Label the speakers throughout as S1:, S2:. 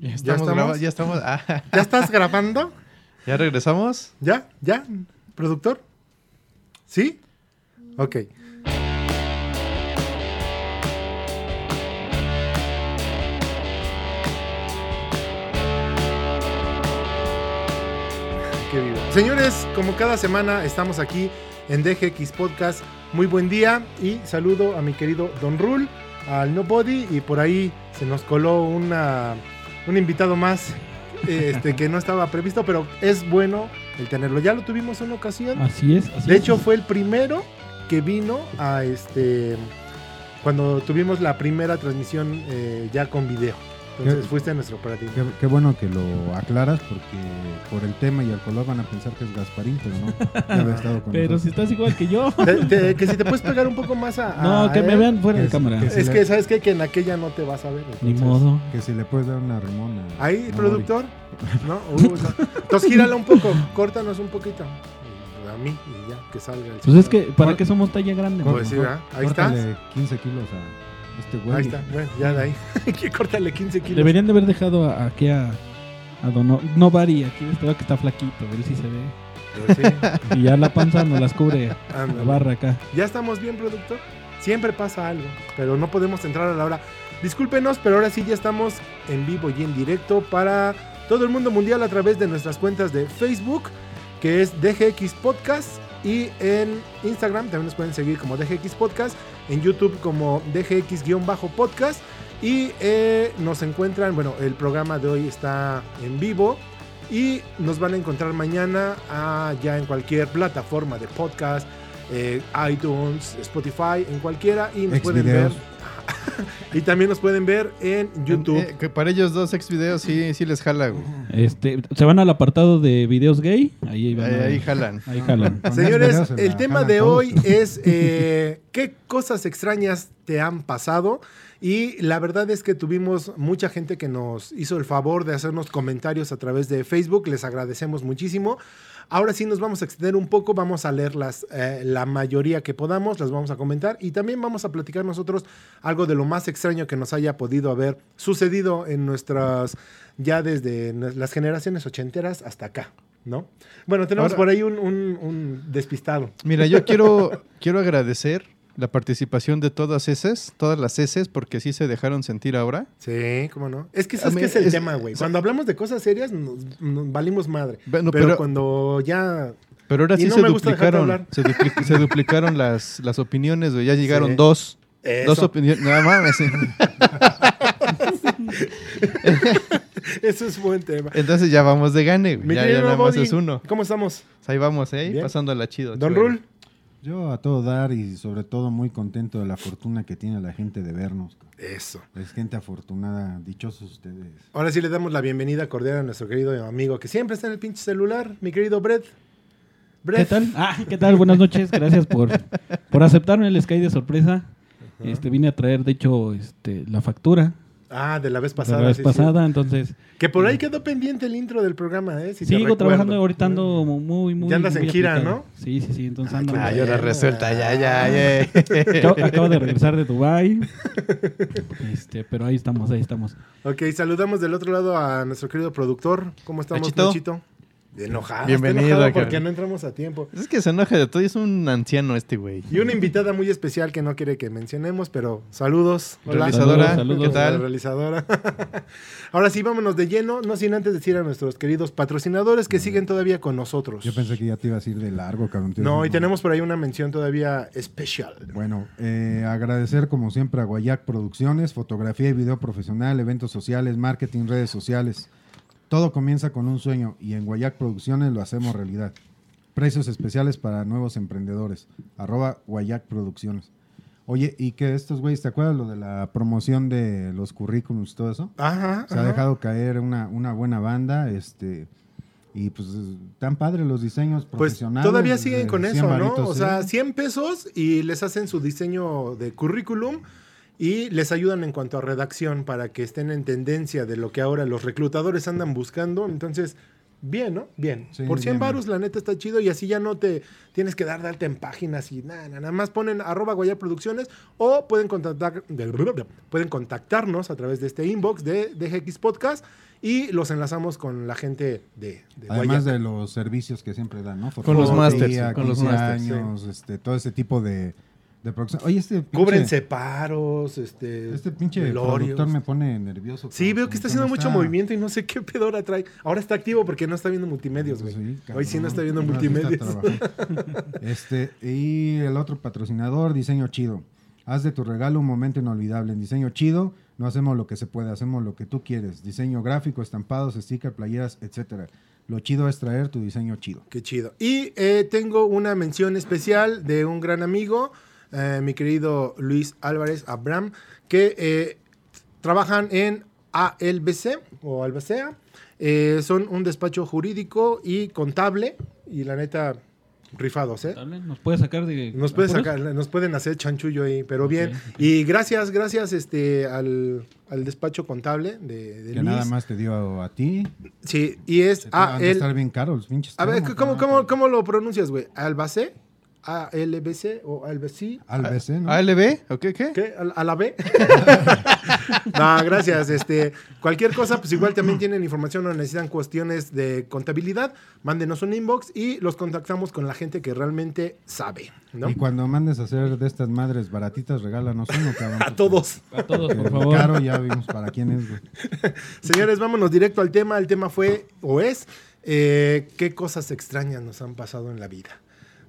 S1: Ya estamos, ya estamos. ah,
S2: ¿Ya estás grabando?
S1: ¿Ya regresamos?
S2: ¿Ya? ¿Ya? ¿Productor? ¿Sí? Ok. Qué vivo. Señores, como cada semana estamos aquí en DGX Podcast. Muy buen día y saludo a mi querido Don Rule, al Nobody y por ahí se nos coló una, un invitado más este, que no estaba previsto, pero es bueno el tenerlo. Ya lo tuvimos en una ocasión.
S3: Así es. así
S2: De
S3: es.
S2: hecho, fue el primero que vino a este. Cuando tuvimos la primera transmisión eh, ya con video. Entonces
S4: ¿Qué?
S2: fuiste nuestro operativo.
S4: Qué, qué bueno que lo aclaras porque por el tema y el color van a pensar que es Gasparín, pero no. Estado con
S3: Pero
S4: nosotros.
S3: si estás igual que yo.
S2: Te- te- que si te puedes pegar un poco más a. a
S3: No, que me vean fuera de cámara.
S4: que
S2: Es que, ¿sabes qué? Que en aquella no te vas a ver.
S3: Ni modo.
S4: Que si le puedes dar una rimona.
S2: Ahí,
S4: no,
S2: productor. ¿No? Uh, no. Entonces gírala un poco, córtanos un poquito. A mí y ya, que salga el
S3: Pues es que. ¿para qué somos talla grande?
S2: Pues sí. Ahí está.
S4: córtale 15 kilos a este güey.
S2: Ahí está. Bueno, ya de ahí. que córtale 15 kilos.
S3: Deberían de haber dejado a- aquí a, a Don No- Nobody, aquí este va que está flaquito, él sí se ve.
S2: Pues sí.
S3: Y ya la panza nos las cubre la
S2: Ándale.
S3: barra acá.
S2: ¿Ya estamos bien, productor? Siempre pasa algo, pero no podemos entrar a la hora. Discúlpenos, pero ahora sí ya estamos en vivo y en directo para todo el mundo mundial a través de nuestras cuentas de Facebook, que es DGX Podcast, y en Instagram también nos pueden seguir como DGX Podcast, en YouTube como DGX-podcast, y eh, nos encuentran, bueno, el programa de hoy está en vivo. Y nos van a encontrar mañana ah, ya en cualquier plataforma de podcast, eh, iTunes, Spotify, en cualquiera. Y nos pueden ver. Y también nos pueden ver en YouTube.
S1: Eh, que para ellos dos ex videos sí, sí les jala, güey.
S3: Este, se van al apartado de videos gay. Ahí van
S1: ahí jalan.
S3: Ahí jalan.
S2: Señores, el tema de hoy es eh, qué cosas extrañas te han pasado. Y la verdad es que tuvimos mucha gente que nos hizo el favor de hacernos comentarios a través de Facebook. Les agradecemos muchísimo. Ahora sí nos vamos a extender un poco, vamos a leer las, eh, la mayoría que podamos, las vamos a comentar y también vamos a platicar nosotros algo de lo más extraño que nos haya podido haber sucedido en nuestras, ya desde las generaciones ochenteras hasta acá, ¿no? Bueno, tenemos
S1: Ahora-
S2: por ahí un, un- un despistado.
S1: Mira, yo quiero, quiero agradecer la participación de todas esas, todas las heces, porque sí se dejaron sentir ahora.
S2: Sí, cómo no. Es que ¿sabes
S1: mí
S2: qué es el
S1: es-
S2: tema, güey. Cuando hablamos de cosas serias, nos, nos valimos madre.
S1: Bueno,
S2: pero,
S1: pero,
S2: cuando ya.
S1: pero ahora sí
S2: no
S1: se duplicaron, se, dupli- se duplicaron las, las opiniones, güey. Ya llegaron
S2: Sí.
S1: dos.
S2: Eso,
S1: Dos opiniones. No mames.
S2: eso es buen tema.
S1: Entonces ya vamos de gane, Ya, ya nada más es uno.
S2: ¿Cómo estamos?
S1: Pues ahí vamos, ¿eh?
S2: Bien.
S1: Pasándola chido.
S2: Don
S1: chido.
S4: Yo a todo dar y sobre todo muy contento de la fortuna que tiene la gente de vernos.
S2: Eso.
S4: Es gente afortunada, dichosos ustedes.
S2: Ahora sí le damos la bienvenida cordial a nuestro querido amigo que siempre está en el pinche celular, mi querido Brett.
S3: ¿Qué
S2: Brett.
S3: tal? Ah, ¿qué tal? Buenas noches. Gracias por, por aceptarme el Sky de sorpresa. Este, vine a traer, de hecho, este, la factura
S2: Ah, de la vez
S3: de
S2: pasada.
S3: la vez
S2: sí,
S3: pasada. Entonces.
S2: Que por ahí quedó pendiente el intro del programa, ¿eh? Si
S3: sigo trabajando ahorita, ando muy, muy.
S2: Ya andas
S3: muy
S2: en gira,
S3: aplicado.
S2: ¿no?
S3: Sí, sí, sí. Entonces ando.
S2: qué
S1: Ah, y
S2: bueno.
S1: ahora resulta, ya, ya, ya.
S3: Acabo, acabo de regresar de Dubai. Este, pero ahí estamos, ahí estamos.
S2: Ok, saludamos del otro lado a nuestro querido productor. ¿Cómo estamos,
S1: Nachito.
S2: Enojado.
S1: Bienvenido, acá.
S2: porque no entramos a tiempo.
S1: Es que se enoja de todo y es un anciano este güey.
S2: Y una invitada muy especial que no quiere que mencionemos, pero saludos. Hola.
S1: Realizadora,
S3: Saludos,
S1: ¿qué
S2: La
S1: tal?
S2: realizadora. Ahora sí, vámonos de lleno, no sin antes decir a nuestros queridos patrocinadores que siguen todavía con nosotros.
S4: Yo pensé que ya te ibas a ir de largo, cabrón.
S2: No, y tenemos por ahí una mención todavía especial.
S4: Bueno, eh, agradecer como siempre a Guayac Producciones, fotografía y video profesional, eventos sociales, marketing, redes sociales. Todo comienza con un sueño y en Guayac Producciones lo hacemos realidad. Precios especiales para nuevos emprendedores. Arroba Guayac Producciones. Oye, ¿y que estos güeyes, te acuerdas lo de la promoción de los currículums y todo eso?
S2: Ajá.
S4: Se ha dejado caer una, una buena banda, este... Y pues tan padre los diseños
S2: Pues
S4: profesionales.
S2: todavía
S4: de
S2: siguen con
S4: 100
S2: eso, ¿no? O
S4: sí.
S2: sea, 100 pesos y les hacen su diseño de currículum y les ayudan en cuanto a redacción para que estén en tendencia de lo que ahora los reclutadores andan buscando. Entonces, bien, ¿no? Bien.
S4: Sí,
S2: Por 100
S4: bien,
S2: barus, la neta está chido y así ya no te tienes que dar de alta en páginas y nada, nada más ponen arroba Guayar Producciones o pueden contactar, pueden contactarnos a través de este inbox de, de GX Podcast y los enlazamos con la gente de, de
S4: Además de los servicios que siempre dan, ¿no?
S1: Con los masters, con los
S4: 15
S1: masters,
S2: sí.
S4: años, este, todo ese tipo de, de producción. Oye, este pinche,
S2: Cubren separos, este,
S4: este pinche
S2: velorios.
S4: productor me pone nervioso.
S2: Sí, veo que está
S4: ¿Cómo
S2: haciendo mucho movimiento y no sé qué pedora trae. Ahora está activo porque no está viendo multimedios, güey.
S4: Sí,
S2: Hoy sí no está viendo
S4: Ahora está
S2: multimedios.
S4: este, y el otro patrocinador, diseño chido. Haz de tu regalo un momento inolvidable. En diseño chido, no hacemos lo que se puede, hacemos lo que tú quieres. Diseño gráfico, estampados, stickers, playeras, etcétera. Lo chido es traer tu diseño chido.
S2: Qué chido. Y eh, tengo una mención especial de un gran amigo, eh, mi querido Luis Álvarez Abram, que eh, trabajan en ALBC o Albacea. Eh, son un despacho jurídico y contable. Y la neta, rifados, ¿eh?
S3: Dale, ¿Nos puede sacar de.
S2: Nos, puede sacar, nos pueden hacer chanchullo ahí, pero bien. Y gracias, gracias este, al, al despacho contable de, de
S4: Que
S2: Luis.
S4: nada más te dio a ti.
S2: Sí, y es A
S4: estar bien caros los pinches.
S2: A ver, ¿cómo, cómo, cómo lo pronuncias, güey? ¿Albacé? ¿A-L-B-C o Albací?
S4: ALBC, ¿no?
S1: ¿ALB? ¿O qué? ¿Qué?
S2: ¿Qué? ¿A, a la B? no, gracias. Este, cualquier cosa, pues igual también tienen información o necesitan cuestiones de contabilidad, mándenos un inbox y los contactamos con la gente que realmente sabe, ¿no?
S4: Y cuando mandes a hacer de estas madres baratitas, regálanos uno, cabrón.
S2: A todos.
S3: A todos, por favor.
S4: caro ya vimos para quién es, güey.
S2: Señores, vámonos directo al tema. El tema fue o es eh, qué cosas extrañas nos han pasado en la vida.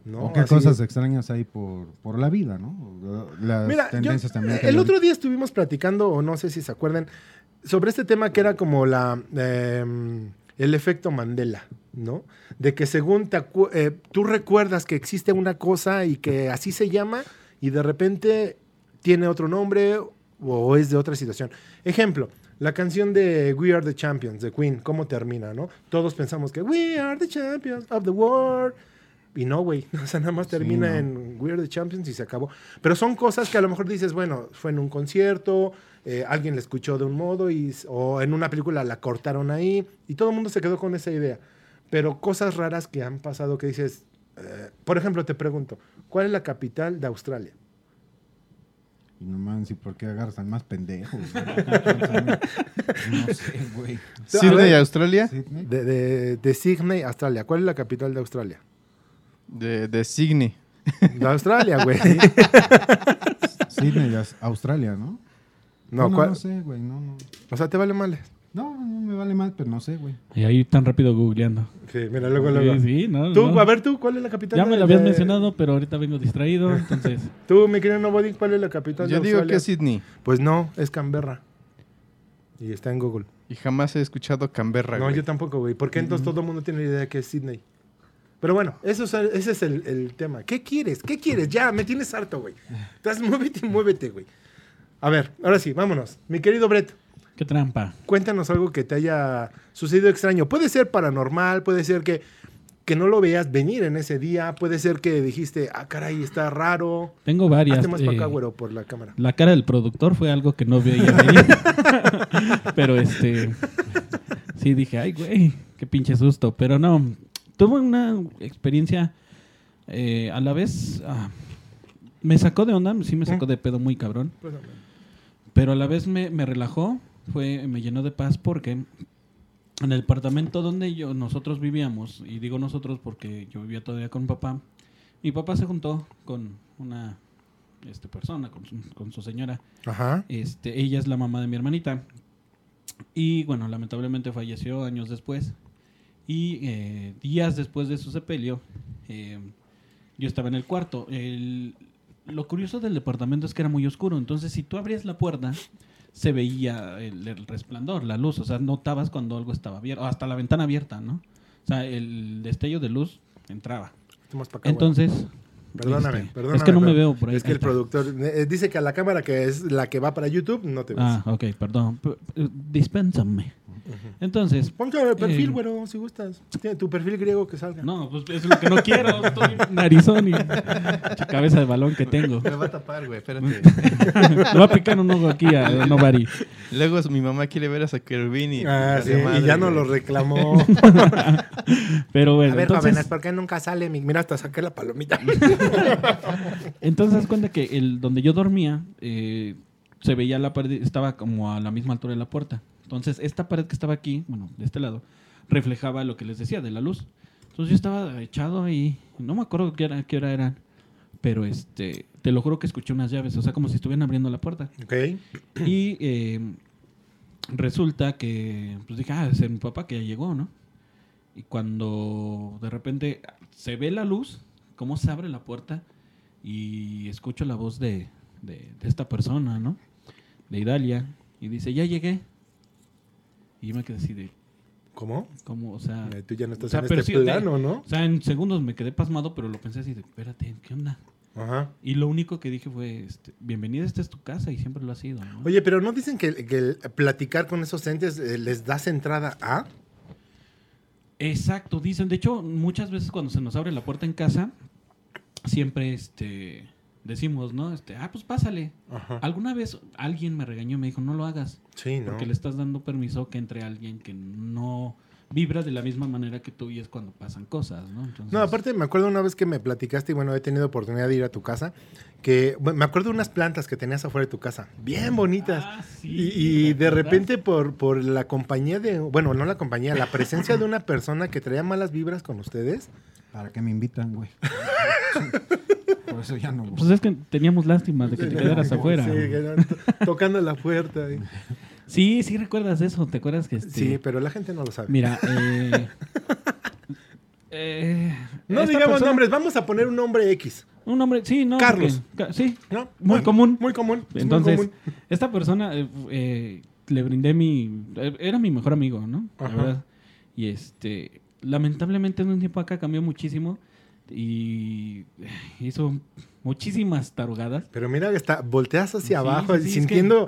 S2: ¿No?
S4: O qué
S2: Así-
S4: cosas extrañas hay por, por la vida, ¿no? Las
S2: Mira, yo-
S4: tendencias también. que
S2: el otro día estuvimos platicando, o no sé si se acuerdan, sobre este tema que era como la em, el efecto Mandela, ¿no? De que según te eh, tú recuerdas que existe una cosa y que así se llama, y de repente tiene otro nombre o es de otra situación. Ejemplo, la canción de We Are the Champions de Queen, ¿cómo termina, no? Todos pensamos que We Are the Champions of the World. Y no, güey. O sea, nada más
S4: Sí,
S2: termina
S4: no.
S2: en We Are the Champions y se acabó. Pero son cosas que a lo mejor dices, bueno, fue en un concierto, eh, alguien la escuchó de un modo y, o en una película la cortaron ahí y todo el mundo se quedó con esa idea. Pero cosas raras que han pasado que dices, eh, por ejemplo, te pregunto, ¿cuál es la capital de Australia?
S4: Y no mames, ¿y por qué agarras al más pendejo? no sé, güey.
S1: ¿Sydney. Australia?
S4: Sydney.
S2: De, de, de Sydney, Australia. ¿Cuál es la capital de Australia?
S1: De, de Sydney.
S2: De Australia, güey.
S4: Sydney, Aus- Australia, ¿no?
S2: No,
S4: no,
S2: ¿cuál?
S4: no sé, güey. No, no.
S2: O sea, te vale mal.
S4: No, no me vale mal, pero no sé, güey.
S3: Y ahí tan rápido googleando.
S2: Sí, mira, luego, luego.
S3: Sí, sí, no,
S2: Tú,
S3: no.
S2: a ver tú, ¿cuál es la capital
S3: Ya me lo habías
S2: de-
S3: mencionado, pero ahorita vengo distraído, entonces.
S2: Tú, mi querido Nobody, ¿cuál es la capital
S1: Yo
S2: de
S1: digo
S2: Australia?
S1: que es Sydney.
S2: Pues no, es Canberra. Y está en Google.
S1: Y jamás he escuchado Canberra,
S2: No,
S1: güey.
S2: yo tampoco, güey. Porque entonces todo el mundo tiene la idea de que es Sydney. Pero bueno, eso es, ese es el, el tema. ¿Qué quieres? ¿Qué quieres? Ya, me tienes harto, güey. Estás, muévete, muévete, güey. A ver, ahora sí, vámonos. Mi querido Brett,
S3: Qué trampa.
S2: cuéntanos algo que te haya sucedido extraño. Puede ser paranormal, puede ser que, que no lo veas venir en ese día, puede ser que dijiste, ah, caray, está raro.
S3: Tengo varias.
S2: Hazte más para
S3: eh,
S2: acá, güero, por la cámara.
S3: La cara del productor fue algo que no veía venir. pero este. Sí, dije, ay, güey, qué pinche susto. Pero no, tuve una experiencia eh, a la vez. ah, me sacó de onda, sí me sacó de pedo muy cabrón.
S2: Pues,
S3: Pero a la vez me, me relajó, fue, me llenó de paz porque en el departamento donde yo, nosotros vivíamos, y digo nosotros porque yo vivía todavía con papá, mi papá se juntó con una este, persona, con su, con su señora.
S2: Ajá.
S3: Este, ella es la mamá de mi hermanita. Y bueno, lamentablemente falleció años después. Y eh, días después de su sepelio, eh, yo estaba en el cuarto. El- lo curioso del departamento es que era muy oscuro. Entonces, si tú abrías la puerta, se veía el, el resplandor, la luz. O sea, notabas cuando algo estaba abierto. o Hasta la ventana abierta, ¿no? O sea, el destello de luz entraba.
S2: Acá.
S3: Entonces.
S2: Perdóname,
S3: este,
S2: perdóname.
S3: Es que no me veo por ahí.
S2: Es que el productor eh, dice que a la cámara que es la que va para YouTube no te ves.
S3: Ah, ok, perdón. P- p- Dispénsame. Entonces,
S2: Ponte el perfil,
S3: Eh.
S2: güero, si gustas. Tiene tu perfil griego que salga.
S3: no, pues es lo que no quiero. Estoy narizón y cabeza de balón que tengo.
S1: Me va a tapar, güey, espérate.
S3: Le va a picar un ojo aquí a Nobody.
S1: Luego mi mamá quiere ver a y...
S2: Ah, sí,
S1: madre,
S2: y ya no lo reclamó.
S3: Pero bueno,
S2: A ver,
S3: entonces,
S2: jóvenes, ¿por qué nunca sale? mi- Mira, hasta saqué la palomita.
S3: entonces cuenta que el donde yo dormía eh, se veía la pared, estaba como a la misma altura de la puerta. Entonces, esta pared que estaba aquí, bueno, de este lado, reflejaba lo que les decía de la luz. Entonces yo estaba echado ahí, no me acuerdo qué hora, qué hora eran, pero este, te lo juro que escuché unas llaves, o sea, como si estuvieran abriendo la puerta.
S2: ok.
S3: Y eh, resulta que, pues dije, ah, es mi papá que ya llegó, ¿no? Y cuando de repente se ve la luz, cómo se abre la puerta y escucho la voz de, de, de esta persona, ¿no? De Idalia. Y dice, ya llegué. Y yo me quedé así de,
S2: ¿Cómo?
S3: ¿cómo? O sea,
S2: Eh, Tú ya no estás
S3: O sea,
S2: en este
S3: sí,
S2: plano, ¿no?
S3: o sea, en segundos me quedé pasmado, pero lo pensé así de, espérate, ¿qué onda?
S2: Ajá.
S3: Y lo único que dije fue, este, bienvenida, esta es tu casa y siempre lo ha sido, ¿no?
S2: Oye, pero ¿no dicen que, que el platicar con esos entes eh, les das entrada a?
S3: Exacto, dicen. De hecho, muchas veces cuando se nos abre la puerta en casa, siempre este decimos, ¿no? Este, ah, pues pásale.
S2: Ajá.
S3: Alguna vez alguien me regañó y me dijo, no lo hagas,
S2: Sí, ¿no?
S3: porque le estás dando permiso que entre alguien que no vibra de la misma manera que tú y es cuando pasan cosas, ¿no? Entonces,
S2: No, aparte me acuerdo una vez que me platicaste y bueno, he tenido oportunidad de ir a tu casa, que bueno, me acuerdo de unas plantas que tenías afuera de tu casa, bien bonitas.
S3: Ah, sí,
S2: y, y
S3: ¿te
S2: de repente por, por la compañía de, bueno, no la compañía, la presencia de una persona que traía malas vibras con ustedes.
S4: ¿Para qué me invitan, güey? Por eso ya no.
S3: Pues es que teníamos lástima de que te quedaras afuera.
S2: Sí, que tocando la puerta.
S3: Sí, sí recuerdas eso, ¿te acuerdas que este
S2: Sí, pero la gente no lo sabe.
S3: Mira, eh, eh,
S2: no digamos
S3: persona-
S2: nombres, vamos a poner un nombre X,
S3: Un nombre, sí, no.
S2: Carlos.
S3: porque- sí,
S2: ¿no?
S3: Muy común.
S2: Muy común. muy
S3: Entonces,
S2: común.
S3: esta persona eh, eh, le brindé mi. Era mi mejor amigo, ¿no? La
S2: Ajá.
S3: verdad. Y este. Lamentablemente en un tiempo acá cambió muchísimo. Y hizo muchísimas tarugadas.
S2: Pero mira que está, volteas hacia
S3: Sí,
S2: abajo,
S3: sí, sí, es
S2: sintiendo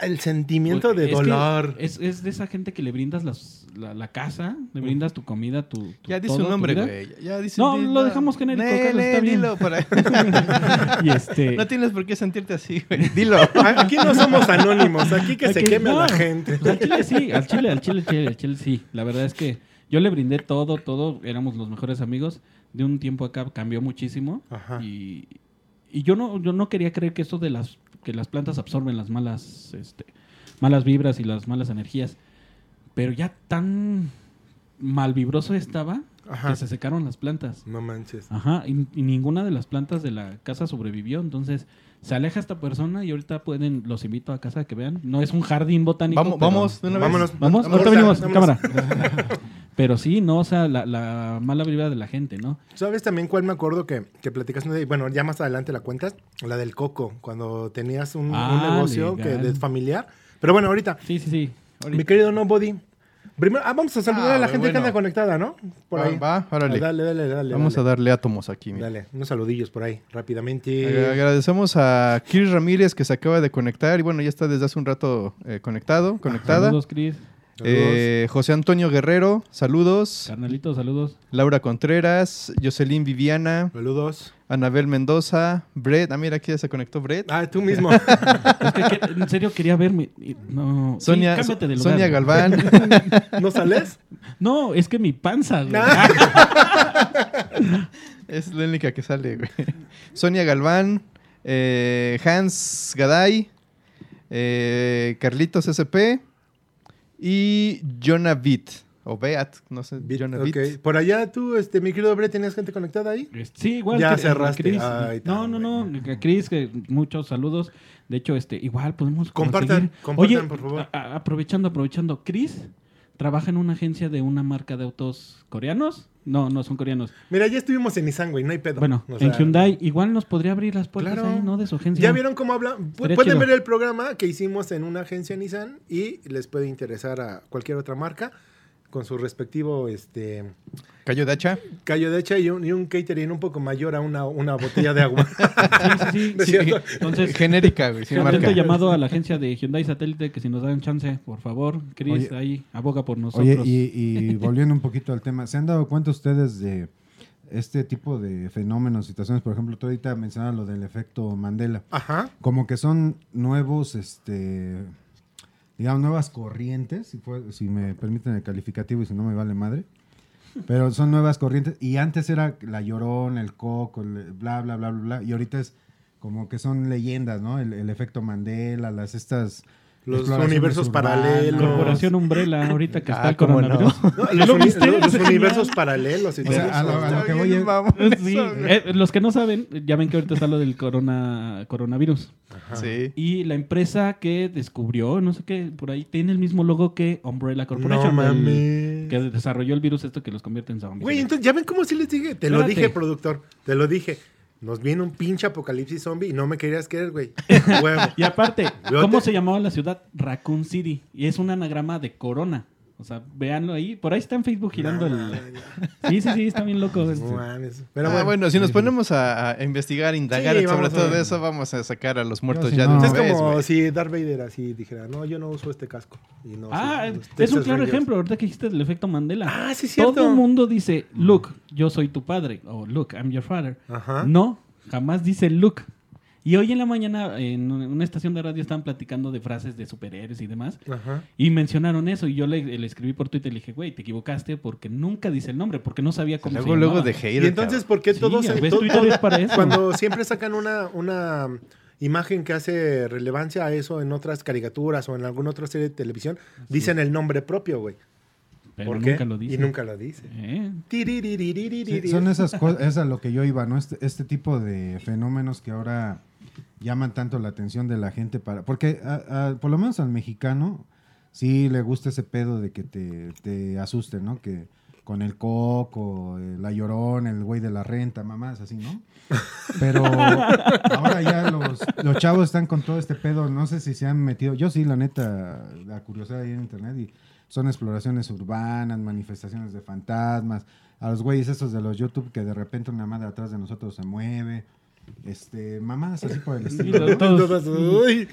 S2: el sentimiento de
S3: Es
S2: dolor.
S3: Es, es de esa gente que le brindas las, la, la casa, le brindas tu comida, tu. tu
S1: Ya dice un nombre, güey. Ya dice,
S3: No, lo dejamos genérico,
S1: Ne,
S3: Carlos,
S1: ne,
S3: está bien.
S1: dilo por ahí.
S3: Y este.
S1: No tienes por qué sentirte así, güey. Dilo.
S2: Aquí no somos anónimos, aquí que se queme
S3: no.
S2: la gente.
S3: Pues al chile sí, al chile, al chile, al chile, al chile sí. La verdad es que yo le brindé todo, todo. Éramos los mejores amigos. De un tiempo acá cambió muchísimo.
S2: Ajá.
S3: Y, y yo no, yo no quería creer que esto de las que las plantas absorben las malas, este, malas vibras y las malas energías. Pero ya tan mal vibroso estaba
S2: Ajá.
S3: que se secaron las plantas.
S2: No manches.
S3: Ajá, y, y ninguna de las plantas de la casa sobrevivió. Entonces, se aleja esta persona y ahorita pueden, los invito a casa a que vean. No es un jardín botánico.
S1: Vamos,
S3: pero-
S1: vamos, de una vez.
S2: Vámonos.
S3: Vamos, ahorita venimos,
S2: vámonos.
S3: cámara. Pero sí, no, o sea, la, la mala vibra de la gente, ¿no?
S2: ¿Sabes también cuál me acuerdo que, que platicaste? de- Bueno, ya más adelante la cuentas. La del coco, cuando tenías un, un
S3: Ah,
S2: negocio que de familiar. Pero bueno, ahorita,
S3: Sí, sí, sí.
S2: mi
S3: Ahorita.
S2: querido Nobody. Primero, ah, vamos a saludar
S1: Ah,
S2: a la
S1: güey,
S2: gente que anda conectada, ¿no? Por
S1: Va,
S2: ahí.
S1: va, órale.
S2: Ah, Dale, dale, dale.
S1: Vamos
S2: dale.
S1: a darle átomos aquí. mira.
S2: Dale, unos saludillos por ahí, rápidamente.
S1: Ag- Agradecemos a Chris Ramírez que se acaba de conectar y bueno, ya está desde hace un rato eh, conectado, conectada.
S3: Saludos, Cris.
S1: Eh, José Antonio Guerrero, saludos.
S3: Carnalitos, saludos.
S1: Laura Contreras, Jocelyn Viviana,
S2: Saludos.
S1: Anabel Mendoza, Brett. Ah, mira, aquí ya se conectó Brett.
S2: Ah, tú mismo.
S3: Es que, en serio quería verme. No, sí,
S1: Sonia,
S3: cámbiate de lugar.
S1: Sonia Galván.
S2: ¿No sales?
S3: No, es que mi panza, güey.
S1: es la única que sale, güey. Sonia Galván, eh, Hans Gaday, eh, Carlitos SP y Jonah Beat. O Beat, no sé, Jonah
S2: Ok.
S1: Beat.
S2: Por allá tú, este, mi querido Bre, ¿tenías gente conectada ahí?
S3: Sí, igual.
S2: Ya
S3: que-
S2: cerraste.
S3: Cris.
S2: Ay,
S3: no, no, no. Cris, que muchos saludos. De hecho, este, igual podemos
S2: Compartan,
S3: conseguir-
S2: compartan,
S3: Oye,
S2: por favor.
S3: a- aprovechando, aprovechando. Cris trabaja en una agencia de una marca de autos coreanos. No, no son coreanos.
S2: Mira, ya estuvimos en Nissan, güey, no hay pedo.
S3: Bueno,
S2: O
S3: en
S2: sea,
S3: Hyundai igual nos podría abrir las puertas
S2: Claro.
S3: ahí, ¿no? De su agencia.
S2: ¿Ya vieron cómo habla? Pu- Pueden
S3: chido.
S2: ver el programa que hicimos en una agencia Nissan y les puede interesar a cualquier otra marca. Con su respectivo este,
S1: Cayo de hacha.
S2: callo de hacha y un, y un catering un poco mayor a una, una botella de agua.
S3: Sí, sí,
S2: ¿No es
S3: sí.
S2: cierto?
S3: Entonces,
S1: Genérica, güey, sin marca.
S3: llamado a la agencia de Hyundai Satélite que si nos dan chance, por favor, Chris,
S4: Oye.
S3: ahí aboga por nosotros.
S4: Oye, y, y volviendo un poquito al tema, ¿se han dado cuenta ustedes de este tipo de fenómenos, situaciones? Por ejemplo, tú ahorita mencionabas lo del efecto Mandela.
S2: Ajá.
S4: Como que son nuevos, este, digamos, nuevas corrientes, si, fue- si me permiten el calificativo y si no me vale madre. Pero son nuevas corrientes. Y antes era la llorón, el coco, el bla, bla, bla, bla, bla. Y ahorita es como que son leyendas, ¿no? El, el efecto Mandela, las estas...
S2: Los universos
S4: urbanas.
S2: paralelos.
S3: Corporación Umbrella, ahorita que
S1: Ah,
S3: está el
S1: cómo no.
S3: coronavirus.
S2: No, los,
S3: ¿Lo
S2: uni-
S3: viste?
S2: los- los universos paralelos y
S4: O sea, a lo- a lo que voy
S1: mamón
S3: Sí, eh, los que no saben, ya ven que ahorita está lo del corona, coronavirus.
S2: Ajá.
S1: Sí.
S3: Y la empresa que descubrió, no sé qué, por ahí tiene el mismo logo que Umbrella Corporation.
S2: No
S3: el-
S2: mames.
S3: que desarrolló el virus esto que los convierte en zombies.
S2: Güey, entonces, ¿ya ven cómo sí les dije? Te lo
S3: Espérate.
S2: dije, productor. Te lo dije. Nos viene un pinche apocalipsis zombie y no me querías creer, güey. Huevo.
S3: Y aparte, ¿cómo se llamaba la ciudad? Raccoon City. Y es un anagrama de corona. O sea, véanlo ahí. Por ahí está en Facebook girando
S2: No,
S3: el... Sí, sí, sí, está bien loco. Este.
S2: mames. Pero
S1: ah,
S2: bueno.
S1: bueno, si nos ponemos a, a investigar, indagar
S2: Sí,
S1: sobre todo eso, vamos a sacar a los muertos ya
S4: no.
S1: de
S2: es
S1: una vez,
S2: como si Darth Vader así dijera, no, yo no uso este casco. Y no,
S3: Ah,
S2: sí,
S3: es un claro
S2: Rangers.
S3: ejemplo. Ahorita que dijiste del efecto Mandela.
S2: Ah, sí, es cierto.
S3: Todo el mundo dice, look, yo soy tu padre. O look, I'm your father.
S2: Ajá.
S3: No, jamás dice look. Y hoy en la mañana en una estación de radio estaban platicando de frases de superhéroes y demás.
S2: Ajá.
S3: Y mencionaron eso. Y yo le, escribí por Twitter y le dije, güey, te equivocaste porque nunca dice el nombre, porque no sabía cómo
S1: luego. Luego de hater,
S2: Y entonces, ¿por qué todos...
S3: Sí,
S2: se, todo,
S3: Twitter es para eso.
S2: Cuando siempre sacan una... una imagen que hace relevancia a eso en otras caricaturas o en alguna otra serie de televisión, dicen el nombre propio, güey.
S3: Pero
S2: ¿Por
S3: nunca
S2: qué?
S3: Lo
S2: y nunca lo dice.
S3: ¿Eh?
S4: Sí, son esas cosas, es a lo que yo iba, ¿no? Este, este tipo de fenómenos que ahora llaman tanto la atención de la gente para. Porque a- por lo menos al mexicano sí le gusta ese pedo de que te, te asusten, ¿no? Que con el coco, la llorón, el güey de la renta, mamás, así, ¿no? Pero ahora ya los, los chavos están con todo este pedo, no sé si se han metido, yo sí, la neta, la curiosidad ahí en internet y son exploraciones urbanas, manifestaciones de fantasmas, a los güeyes estos de los YouTube que de repente una madre atrás de nosotros se mueve, este, mamás así por el estilo. ¿no?
S3: todos-
S2: uy.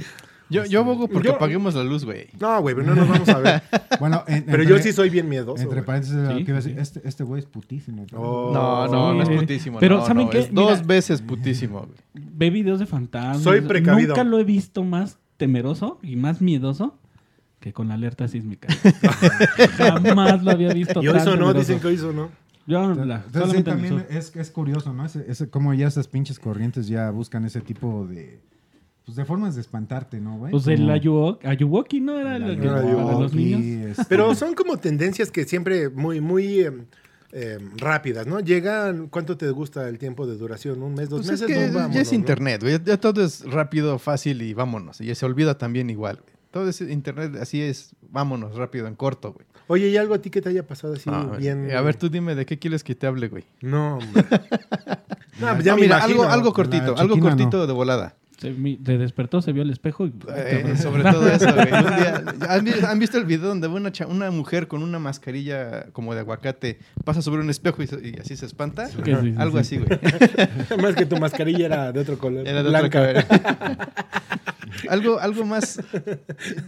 S1: Yo, yo abogo porque
S2: Yo-
S1: apaguemos la luz, güey.
S2: No, güey, pero no nos vamos a ver.
S4: Bueno, en-
S2: Pero
S4: entre-
S2: yo sí soy bien miedoso.
S4: Entre paréntesis,
S3: Sí,
S4: que decir, este, este güey es putísimo.
S2: Oh,
S1: No, no, no es putísimo.
S3: Pero,
S1: no,
S3: ¿saben
S1: no,
S3: qué?
S1: Es dos
S3: Mira-
S1: veces putísimo, güey.
S3: Ve videos de fantasmas.
S2: Soy precavido.
S3: Nunca lo he visto más temeroso y más miedoso que con la alerta sísmica. Jamás lo había visto.
S2: Y hoy
S3: temeroso.
S2: dicen que hoy sonó.
S3: Yo la-
S4: Entonces, sí, también es, es curioso, ¿no? Ese, ese- como ya estas pinches corrientes ya buscan ese tipo de... Pues de formas de espantarte, ¿no, güey?
S3: Pues el Ayuwoki, Ayuwoki, ¿no? Era
S4: el
S3: el que
S2: Ayuwoki,
S3: para los niños.
S4: este,
S2: Pero son como tendencias que siempre muy, muy eh, eh, rápidas, ¿no? Llegan, ¿cuánto te gusta el tiempo de duración? ¿Un mes, dos
S1: Pues es
S2: meses?
S1: que
S2: No, vámonos,
S1: ya es internet, güey. Ya todo es rápido, fácil y vámonos. Y se olvida también igual, güey. Todo es internet, así es, vámonos rápido, en corto, güey.
S2: Oye, ¿y algo a ti que te haya pasado así
S1: Ah,
S2: bien?
S1: A ver, tú dime, ¿de qué quieres que te hable, güey?
S2: No, hombre. no, pues ya
S1: No,
S2: me
S1: mira,
S2: imagino.
S1: algo, algo cortito, algo cortito de volada.
S3: Se, mi- se despertó, se vio al espejo y...
S1: Eh, sobre todo eso, güey. Un día- ¿han, vi- han visto el video donde una, cha- una mujer con una mascarilla como de aguacate pasa sobre un espejo y, así se espanta?
S3: Sí, sí, sí,
S1: Algo
S3: sí.
S1: así, güey.
S2: Más que tu mascarilla era de otro color.
S1: Era de
S2: blanca.
S1: otra cabeza. algo, algo más.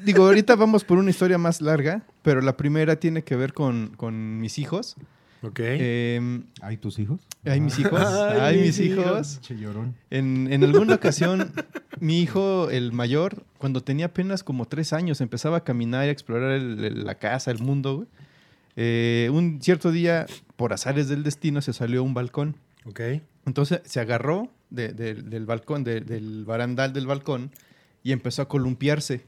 S1: Digo, ahorita vamos por una historia más larga, pero la primera tiene que ver con, con mis hijos.
S2: Ok.
S1: Eh,
S4: ¿Hay tus hijos?
S1: hay mis hijos.
S2: Ay,
S1: Hay mis
S2: hijos.
S1: En, en alguna ocasión, mi hijo, el mayor, cuando tenía apenas como tres años, empezaba a caminar y a explorar el- el- la casa, el mundo. güey. Eh, un cierto día, por azares del destino, se salió a un balcón.
S2: Ok.
S1: Entonces se agarró de- de- del balcón, de- del barandal del balcón, y empezó a columpiarse.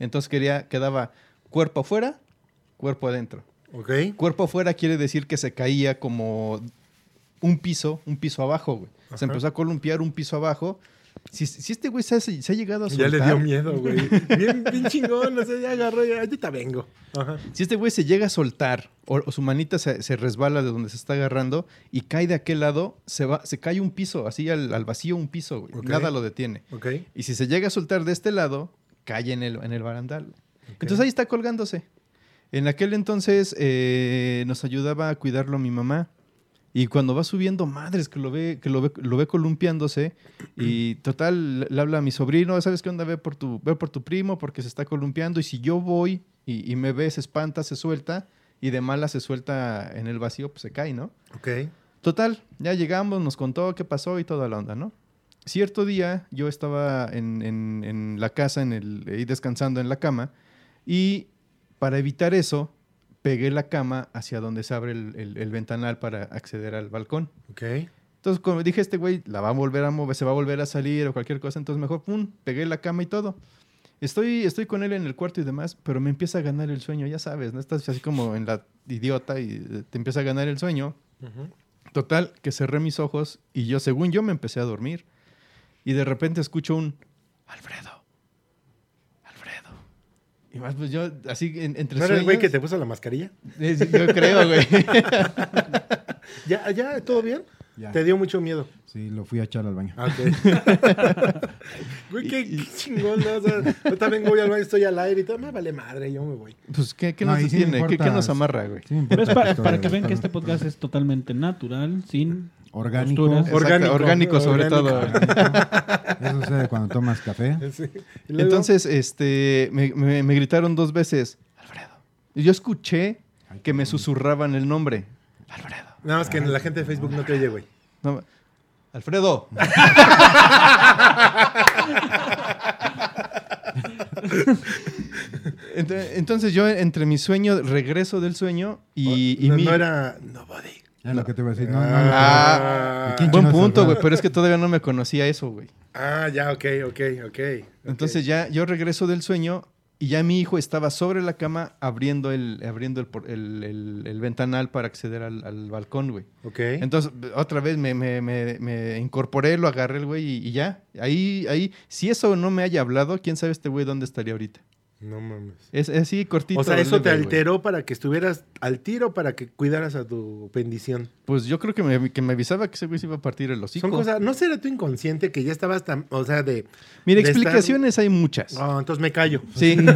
S1: Entonces quería, quedaba cuerpo afuera, cuerpo adentro.
S2: Ok.
S1: Cuerpo afuera quiere decir que se caía como un piso, un piso abajo, güey.
S2: Ajá.
S1: Se empezó a columpiar un piso abajo. Si, si este güey se, ha- se ha llegado a
S2: Ya
S1: soltar,
S2: le dio miedo, güey. Bien, bien chingón, o sea, ya agarró, ya, ahorita vengo. Ajá.
S1: si este güey se llega a soltar o, o su manita se, se resbala de donde se está agarrando y cae de aquel lado, se va, se cae un piso, así al, al vacío un piso, güey. Nada lo detiene.
S2: Ok.
S1: Y si se llega a soltar de este lado, cae en el, en el barandal. Entonces ahí está colgándose. En aquel entonces eh, nos ayudaba a cuidarlo mi mamá. Y cuando va subiendo, madres, que lo ve, que lo ve, lo ve columpiándose. Y total, le habla a mi sobrino, ¿sabes qué onda? Ve por tu, ve por tu primo porque se está columpiando. Y si yo voy y, y me ve, se espanta, se suelta. Y de mala se suelta en el vacío, pues se cae, ¿no?
S2: Ok.
S1: Total, ya llegamos, nos contó qué pasó y toda la onda, ¿no? Cierto día yo estaba en, en- en la casa, en el, ahí descansando en la cama, y para evitar eso, pegué la cama hacia donde se abre el, el- el ventanal para acceder al balcón.
S2: Ok.
S1: Entonces, como dije, este güey la va a volver a mover, se va a volver a salir o cualquier cosa, entonces mejor, pum, pegué la cama y todo. Estoy, estoy con él en el cuarto y demás, pero me empieza a ganar el sueño, ya sabes, ¿no? Estás así como en la idiota y eh, te empieza a ganar el sueño.
S2: Ujú.
S1: Total, que cerré mis ojos y yo, según yo, me empecé a dormir. Y de repente escucho un. Alfredo. Y más, pues yo, así en- entre
S2: ¿No era el güey que te puso la mascarilla?
S1: Eh, Yo creo, güey.
S2: ¿Ya, ya, todo bien?
S4: Ya.
S2: Te dio mucho miedo.
S4: Sí, lo fui a echar al baño.
S2: Ah, ok. Güey, qué, qué chingón, ¿no? O sea, yo también voy al baño, estoy al aire y todo. Me vale madre, yo me voy.
S1: Pues, ¿qué, qué
S4: No,
S1: nos
S4: sí
S1: tiene? ¿Qué, nos amarra, güey?
S4: Sí
S3: Pero es para,
S4: la historia
S3: para que vean que este podcast es totalmente natural, sin
S4: Orgánico.
S2: Orgánico.
S1: orgánico sobre
S2: Orgánico.
S1: todo.
S4: Eso sucede cuando tomas café.
S2: Sí.
S1: Entonces, este, me, me- me gritaron dos veces, Alfredo. Y yo escuché que me susurraban el nombre. Alfredo.
S2: Nada más que la gente de Facebook no te oye, güey.
S1: No, Alfredo. Ent- Entonces yo entre mi sueño regreso del sueño y, y
S2: no,
S1: mi-
S2: no era Nobody.
S4: Es lo que te iba a decir. No, no,
S1: Ah.
S4: ¿Y quién
S1: buen punto, güey, pero es que todavía no me conocía eso, güey.
S2: Ah, ya, ok, ok, ok.
S1: Entonces ya yo regreso del sueño y ya mi hijo estaba sobre la cama abriendo el abriendo el, el- el ventanal para acceder al, al balcón, güey.
S2: Ok.
S1: Entonces, otra vez me, me- me- me incorporé, lo agarré el güey y, y ya. Ahí, ahí, si eso no me haya hablado, quién sabe este güey dónde estaría ahorita.
S2: No mames.
S1: Es es así, cortito.
S2: O sea, eso te
S1: leve,
S2: alteró para que estuvieras al tiro para que cuidaras a tu bendición.
S1: Pues yo creo que me, que me avisaba que ese güey se iba a partir el hocico.
S2: Son cosas, no será tu inconsciente que ya estabas tan, o sea, de,
S1: Mira,
S2: de estar-
S1: explicaciones hay muchas.
S2: oh, entonces me callo.
S1: Sí.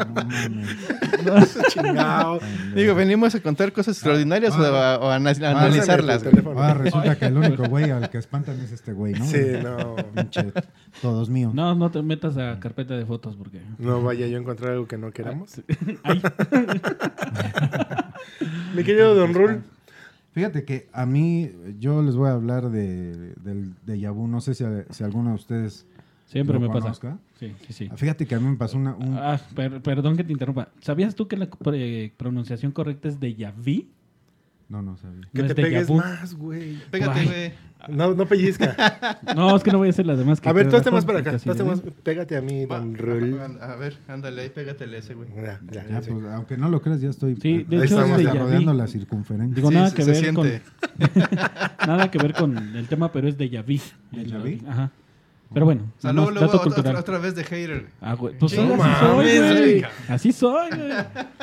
S4: No mames.
S2: Chingado.
S1: Digo, venimos a contar cosas extraordinarias o a, o a ana- a
S2: Pásame
S1: analizarlas.
S4: Ahora resulta que el único güey al que espantan es este güey, ¿no?
S2: Sí, no.
S4: Pinche, todos míos.
S3: No, no te metas a carpeta de fotos porque...
S2: No vaya yo a encontrar algo que no queramos.
S3: Ay,
S2: Mi querido Don Rul.
S4: Fíjate que a mí, yo les voy a hablar de, del de vu. No sé si, si alguno de ustedes
S3: siempre
S4: lo
S3: me pasa.
S4: conozca.
S3: Sí, sí, sí.
S4: Fíjate que a mí me pasó una, un,
S3: Ah, per- perdón que te interrumpa. ¿Sabías tú que la eh, pronunciación correcta es de Yaví?
S4: No, no sabía.
S2: Que
S3: No
S2: te pegues más, güey.
S1: Pégate, güey.
S2: No, no pellizca.
S3: No, es que no voy a hacer las demás. que
S2: A ver, tú hazte más para acá. Tú más. Pégate a mí, Don Rul.
S1: A ver, ándale, ahí pégatele ese, güey.
S2: Ya, ya,
S4: Ya,
S2: sí.
S4: pues, aunque no lo creas, ya estoy
S3: Sí, de hecho
S2: estamos
S3: es de
S2: ya
S4: rodeando la circunferencia.
S3: Digo,
S1: Sí,
S3: nada
S1: se-
S3: que
S1: se
S3: ver con nada que ver con el tema, pero es de Yaví.
S4: ¿De Yaví?
S3: Ajá. Pero bueno,
S1: O sea,
S3: nomás
S1: luego, otra,
S3: cultural.
S1: otra vez de hater.
S3: Ah, güey. Pues
S1: No
S3: así soy, güey. Así soy, güey.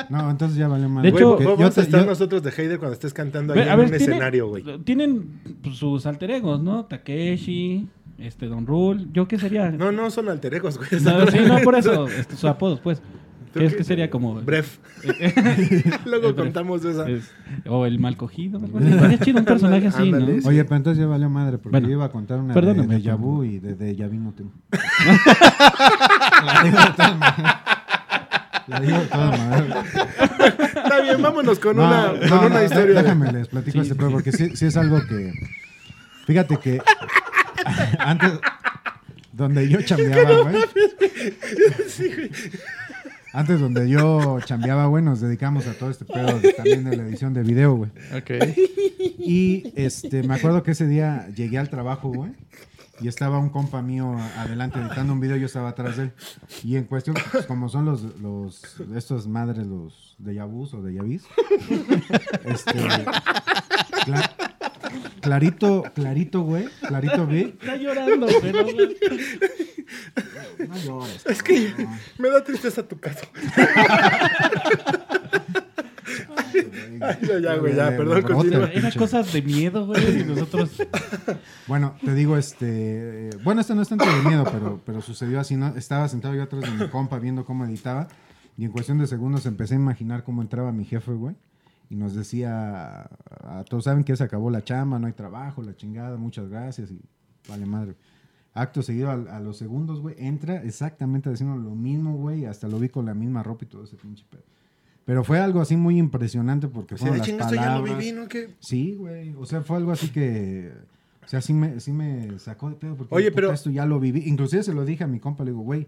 S4: No, entonces ya valió más.
S3: De
S2: Güey,
S3: hecho,
S2: ¿cómo
S4: yo
S2: vamos a estar
S4: yo-
S2: nosotros de Heider cuando estés cantando ahí en
S3: ver,
S2: un
S3: tiene-
S2: escenario, güey?
S3: Tienen pues, sus alter egos, ¿no? Takeshi, este Don Rule. ¿Yo qué sería?
S2: No, no son alter egos, güey.
S3: No, sí, no, por eso. este, sus apodos, pues.
S2: ¿Tú
S3: ¿Qué es que sería como?
S2: Bref. Luego contamos esa.
S3: Es- o el mal cogido. Estaría chido un personaje así, ¿no?
S2: Sí.
S4: Oye, pero entonces ya valió madre, porque
S3: Bueno,
S4: yo iba a contar una de, de vu y de, de Yaví no tengo. La digo de todas maneras. La digo de todas maneras.
S2: Está bien, vámonos con
S4: No,
S2: una,
S4: no,
S2: con
S4: no,
S2: una historia.
S4: Déjame les platico
S3: Sí,
S4: este
S3: sí, sí.
S4: porque sí, sí es algo que. Fíjate que. antes. Donde yo chambeaba, güey. Antes donde yo chambeaba, güey, nos dedicamos a todo este pedo de- también de la edición de video, güey.
S1: Ok.
S4: Y este, me acuerdo que ese día llegué al trabajo, güey. Y estaba un compa mío adelante editando un video, yo estaba atrás de él. Y en cuestión, pues, como son los, los, estos madres, los de Yabus o de Yavis. Este, cla- clarito, clarito, güey. Clarito, vi.
S3: Está llorando, pero. güey.
S4: No llores.
S2: Es que me da tristeza tu caso. Ay, ya, ya, güey, ya, perdón, continúa.
S4: el
S3: Era
S4: pinche-
S3: cosas de miedo, güey. Y nosotros.
S4: Bueno, te digo, este. Bueno, esto no es tanto de miedo, pero, pero sucedió así, ¿no? Estaba sentado yo atrás de mi compa viendo cómo editaba. Y en cuestión de segundos empecé a imaginar cómo entraba mi jefe, güey. Y nos decía, a todos saben que se acabó la chamba, no hay trabajo, la chingada, muchas gracias y vale madre. Acto seguido, a, a los segundos, güey, entra exactamente diciendo lo mismo, güey, hasta lo vi con la misma ropa y todo ese pinche pedo. Pero fue algo así muy impresionante porque
S2: Así
S4: fueron
S2: de
S4: las
S2: chinga, esto ya lo
S4: palabras.
S2: viví, ¿no? ¿Qué?
S4: Sí, güey. O sea, fue algo así que. O sea, sí me, sí me sacó de pedo. Porque,
S2: Oye,
S4: puta,
S2: pero-
S4: Esto ya lo viví. Inclusive se lo dije a mi compa. Le digo, güey,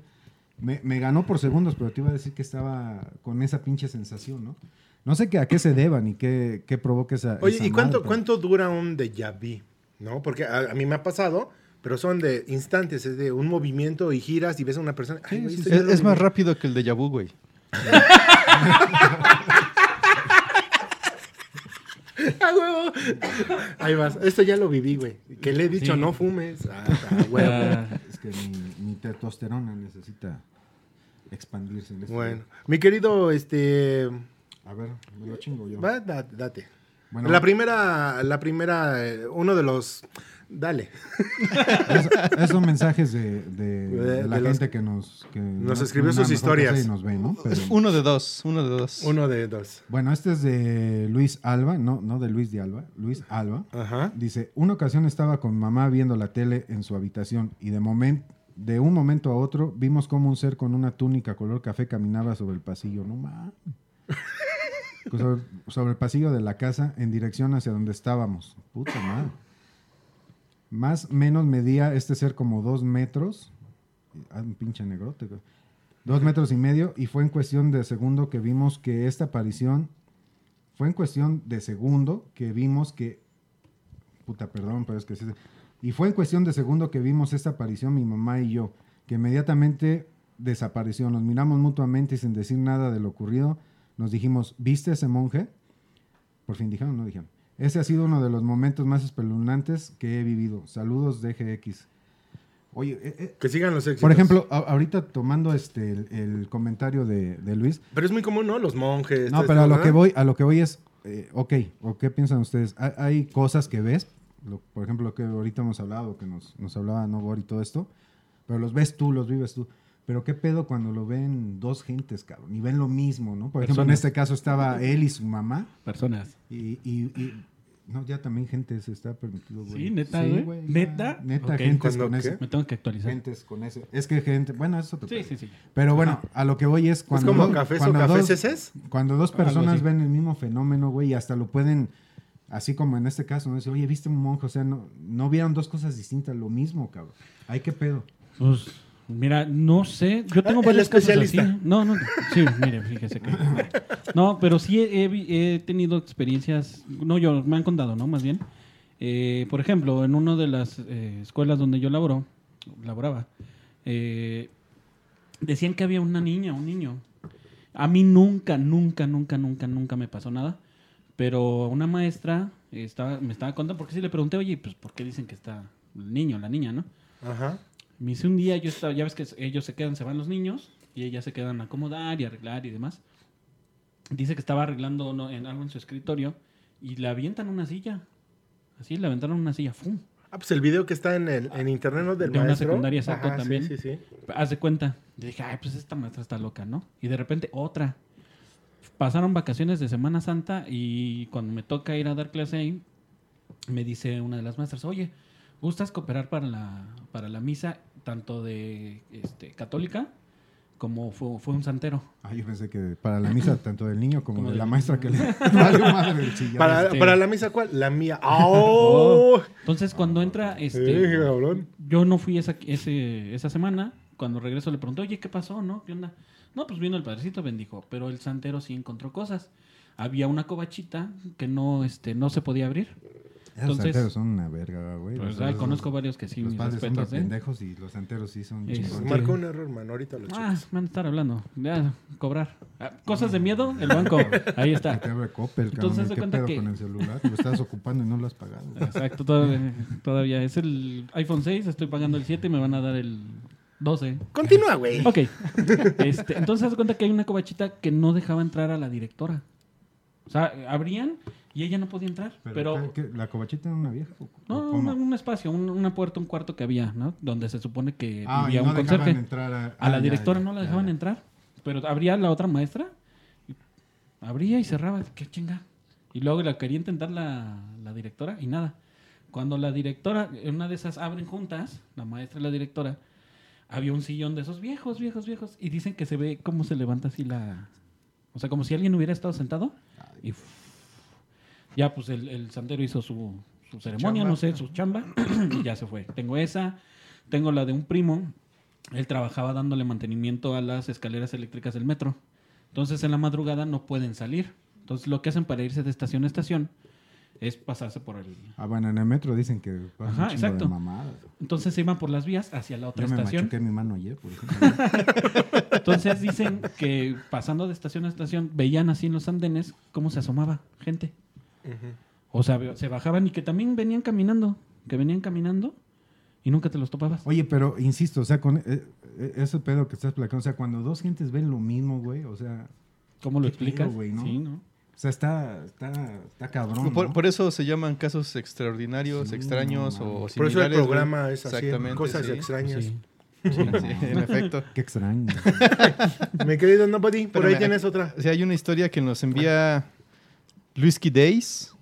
S4: me, me ganó por segundos, pero te iba a decir que estaba con esa pinche sensación, ¿no? No sé qué, a qué se deba ni qué, qué provoca esa.
S2: Oye,
S4: esa
S2: ¿y cuánto,
S4: pero-
S2: cuánto dura un déjà vu? ¿No? Porque a, a mí me ha pasado, pero son de instantes, es de un movimiento y giras y ves a una persona. Ay,
S4: Sí,
S2: güey,
S4: sí,
S2: esto
S4: sí.
S2: ya
S1: Es, más rápido que el de vu, güey.
S2: ¡Ah, huevo! Ahí vas. Esto ya lo viví, güey. Que le he dicho,
S3: Sí.
S2: no fumes. Ah, ah, huevo.
S3: Ah,
S4: Es que mi, mi testosterona necesita expandirse. en este-
S2: Bueno, mi querido, este...
S4: A ver, me lo chingo yo.
S2: Va, da- date.
S4: Bueno,
S2: La primera, la primera, eh, uno de los... Dale.
S4: es- esos mensajes de, de- de la
S2: de los-
S4: gente que nos... Que
S2: Nos
S4: no-
S2: escribió sus historias.
S4: Y nos ve, ¿no? Pero-
S1: Es uno de dos, uno de dos.
S2: Uno de dos.
S4: Bueno, este es de Luis Alba, no, no de Luis de Alba, Luis Alba.
S2: Ajá.
S4: Dice, una ocasión estaba con mamá viendo la tele en su habitación y de, momen- de un momento a otro vimos como un ser con una túnica color café caminaba sobre el pasillo. No mames. sobre, el pasillo de la casa en dirección hacia donde estábamos. Puta madre. Más menos medía este ser como dos metros. Ah, un pinche negrote. Dos metros y medio y fue en cuestión de segundo que vimos que esta aparición fue en cuestión de segundo que vimos que puta perdón pero es que y fue en cuestión de segundo que vimos esta aparición mi mamá y yo que inmediatamente desapareció nos miramos mutuamente y sin decir nada de lo ocurrido nos dijimos viste a ese monje por fin dijeron no dijeron ese ha sido uno de los momentos más espeluznantes que he vivido saludos DGX oye eh, eh,
S2: Que sigan los éxitos.
S4: por ejemplo a- ahorita tomando este el, el comentario de, de Luis
S2: Pero es muy común, ¿no? Los monjes.
S4: no, pero a lo que voy, a lo que voy es, eh, ok, ¿o qué piensan ustedes? Hay, hay cosas que ves, lo- por ejemplo, lo que ahorita hemos hablado, que nos, nos hablaba Nobor y todo esto, pero los ves tú, los vives tú. Pero qué pedo cuando lo ven dos gentes, cabrón, y ven lo mismo, ¿no? Por ejemplo, en este caso estaba él y su mamá,
S3: personas.
S4: y, y- y- no, ya también gente se está permitido, güey.
S3: Sí, neta, güey.
S4: ya,
S3: ¿Neta?
S4: Neta,
S3: Ok.
S4: gentes
S2: ¿Cuándo
S4: con ese.
S3: Me tengo que actualizar.
S4: Gentes con ese. Es que gente, bueno, eso te
S3: Sí, sí, sí.
S4: Pero bueno, a lo que voy es
S2: Es
S4: cuando.
S2: como
S4: dos-
S2: cafés o
S4: cuando
S2: cafés
S4: dos-
S2: heces.
S4: cuando dos personas ven el mismo fenómeno, güey, y hasta lo pueden, así como en este caso, ¿no? Dice, oye, ¿viste un monje? O sea, no, no vieron dos cosas distintas, lo mismo, cabrón. Ay, qué pedo.
S3: Pues, mira, no sé. Yo tengo
S2: Ah, el
S3: varios casos así. No, no. Sí, mire, fíjese que. No, pero sí he, he- he tenido experiencias. No, yo, me han contado, ¿no? Más bien. Eh, por ejemplo, en una de las eh, escuelas donde yo laboro, laboraba, eh, decían que había una niña, un niño. A mí nunca, nunca, nunca, nunca, nunca me pasó nada. Pero una maestra estaba, me estaba contando, porque sí le pregunté, oye, pues, ¿por qué dicen que está el niño, la niña, no?
S2: Ajá.
S3: Me hice un día, yo estaba, ya ves que ellos se quedan, se van los niños y ellas se quedan a acomodar y arreglar y demás. Dice que estaba arreglando en algo en su escritorio y le avientan una silla. Así, le aventaron una silla. ¡Fum!
S2: Ah, pues el video que está en, el, en internet, ¿no? Del
S3: De una secundaria, exacto,
S2: Ajá,
S3: también.
S2: Sí, sí, sí.
S3: Haz de cuenta. Yo dije, ay, pues esta maestra está loca, ¿no? Y de repente otra. Pasaron vacaciones de Semana Santa y cuando me toca ir a dar clase ahí, me dice una de las maestras, oye, ¿gustas cooperar para la, para la misa tanto de este, católica como fue, fue un santero?
S4: Ah, yo pensé que para la misa, tanto del niño como,
S3: Como
S4: de la maestra que le vale madre el chillado.
S2: Para,
S3: Este-
S2: para la misa, ¿cuál? La mía. ¡Oh!
S3: Entonces cuando entra, este,
S2: Eh, cabrón.
S3: yo no fui esa, ese, esa semana. Cuando regreso le pregunté, oye, ¿qué pasó? ¿No? ¿Qué onda? No, pues vino el padrecito, bendijo. Pero el santero sí encontró cosas. Había una covachita que no, este, no se podía abrir. Entonces-
S4: santeros son una verga, güey.
S3: Pues,
S4: Los-
S3: ah,
S4: los-
S3: conozco varios que sí,
S4: Los
S3: mis
S4: padres
S3: respetos, ¿eh?
S4: pendejos y los santeros sí son chingones.
S3: Sí.
S2: Marcó un error, mano. Ahorita lo
S3: Ah,
S2: checas.
S3: me van a estar hablando. Ya, cobrar. Ah, Cosas de miedo, el banco. Ahí está.
S4: te abre Coppel,
S3: Entonces,
S4: ¿Qué
S3: cuenta
S4: pedo
S3: que-
S4: con el celular? Lo estás ocupando y no lo has pagado.
S3: Exacto, todavía, todavía. Es el iPhone 6, estoy pagando el 7 y me van a dar el 12.
S2: Continúa, güey.
S3: Ok. Este, entonces, haz de cuenta que hay una covachita que no dejaba entrar a la directora. O sea, abrían y ella no podía entrar. Pero.
S4: ¿La covachita era una vieja? o-
S3: no, una- un espacio, un- una puerta, un cuarto que había, ¿no? Donde se supone que
S4: Ah, y
S3: vivía
S4: no
S3: un
S4: dejaban
S3: conserje.
S4: entrar a,
S3: A la
S4: ah, ya,
S3: directora
S4: ya,
S3: no la dejaban
S4: ya.
S3: entrar. Pero abría la otra maestra, y abría y cerraba, qué chinga. Y luego la quería intentar la, la directora y nada. Cuando la directora, en una de esas abren juntas, la maestra y la directora, había un sillón de esos viejos, viejos, viejos. Y dicen que se ve cómo se levanta así la... O sea, como si alguien hubiera estado sentado. Y uf, ya pues el, el santero hizo su, su ceremonia, no sé, su chamba. y ya se fue. Tengo esa. Tengo la de un primo. Él trabajaba dándole mantenimiento a las escaleras eléctricas del metro. Entonces en la madrugada no pueden salir. Entonces lo que hacen para irse de estación a estación es pasarse por el...
S4: Ah, bueno, en el metro dicen que pasa
S3: Ajá,
S4: un
S3: exacto.
S4: de mamadas.
S3: Entonces se iban por las vías hacia la otra
S4: Yo me
S3: estación.
S4: machuqué mi mano ayer, por ejemplo.
S3: Entonces dicen que pasando de estación a estación veían así en los andenes cómo se asomaba gente. O sea, se bajaban y que también venían caminando, que venían caminando y nunca te los topabas.
S4: Oye, pero insisto, o sea, con eh, eh, ese pedo que estás platicando, o sea, cuando dos gentes ven lo mismo, güey, o sea,
S3: ¿Cómo lo explicas?
S4: pedo, güey, ¿no?
S3: Sí, ¿no?
S4: o sea, está, está, está cabrón.
S1: Por,
S4: ¿no?
S1: por eso se llaman casos extraordinarios,
S4: Sí,
S1: extraños
S4: no
S1: o
S4: mames.
S2: Por eso el
S1: similares, güey.
S2: programa es así,
S1: Exactamente,
S2: cosas
S1: sí.
S2: extrañas.
S3: Sí.
S1: Sí, sí, en efecto.
S4: Qué extraño.
S2: Mi querido Nobody, por
S1: Pero
S2: ahí
S1: me-
S2: tienes otra.
S1: O sea, hay una historia que nos envía Luisky Days.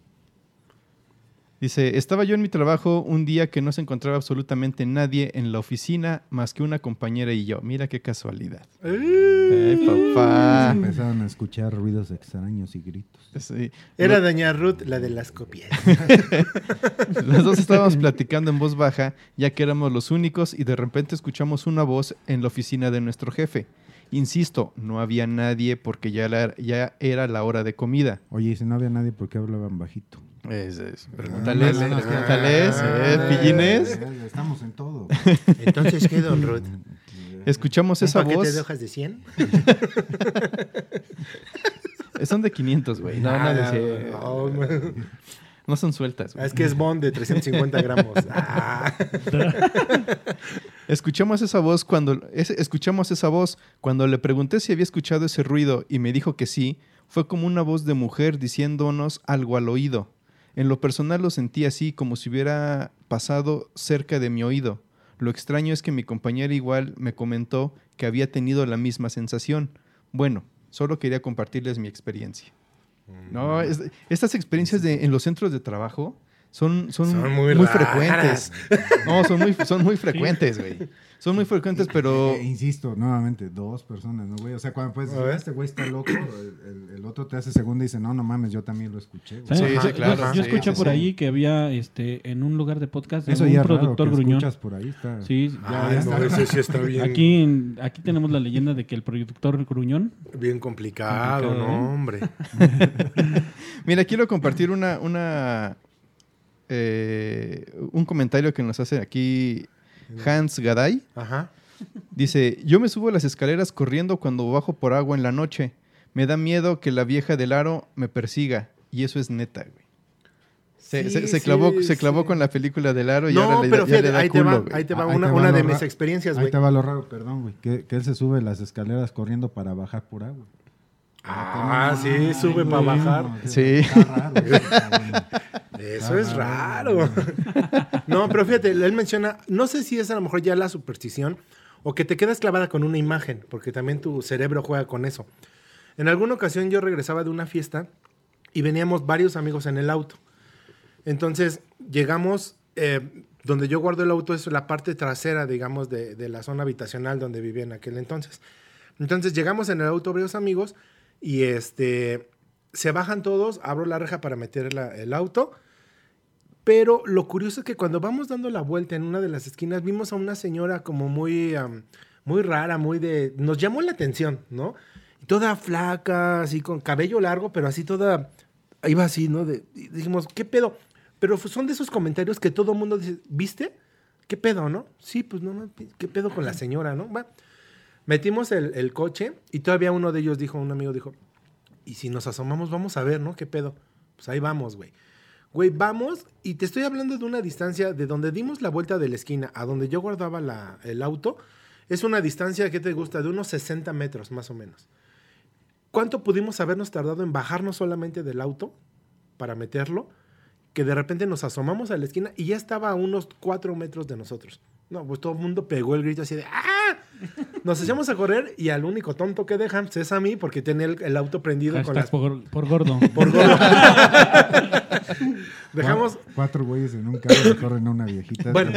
S1: Dice, estaba yo en mi trabajo un día que no se encontraba absolutamente nadie en la oficina más que una compañera y yo. Mira qué casualidad. Ay, papá.
S4: Empezaron a escuchar ruidos extraños y gritos.
S1: Sí.
S2: Era Doña Ruth, la de las copias.
S1: Los dos estábamos platicando en voz baja, ya que éramos los únicos, y de repente escuchamos una voz en la oficina de nuestro jefe. Insisto, no había nadie porque ya, la- ya era la hora de comida.
S4: Oye, si no había nadie, ¿por qué hablaban bajito?
S1: Es, es, pregúntales,
S4: Ah,
S1: pregúntales, eh,
S4: no,
S1: pillines.
S4: Estamos en todo.
S2: Entonces, ¿qué, Don Ruth?
S1: Escuchamos
S2: ¿Un
S1: esa voz.
S2: de hojas de 100?
S1: Son de 500, güey. No, no,
S2: Ah,
S1: de-
S2: no,
S1: no son sueltas.
S2: Ah,
S1: güey.
S2: es que es Bond de 350 gramos.
S1: Escuchamos esa voz cuando escuchamos esa voz cuando le pregunté si había escuchado ese ruido y me dijo que sí. Fue como una voz de mujer diciéndonos algo al oído. En lo personal lo sentí así como si hubiera pasado cerca de mi oído. Lo extraño es que mi compañera igual me comentó que había tenido la misma sensación. Bueno, solo quería compartirles mi experiencia. No, es- estas experiencias de, en los centros de trabajo son, son,
S2: Son muy
S1: frecuentes. No, son muy, son muy frecuentes, güey. Son muy frecuentes, pero...
S4: Eh, insisto, nuevamente, dos personas, ¿no, güey? O sea, cuando puedes decir, este güey está loco, el, otro te hace segunda y dice, no, no mames, yo también lo escuché, güey.
S1: Sí, sí,
S3: Yo-
S1: claro,
S3: Yo,
S1: sí,
S3: escuché
S1: sí,
S3: por
S1: sí.
S3: ahí que había este en un lugar de podcast
S4: Eso
S3: un
S4: ya es raro
S3: productor
S4: que
S3: gruñón.
S4: escuchas por ahí. Está...
S3: Sí, ya-
S2: Ah,
S3: ya
S2: no,
S3: está.
S2: ese sí está bien,
S3: Aquí, aquí tenemos la leyenda de que el productor gruñón
S2: bien complicado,
S3: Complicado,
S2: ¿no,
S3: ¿eh?
S2: hombre?
S1: Mira, quiero compartir una, una eh, un comentario que nos hace aquí Hans Gaday.
S2: Ajá.
S1: Dice, yo me subo las escaleras corriendo cuando bajo por agua en la noche. Me da miedo que la vieja del aro me persiga. Y eso es neta, güey. Se,
S2: Sí,
S1: se- se
S2: sí,
S1: clavó, se clavó
S2: sí.
S1: con la película del aro y
S2: No,
S1: ahora le,
S2: pero
S1: ya le
S2: fíjate,
S1: da
S2: ahí te va,
S1: güey.
S2: ahí te va
S4: Ah, ahí
S2: una,
S4: te va
S2: una
S4: lo
S2: de mis experiencias,
S4: Ahí
S2: güey.
S4: te va lo raro, perdón, güey. Que, que él se sube las escaleras corriendo para bajar por agua.
S2: Ah, sí, sube para bajar.
S1: Sí.
S4: Está raro, güey,
S2: Eso es
S4: Ah,
S2: raro. No, pero fíjate, él menciona, no sé si es a lo mejor ya la superstición o que te quedas clavada con una imagen, porque también tu cerebro juega con eso. En alguna ocasión yo regresaba de una fiesta y veníamos varios amigos en el auto. Entonces llegamos, eh, donde yo guardo el auto es la parte trasera, digamos, de, de la zona habitacional donde vivía en aquel entonces. Entonces llegamos en el auto varios amigos y este, se bajan todos, abro la reja para meter la- el auto. Pero lo curioso es que cuando vamos dando la vuelta en una de las esquinas, vimos a una señora como muy, muy rara, muy de... Nos llamó la atención, ¿no? Toda flaca, así con cabello largo, pero así toda... Iba así, ¿no? De, y dijimos, ¿qué pedo? Pero son de esos comentarios que todo el mundo dice, ¿viste? ¿Qué pedo, no? Sí, pues no, no, ¿qué pedo con la señora, no? Va. Metimos el, el coche y todavía uno de ellos dijo, un amigo dijo, y si nos asomamos, vamos a ver, ¿no? ¿Qué pedo? Pues ahí vamos, güey. Güey, vamos, y te estoy hablando de una distancia de donde dimos la vuelta de la esquina a donde yo guardaba la- el auto. Es una distancia que te gusta, de unos 60 metros más o menos. ¿Cuánto pudimos habernos tardado en bajarnos solamente del auto para meterlo? Que de repente nos asomamos a la esquina y ya estaba a unos 4 metros de nosotros. No, pues todo el mundo pegó el grito así de ¡Ah! Nos echamos a correr y al único tonto que dejan es a mí porque tenía el, el auto prendido con
S3: Hashtag
S2: las...
S3: por, por gordo.
S2: Por gordo. Dejamos...
S4: Cuatro, cuatro güeyes en un carro que corren a una viejita.
S2: Bueno,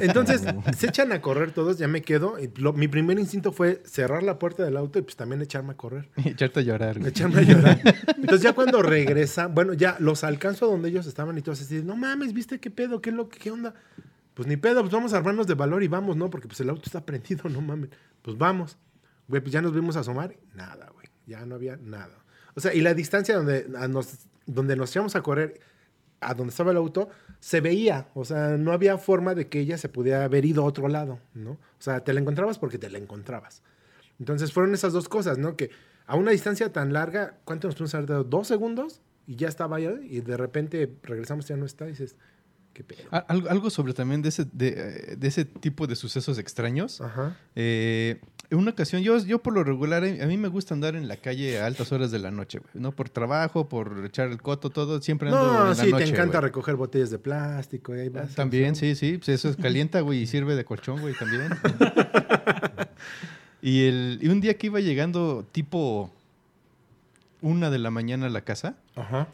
S2: entonces se echan a correr todos, ya me quedo. y lo- mi primer instinto fue cerrar la puerta del auto y pues también echarme a correr.
S1: Y echarte a llorar, güey.
S2: Echarme a llorar. Entonces ya cuando regresa, bueno, ya los alcanzo a donde ellos estaban y todos así, no mames, ¿viste qué pedo? ¿Qué, lo, qué onda? Pues ni pedo, pues vamos a armarnos de valor y vamos, ¿no? Porque pues el auto está prendido, no mames. Pues vamos. Güey, pues ya nos vimos asomar. Nada, güey. Ya no había nada. O sea, y la distancia donde a nos, donde nos íbamos a correr, a donde estaba el auto, se veía. O sea, no había forma de que ella se pudiera haber ido a otro lado, ¿no? O sea, te la encontrabas porque te la encontrabas. Entonces fueron esas dos cosas, ¿no? Que a una distancia tan larga, ¿cuánto nos pudimos haber dado? ¿Dos segundos? Y ya estaba allá y de repente regresamos y ya no está y dices, qué
S1: Algo, sobre también de ese, de, eh, de ese tipo de sucesos extraños.
S2: Ajá.
S1: Eh, en una ocasión, yo, yo por lo regular, eh, a mí me gusta andar en la calle a altas horas de la noche, güey. No por trabajo, por echar el coto, todo. Siempre ando en
S2: No,
S1: la
S2: sí,
S1: noche,
S2: te encanta
S1: güey.
S2: recoger botellas de plástico y ahí vas.
S1: También, sí, sí. Pues eso es calienta, güey, y sirve de colchón, güey, también. y, el, y un día que iba llegando tipo una de la mañana a la casa,
S2: Ajá.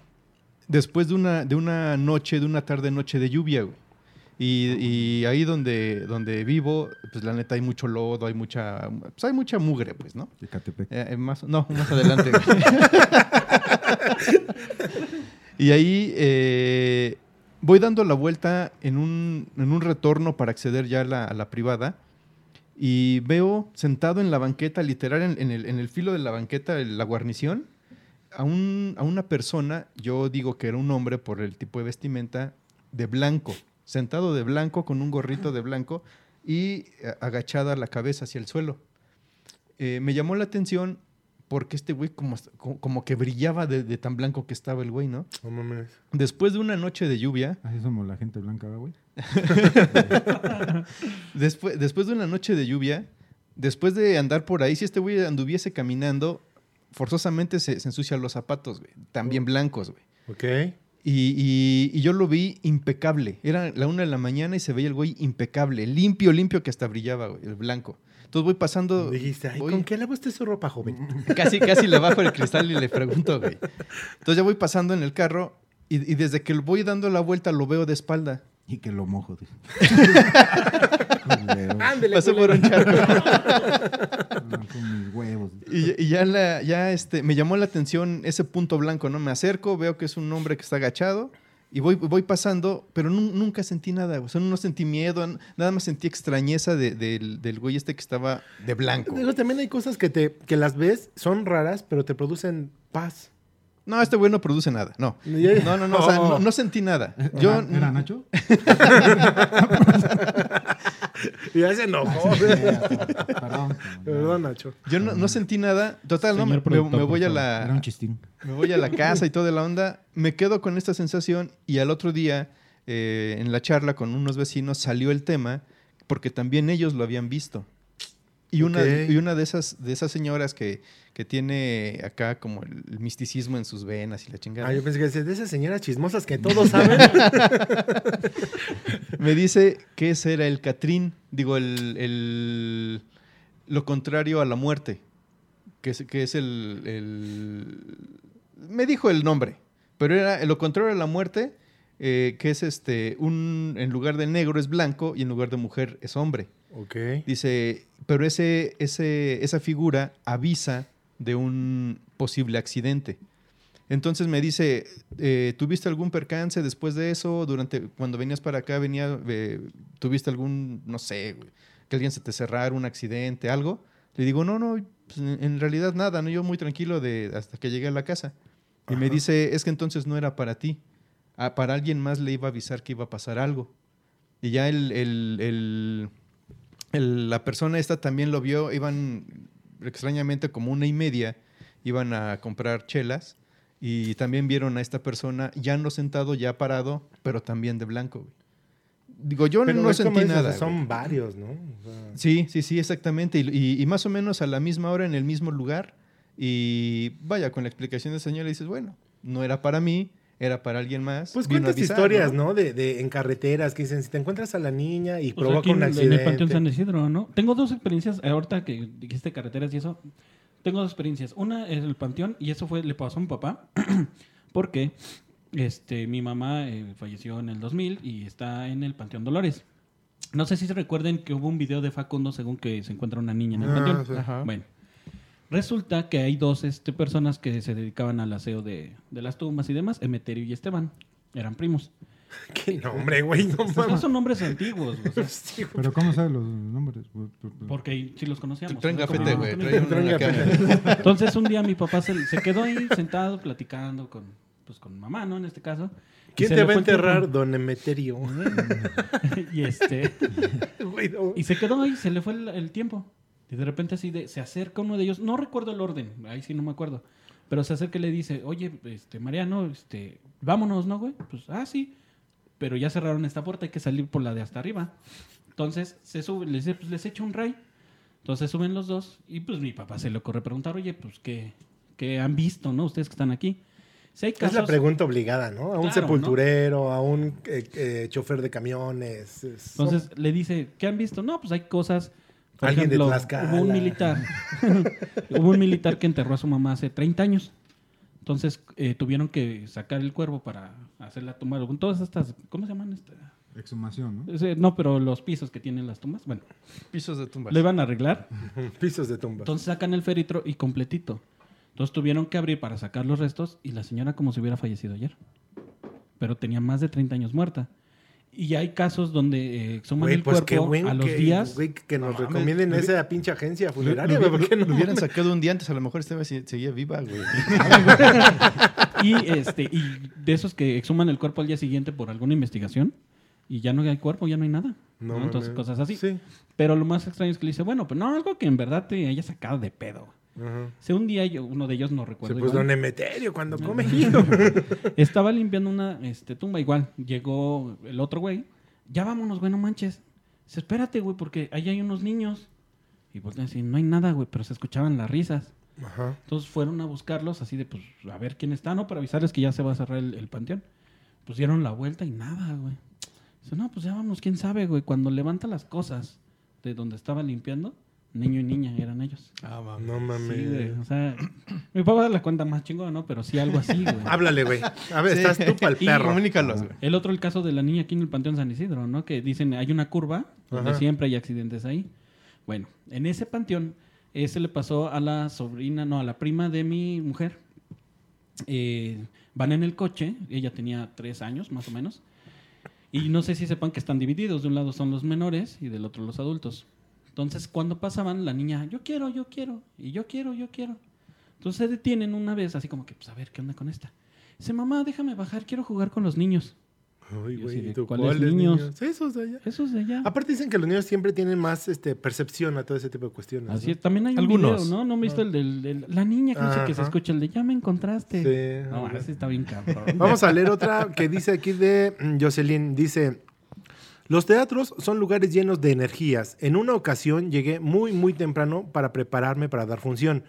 S1: Después de una, de una noche, de una tarde-noche de lluvia, güey. Y, y ahí donde, donde vivo, pues la neta hay mucho lodo, hay mucha, pues hay mucha mugre, pues, ¿no? Eh, eh, más, no, más adelante. y ahí eh, voy dando la vuelta en un, en un retorno para acceder ya a la, a la privada. Y veo sentado en la banqueta, literal, en, en el, en el filo de la banqueta, la guarnición, a, un- a una persona, yo digo que era un hombre por el tipo de vestimenta, de blanco, sentado de blanco con un gorrito de blanco y eh, agachada la cabeza hacia el suelo. Eh, me llamó la atención porque este güey como, como, que brillaba de, de tan blanco que estaba el güey, ¿no?
S2: No mames.
S1: Después de una noche de lluvia,
S4: Así somos la gente blanca, ¿verdad, güey.
S1: después, después de una noche de lluvia, después de andar por ahí, si este güey anduviese caminando, forzosamente se, se ensucian los zapatos, güey, también blancos, güey.
S2: Ok.
S1: Y, y- y yo lo vi impecable. Era la una de la mañana y se veía el güey impecable, limpio, limpio, que hasta brillaba, güey, el blanco. Entonces voy pasando.
S2: Dijiste, ay,
S1: voy-
S2: ¿con qué lava usted su ropa, joven?
S1: Casi, casi le bajo el cristal y le pregunto, güey. Entonces ya voy pasando en el carro y, y desde que voy dando la vuelta lo veo de espalda.
S4: Y que lo mojo. dice.
S2: Ándele,
S1: Pasó por un charco.
S4: No, con mis huevos.
S1: Y, y ya, la, ya este, me llamó la atención ese punto blanco, ¿no? Me acerco, veo que es un hombre que está agachado y voy, voy pasando, pero nun- nunca sentí nada. O sea, no sentí miedo, nada más sentí extrañeza de- del, del güey este que estaba de blanco.
S2: Digo, también hay cosas que, te, que las ves, son raras, pero te producen paz.
S1: No, este güey no produce nada, no. No, no, no, o sea,
S2: Oh.
S1: no, no sentí nada. Yo,
S4: ¿Era, Nacho?
S2: Y ya se enojó.
S4: Perdón.
S2: Perdón, Nacho.
S1: yo no, no sentí nada. Total, no, me, voy a
S3: favor.
S4: Era un
S1: la,
S4: chistín.
S1: me voy a la casa y toda la onda. Me quedo con esta sensación y al otro día, eh, en la charla con unos vecinos, salió el tema porque también ellos lo habían visto. Y una, y una de, esas, de esas señoras que, que tiene acá como el, el misticismo en sus venas y la chingada.
S2: Ah, yo pensé que decías, de esas señoras chismosas que todos saben.
S1: Me dice que ese era el Catrín, digo, el, el- lo contrario a la muerte, que es, que es el, el- Me dijo el nombre, pero era lo contrario a la muerte, eh, que es este, un, en lugar de negro es blanco y en lugar de mujer es hombre.
S2: Ok.
S1: Dice, pero ese, ese, esa figura avisa de un posible accidente. Entonces me dice, eh, ¿tuviste algún percance después de eso? Durante cuando venías para acá, venía, eh, ¿tuviste algún, no sé, que alguien se te cerrara, un accidente, algo? Le digo, no, no, pues, en, realidad nada, no, yo muy tranquilo de, hasta que llegué a la casa. Y me
S2: Ajá.
S1: dice, es que entonces no era para ti. Ah, para alguien más le iba a avisar que iba a pasar algo. Y ya el, el- el- el- la persona esta también lo vio, iban extrañamente como una y media, iban a comprar chelas y también vieron a esta persona ya no sentado, ya parado, pero también de blanco. güey. Digo, yo
S2: Pero
S1: no sentí
S2: dices,
S1: nada.
S2: Son
S1: güey.
S2: varios, ¿no? O sea,
S1: Sí, sí, sí, exactamente. Y, y- y más o menos a la misma hora en el mismo lugar. Y vaya, con la explicación del señor le dices, bueno, no era para mí. Era para alguien más.
S2: Pues cuántas
S1: avisar,
S2: historias, ¿no? De, de- en carreteras que dicen, si te encuentras a la niña y
S3: Pues
S2: provoca
S3: aquí
S2: un
S3: en, en el Panteón
S2: accidente.
S3: San Isidro, ¿no? Tengo dos experiencias, eh, ahorita que dijiste carreteras y eso, tengo dos experiencias. Una es el Panteón y eso fue le pasó a mi papá porque este mi mamá eh, falleció en el 2000 y está en el Panteón Dolores. No sé si se recuerden que hubo un video de Facundo según que se encuentra una niña en el
S2: Ah,
S3: Panteón.
S2: sí.
S1: Ajá.
S3: Bueno, resulta que hay dos este, personas que se dedicaban al aseo de, de las tumbas y demás, Emeterio y Esteban. Eran primos.
S2: Qué nombre, güey, no mames.
S3: son nombres antiguos. o sea,
S2: Sí, güey.
S4: Pero ¿cómo sabes los nombres? Por- por- por-
S3: porque sí los conocíamos.
S1: Traen gafete, güey.
S3: Entonces un día mi papá se, se quedó ahí sentado platicando con, pues, con mamá, ¿no? En este caso.
S2: ¿Quién te va a enterrar, don Emeterio?
S3: y este y se quedó ahí, se le fue el, el tiempo. Y de repente así de, se acerca uno de ellos, no recuerdo el orden, ahí sí no me acuerdo. Pero se acerca y le dice, oye, este, Mariano, este, vámonos, ¿no, güey? Pues, ah, sí. Pero ya cerraron esta puerta, hay que salir por la de hasta arriba. Entonces se sube, les pues les echo un ray. Entonces suben los dos y pues mi papá se le ocurre preguntar, oye, pues ¿qué, qué han visto, no? Ustedes que están aquí. Si hay
S2: Es la
S3: casos,
S2: pregunta obligada, ¿no? A un
S3: Claro,
S2: sepulturero, a un eh, eh, chofer de camiones. es-
S3: entonces le dice, ¿qué han visto? No, pues hay cosas. Por
S2: Alguien de
S3: ejemplo,
S2: Tlaxcala.
S3: hubo un militar. hubo un militar que enterró a su mamá hace 30 años. Entonces eh, tuvieron que sacar el cuervo para hacer la tumba. Todas estas, ¿cómo se llaman? Esta-
S4: Exhumación, ¿no?
S3: ese- no, pero los pisos que tienen las tumbas. Bueno,
S1: Pisos de tumbas.
S3: lo iban a arreglar.
S2: Pisos de tumba.
S3: Entonces sacan el féretro y completito. Entonces tuvieron que abrir para sacar los restos y la señora como si hubiera fallecido ayer. Pero tenía más de 30 años muerta. Y hay casos donde exhuman
S2: Güey,
S3: el
S2: pues
S3: cuerpo a los
S2: que,
S3: días.
S2: güey, que nos
S1: No
S2: recomienden esa pinche agencia funeraria,
S1: lo
S2: güey, ¿por qué no?
S1: lo hubieran sacado un día antes, a lo mejor este se- seguía viva, güey.
S3: Y, este, y de esos que exhuman el cuerpo al día siguiente por alguna investigación y ya no hay cuerpo, ya no hay nada.
S2: No
S3: ¿no? Entonces, cosas así.
S2: Sí.
S3: Pero lo más extraño es que le dice, bueno, pues no, algo que en verdad te haya sacado de pedo. O sea, un día yo, uno de ellos no recuerdo.
S2: pues
S3: igual,
S2: don Emeterio, cuando come.
S3: Estaba limpiando una este, tumba igual. Llegó el otro güey. Ya vámonos, güey, no manches. Dice, espérate, güey, porque ahí hay unos niños. Y voltean así, no hay nada, güey, pero se escuchaban las risas.
S2: Ajá.
S3: Entonces fueron a buscarlos así de, pues, a ver quién está, ¿no? Para avisarles que ya se va a cerrar el, el panteón. Pues dieron la vuelta y nada, güey. Dice, no, pues ya vamos, quién sabe, güey. Cuando levanta las cosas de donde estaba limpiando, niño y niña eran ellos.
S1: Ah.
S2: No mames.
S3: Sí, güey. O sea, mi papá la cuenta más chingón, ¿no? Pero sí algo así, güey.
S2: Háblale, güey. A ver,
S1: Sí.
S2: estás tú para el perro.
S1: Comunícalos, güey.
S3: El otro, el caso de la niña aquí en el Panteón San Isidro, ¿no? Que dicen, hay una curva donde
S2: Ajá.
S3: siempre hay accidentes ahí. Bueno, en ese panteón, ese le pasó a la sobrina, no, a la prima de mi mujer. Eh, van en el coche, ella tenía tres años más o menos. Y no sé si sepan que están divididos. De un lado son los menores y del otro los adultos. Entonces, cuando pasaban, la niña, yo quiero, yo quiero, y yo quiero, yo quiero. Entonces se detienen una vez, así como que, pues a ver, ¿qué onda con esta? Dice, mamá, déjame bajar, quiero jugar con los niños.
S2: Ay, güey,
S3: así de,
S2: ¿y tú
S3: ¿cuáles
S2: cuáles
S3: niños?
S2: Esos de allá.
S3: Esos de allá.
S2: Aparte dicen que los niños siempre tienen más este, percepción a todo ese tipo de cuestiones.
S3: Así
S2: ¿no?
S3: es. También hay un
S1: Algunos.
S3: video, ¿no? ¿No me visto el del, del- la niña que dice que se escucha el de ya me encontraste?
S2: Sí.
S3: No, ese está bien cabrón.
S2: Vamos a leer otra que dice aquí de mm, Jocelyn. Dice, los teatros son lugares llenos de energías. En una ocasión llegué muy, muy temprano para prepararme para dar función.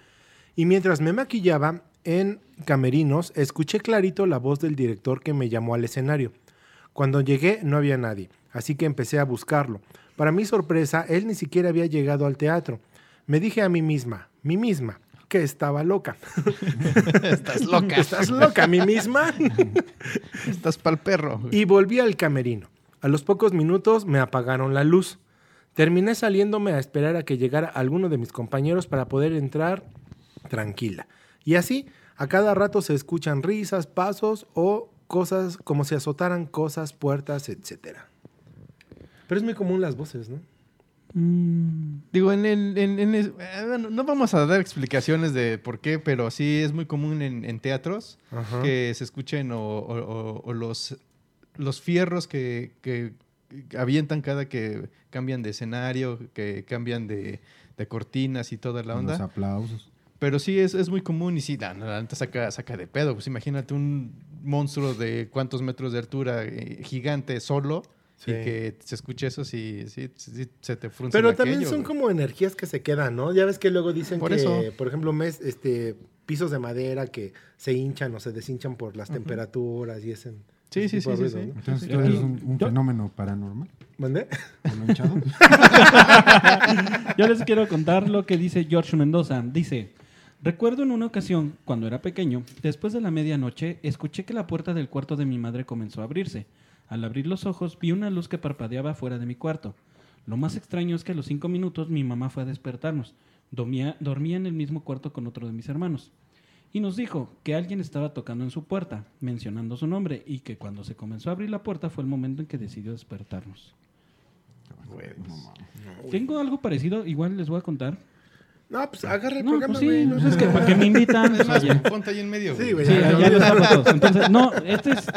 S2: Y mientras me maquillaba en camerinos, escuché clarito la voz del director que me llamó al escenario. Cuando llegué no había nadie, así que empecé a buscarlo. Para mi sorpresa, él ni siquiera había llegado al teatro. Me dije a mí misma, mí misma, que estaba loca.
S1: Estás loca.
S2: ¿Estás loca, mí misma?
S1: Estás pa'l perro.
S2: Y volví al camerino. A los pocos minutos me apagaron la luz. Terminé saliéndome a esperar a que llegara alguno de mis compañeros para poder entrar tranquila. Y así, a cada rato se escuchan risas, pasos o cosas como si azotaran cosas, puertas, etc. Pero es muy común las voces, ¿no?
S3: Mm,
S1: Digo, en en- en eh, bueno, no vamos a dar explicaciones de por qué, pero sí es muy común en, en teatros
S2: Ajá.
S1: que se escuchen o, o- o- o los, los fierros que, que avientan cada que cambian de escenario, que cambian de, de cortinas y toda la onda.
S4: Los aplausos.
S1: Pero sí es, es muy común y sí, la, la neta saca, saca de pedo. Pues imagínate un monstruo de cuántos metros de altura eh, gigante solo
S2: Sí.
S1: y que se escuche eso, sí, sí, sí, se te frunce
S2: Pero también
S1: aquello,
S2: son
S1: güey.
S2: como energías que se quedan, ¿no? Ya ves que luego dicen
S1: Por
S2: que,
S1: eso.
S2: por ejemplo, mes, este, pisos de madera que se hinchan o se deshinchan por las temperaturas y ese,
S1: Sí, sí, sí, sí,
S2: ruido,
S1: sí.
S2: ¿no?
S4: Entonces tú eres un, un
S3: yo-
S4: fenómeno paranormal.
S3: Yo les quiero contar lo que dice George Mendoza. Dice, recuerdo en una ocasión, cuando era pequeño, después de la medianoche, escuché que la puerta del cuarto de mi madre comenzó a abrirse. Al abrir los ojos, vi una luz que parpadeaba fuera de mi cuarto. Lo más extraño es que a los cinco minutos mi mamá fue a despertarnos. Dormía, dormía en el mismo cuarto con otro de mis hermanos. Y nos dijo que alguien estaba tocando en su puerta, mencionando su nombre, y que cuando se comenzó a abrir la puerta fue el momento en que decidió despertarnos. Tengo algo parecido, igual les voy a contar.
S2: No, pues agarra el
S3: No,
S2: programa,
S3: pues sí,
S2: güey.
S3: no, es que para que me invitan.
S1: Es más, ponte ahí en medio.
S2: Sí,
S1: güey.
S3: Sí,
S2: ya,
S3: ya, todos. Entonces, no, este es.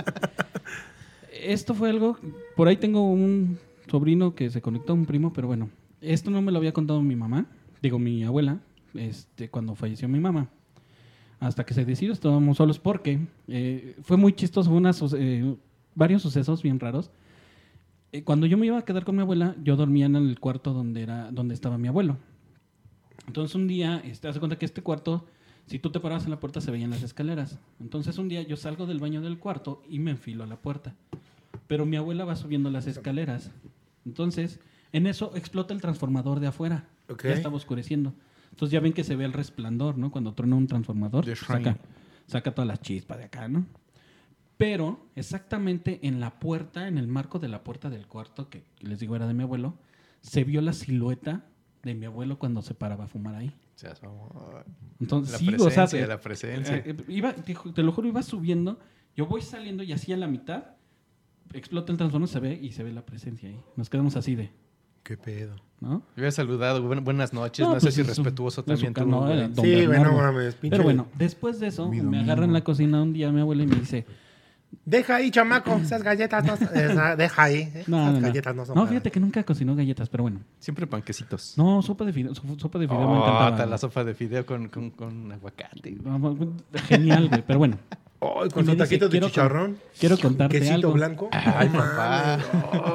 S3: Esto fue algo. Por ahí tengo un sobrino que se conectó a un primo, pero bueno. Esto no me lo había contado mi mamá, digo mi abuela, este, cuando falleció mi mamá. Hasta que se decidió, estábamos solos porque eh, fue muy chistoso, unas, eh, varios sucesos bien raros. Eh, cuando yo me iba a quedar con mi abuela, yo dormía en el cuarto donde, era, donde estaba mi abuelo. Entonces un día, este, haz de cuenta que este cuarto, si tú te parabas en la puerta, se veían las escaleras. Entonces un día yo salgo del baño del cuarto y me enfilo a la puerta. Pero mi abuela va subiendo las escaleras. Entonces, en eso explota el transformador de afuera.
S2: Ok.
S3: Ya estaba oscureciendo. Entonces ya ven que se ve el resplandor, ¿no? Cuando truena un transformador,
S1: The
S3: saca, saca todas las chispas de acá, ¿no? Pero exactamente en la puerta, en el marco de la puerta del cuarto, que les digo era de mi abuelo, se vio la silueta de mi abuelo cuando se paraba a fumar ahí.
S1: O sea, somos-
S3: Entonces,
S1: La
S3: sí,
S1: presencia,
S3: o sea,
S1: la presencia.
S3: eh, eh, iba, te, te lo juro, iba subiendo, yo voy saliendo y así a la mitad, explota el transformador, se ve y se ve la presencia ahí. Nos quedamos así de,
S2: ¿Qué pedo?
S3: ¿no?
S1: Yo había saludado, buen- buenas noches, no,
S3: No,
S1: sé
S3: pues
S1: si respetuoso también tú,
S3: eh, Don
S2: sí, no
S3: Bernardo.
S2: mames.
S3: Pero bueno, después de eso, me agarra en la cocina un día mi abuela y me dice,
S2: Deja ahí, chamaco. Esas galletas no son- esa- Deja ahí. eh,
S3: no,
S2: Esas
S3: no, no.
S2: galletas no son
S3: No,
S2: para-
S3: fíjate que nunca cocinó galletas, pero bueno.
S1: Siempre panquecitos.
S3: No, sopa de fideo, so- sopa de fideo me
S1: Oh,
S3: encantaba.
S1: ta- la sopa de fideo con, con, con aguacate.
S3: Genial, güey, pero bueno.
S2: Ay,
S3: Y
S2: con su
S3: dice,
S2: taquito de chicharrón.
S3: Quiero contarte
S2: Quesito
S3: algo.
S2: blanco.
S1: Ay,
S2: No
S1: papá.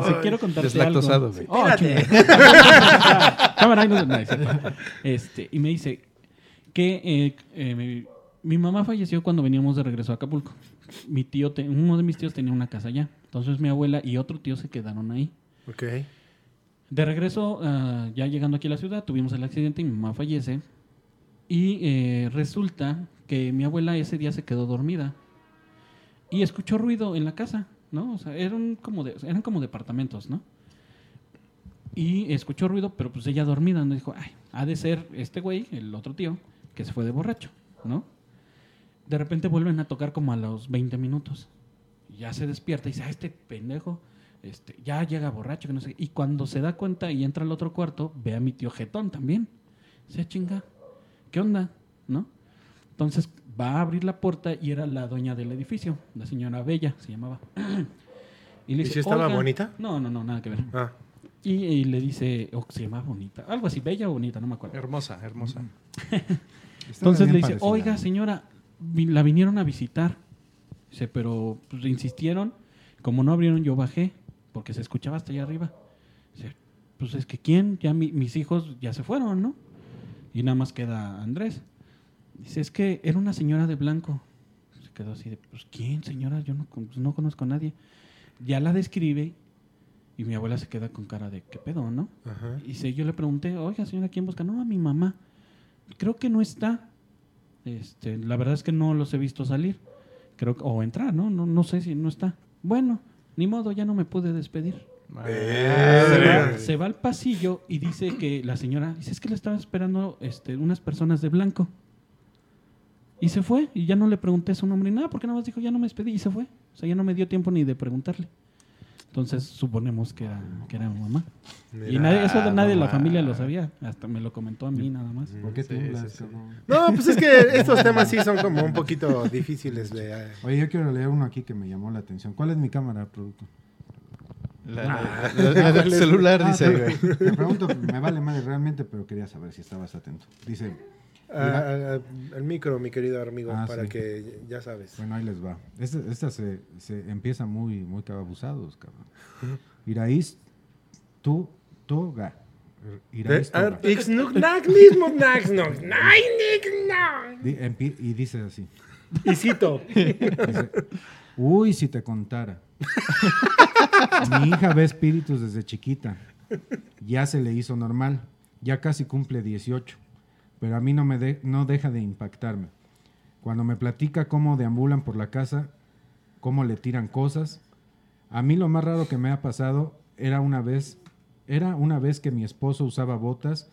S3: Sí, quiero contarte
S1: Deslactosado,
S3: algo.
S1: güey.
S3: Oh, este, y me dice que eh, eh, mi, mi mamá falleció cuando veníamos de regreso a Acapulco. Mi tío, te- uno de mis tíos tenía una casa allá. Entonces mi abuela y otro tío se quedaron ahí.
S2: Ok.
S3: De regreso, ah, ya llegando aquí a la ciudad, tuvimos el accidente y mi mamá fallece. Y eh, resulta que mi abuela ese día se quedó dormida. Y escuchó ruido en la casa, ¿no? O sea, eran como, de- eran como departamentos, ¿no? Y escuchó ruido, pero pues ella dormida, ¿no? Dijo, ay, ha de ser este güey, el otro tío, que se fue de borracho, ¿no? De repente vuelven a tocar como a los 20 minutos. Ya se despierta y dice, ah, este pendejo este, ya llega borracho, que no sé. qué". Y cuando se da cuenta y entra al otro cuarto, ve a mi tío Jetón también. Se chinga, ¿qué onda? ¿No? Entonces va a abrir la puerta y era la dueña del edificio, la señora Bella se llamaba. Y, le
S2: ¿Y si estaba bonita?
S3: No, no, no, nada que ver.
S2: Ah,
S3: Y, y le dice, oh, se llama bonita, algo así, Bella o bonita, no me acuerdo.
S1: Hermosa, hermosa.
S3: Entonces
S4: bien
S3: le dice,
S4: parecida.
S3: oiga, señora, la vinieron a visitar. Dice, pero pues, insistieron. Como no abrieron, yo bajé, porque se escuchaba hasta allá arriba. Dice, pues es que quién, ya mi- mis hijos ya se fueron, ¿no? Y nada más queda Andrés. Dice, es que era una señora de blanco. Se quedó así de, pues quién, señora, yo no, con- pues, no conozco a nadie. Ya la describe y mi abuela se queda con cara de, ¿qué pedo, no?
S2: ajá.
S3: Y si yo le pregunté, oiga, señora, ¿quién busca? No, a mi mamá. Creo que no está. Este, la verdad es que no los he visto salir. Creo que- o entrar, ¿no? ¿no? No sé si no está. Bueno, ni modo, ya no me pude despedir. Se va, se va al pasillo y dice que la señora, dice, es que le estaba esperando este, unas personas de blanco. Y se fue, y ya no le pregunté su nombre ni nada, porque nada más dijo, ya no me despedí, y se fue. O sea, ya no me dio tiempo ni de preguntarle. Entonces suponemos que era, que era mi mamá. y nadie, eso de nadie de la familia lo sabía. Hasta me lo comentó a mí nada más.
S4: ¿Por qué
S1: Sí, sí?
S2: No, pues es que estos temas sí son como un poquito difíciles de... eh,
S4: Oye, yo quiero leer uno aquí que me llamó la atención. ¿Cuál es mi cámara, producto?
S1: La, la- la- la del celular,
S4: Ah,
S1: dice,
S4: te,
S1: güey.
S4: te pregunto, me vale madre realmente, pero quería saber si estabas atento. Dice,
S2: ah, el micro, mi querido amigo,
S4: Ah,
S2: para
S4: sí.
S2: que ya sabes.
S4: bueno, ahí les va. Esta, esta se, se empieza muy, muy abusados, cabrón. Iraíz, tú, Toga. Y dice así.
S2: Y cito.
S4: Dice, Uy, si te contara. Mi hija ve espíritus desde chiquita. Ya se le hizo normal. Ya casi cumple 18. Pero a mí no me no deja de impactarme. Cuando me platica cómo deambulan por la casa, cómo le tiran cosas. A mí lo más raro que me ha pasado era una vez, era una vez que mi esposo usaba botas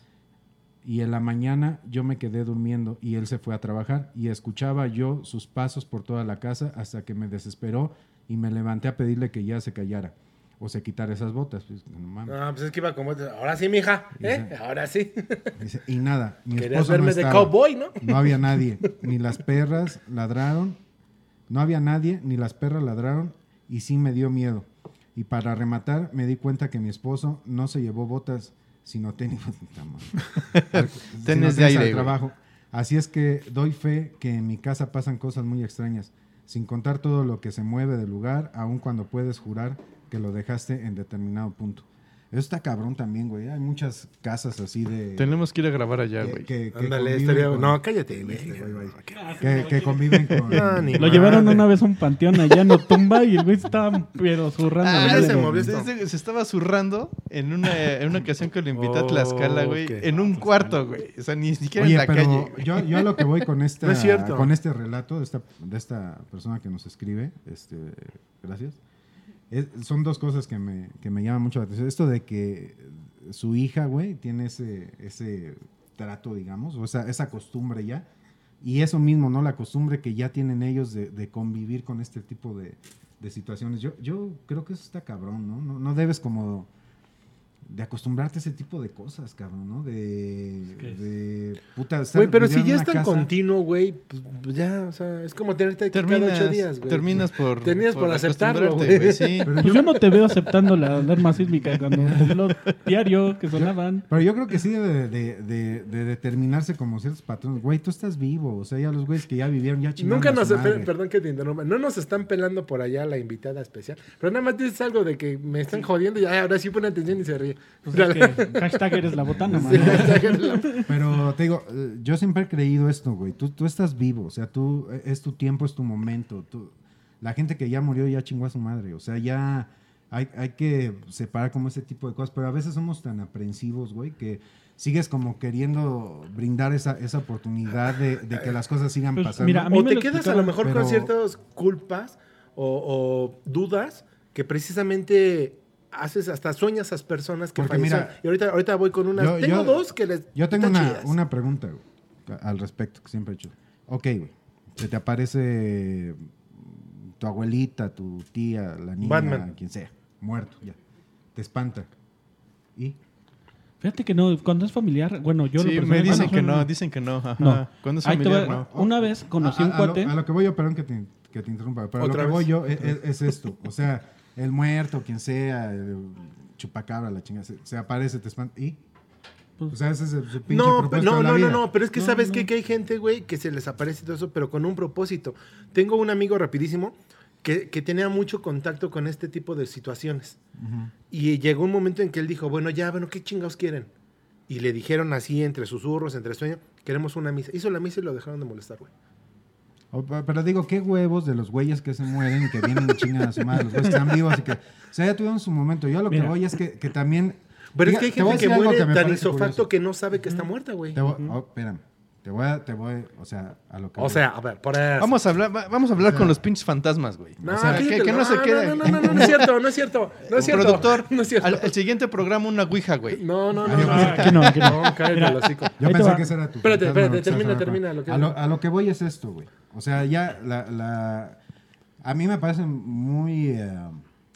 S4: y en la mañana yo me quedé durmiendo y él se fue a trabajar y escuchaba yo sus pasos por toda la casa hasta que me desesperó y me levanté a pedirle que ya se callara o se quitara esas botas. Pues, no mames.
S2: No, pues es que iba como. Ahora sí, mija. ¿eh? Ahora sí.
S4: Dice, y nada, mi
S2: verme
S4: no
S2: de cowboy, ¿no?
S4: No había nadie, ni las perras ladraron, no había nadie, ni las perras ladraron y sí me dio miedo. Y para rematar me di cuenta que mi esposo no se llevó botas, sino tenis.
S1: Tenis de aire,
S4: trabajo. Así es que doy fe que en mi casa pasan cosas muy extrañas, sin contar todo lo que se mueve del lugar, aun cuando puedes jurar que lo dejaste en determinado punto. Eso está cabrón también, güey. Hay muchas casas así de...
S1: Tenemos que ir a grabar allá, güey.
S4: que- que
S2: Ándale, estaría.
S4: con-
S2: No, cállate, güey.
S4: que, que conviven con...
S2: No, ni
S3: Lo
S2: madre.
S3: llevaron una vez a un panteón allá en Otumba y el güey estaba pero zurrando.
S1: Ah,
S2: se movió
S1: se,
S2: esto.
S1: se- se estaba zurrando en una, en una ocasión que lo invité a Tlaxcala, güey. En un cuarto, güey. O sea, ni siquiera
S4: Oye,
S1: en la
S4: pero
S1: calle. güey.
S4: yo, yo a lo que voy con esta,
S2: No es
S4: con este relato de esta, de esta persona que nos escribe, este, gracias, son dos cosas que me, que me llaman mucho la atención. Esto de que su hija, güey, tiene ese, ese trato, digamos, o esa, esa costumbre ya. Y eso mismo, ¿no? La costumbre que ya tienen ellos de, de convivir con este tipo de, de situaciones. Yo, yo creo que eso está cabrón, ¿no? No, no debes como de acostumbrarte a ese tipo de cosas, cabrón, ¿no? De,
S3: que es-
S4: de puta, estar
S2: Güey, pero si ya es tan
S4: casa-
S2: continuo, güey, pues, pues ya, o sea, es como tenerte aquí cada
S1: Terminas,
S2: ocho días, güey.
S1: terminas por.
S2: Terminas por aceptarlo, güey.
S1: Sí.
S4: Pero
S3: Pues
S4: yo,
S3: yo no te veo aceptando la alarma sísmica cuando tembló diario que sonaban.
S4: pero yo creo que sí debe de, de- de- de determinarse como ciertos patrones. Güey, tú estás vivo. O sea, ya los güeyes que ya vivieron, ya chingaron
S2: Nunca nos,
S4: madre.
S2: perdón que te interrumpa, no nos están pelando por allá la invitada especial, pero nada más dices algo de que me están jodiendo y ay, ahora sí pone atención y se ríe.
S3: Pues es que hashtag eres la botana, man.
S4: Pero te digo, yo siempre he creído esto, güey. Tú, tú estás vivo, o sea, tú, eh, es tu tiempo, es tu momento. Tú, la gente que ya murió ya chingó a su madre, o sea, ya hay, hay que separar como ese tipo de cosas, pero a veces somos tan aprensivos, güey, que sigues como queriendo brindar esa, esa oportunidad de, de que las cosas sigan
S3: Pues,
S4: pasando.
S3: mira, a mí
S2: O te quedas a lo mejor
S4: pero-
S2: con ciertas culpas o, o dudas que precisamente haces hasta sueñas a esas personas que
S4: Porque mira,
S2: y ahorita, ahorita voy con unas.
S4: yo-
S2: tengo
S4: yo-
S2: dos que les.
S4: Yo tengo una, una pregunta güey, al respecto que siempre he hecho. Ok, güey. Se te aparece tu abuelita, tu tía, la niña,
S2: Batman.
S4: quien sea, muerto, ya. Te espanta. ¿Y?
S3: Fíjate que no, cuando es familiar, bueno, yo...
S1: Sí, me dicen que no, dicen que no. ajá.
S3: No.
S1: Cuando es familiar,
S3: va-
S1: no.
S3: Una vez conocí
S4: A-
S3: un
S4: a, a
S3: cuate...
S4: lo, a lo que voy yo, perdón que te, que te interrumpa, pero a lo
S2: ¿Otra
S4: que voy yo es, es- es esto. O sea, el muerto, quien sea, el chupacabra, la chingada, se, se aparece, te espanta. ¿Y?
S3: Pues-
S4: o sea, ese es el- su pinche
S2: No,
S4: de
S2: no, no, no,
S4: vida.
S2: no, pero es que
S3: No,
S2: sabes
S3: no.
S2: qué? que hay gente, güey, que se les aparece todo eso, pero con un propósito. Tengo un amigo rapidísimo que, que tenía mucho contacto con este tipo de situaciones. Y llegó un momento en que él dijo, bueno, ya, bueno, ¿qué chingados quieren? Y le dijeron así, entre susurros, entre sueños, queremos una misa. Hizo la misa y lo dejaron de molestar, güey.
S4: O- Pero digo, qué huevos de los güeyes que se mueren y que vienen y chingan a su madre, los güeyes que están vivos y que... O sea, ya tuvieron su momento. Yo lo que
S3: Mira.
S4: voy es que, que también...
S2: Pero
S4: Diga-
S2: es que hay gente que muere tan isofacto
S4: curioso.
S2: que no sabe que está muerta, güey.
S4: Te voy, oh, espérame. Te voy a... Te voy, o sea, a lo que
S2: O sea, a ver, por eso.
S1: Vamos a hablar, va- vamos a hablar
S4: O sea,
S1: con los pinches fantasmas, güey.
S2: No,
S1: o sea, que, que no, se quede.
S2: No, no, no, no, no es cierto, no es cierto. No es cierto.
S1: Productor,
S2: no es cierto.
S1: al, al siguiente programa una ouija, güey.
S2: No, no, no.
S4: Yo
S2: no.
S3: que no, que no.
S2: No, cállate
S3: Mira,
S2: el hocico.
S4: Yo
S3: Ahí te
S4: pensé
S3: va.
S4: que ese era tu...
S2: Espérate,
S4: fantasma,
S2: espérate, termina,
S4: hablando.
S2: termina lo que-
S4: A lo, a lo que voy es esto, güey. O sea, ya la... la- a mí me parece muy eh,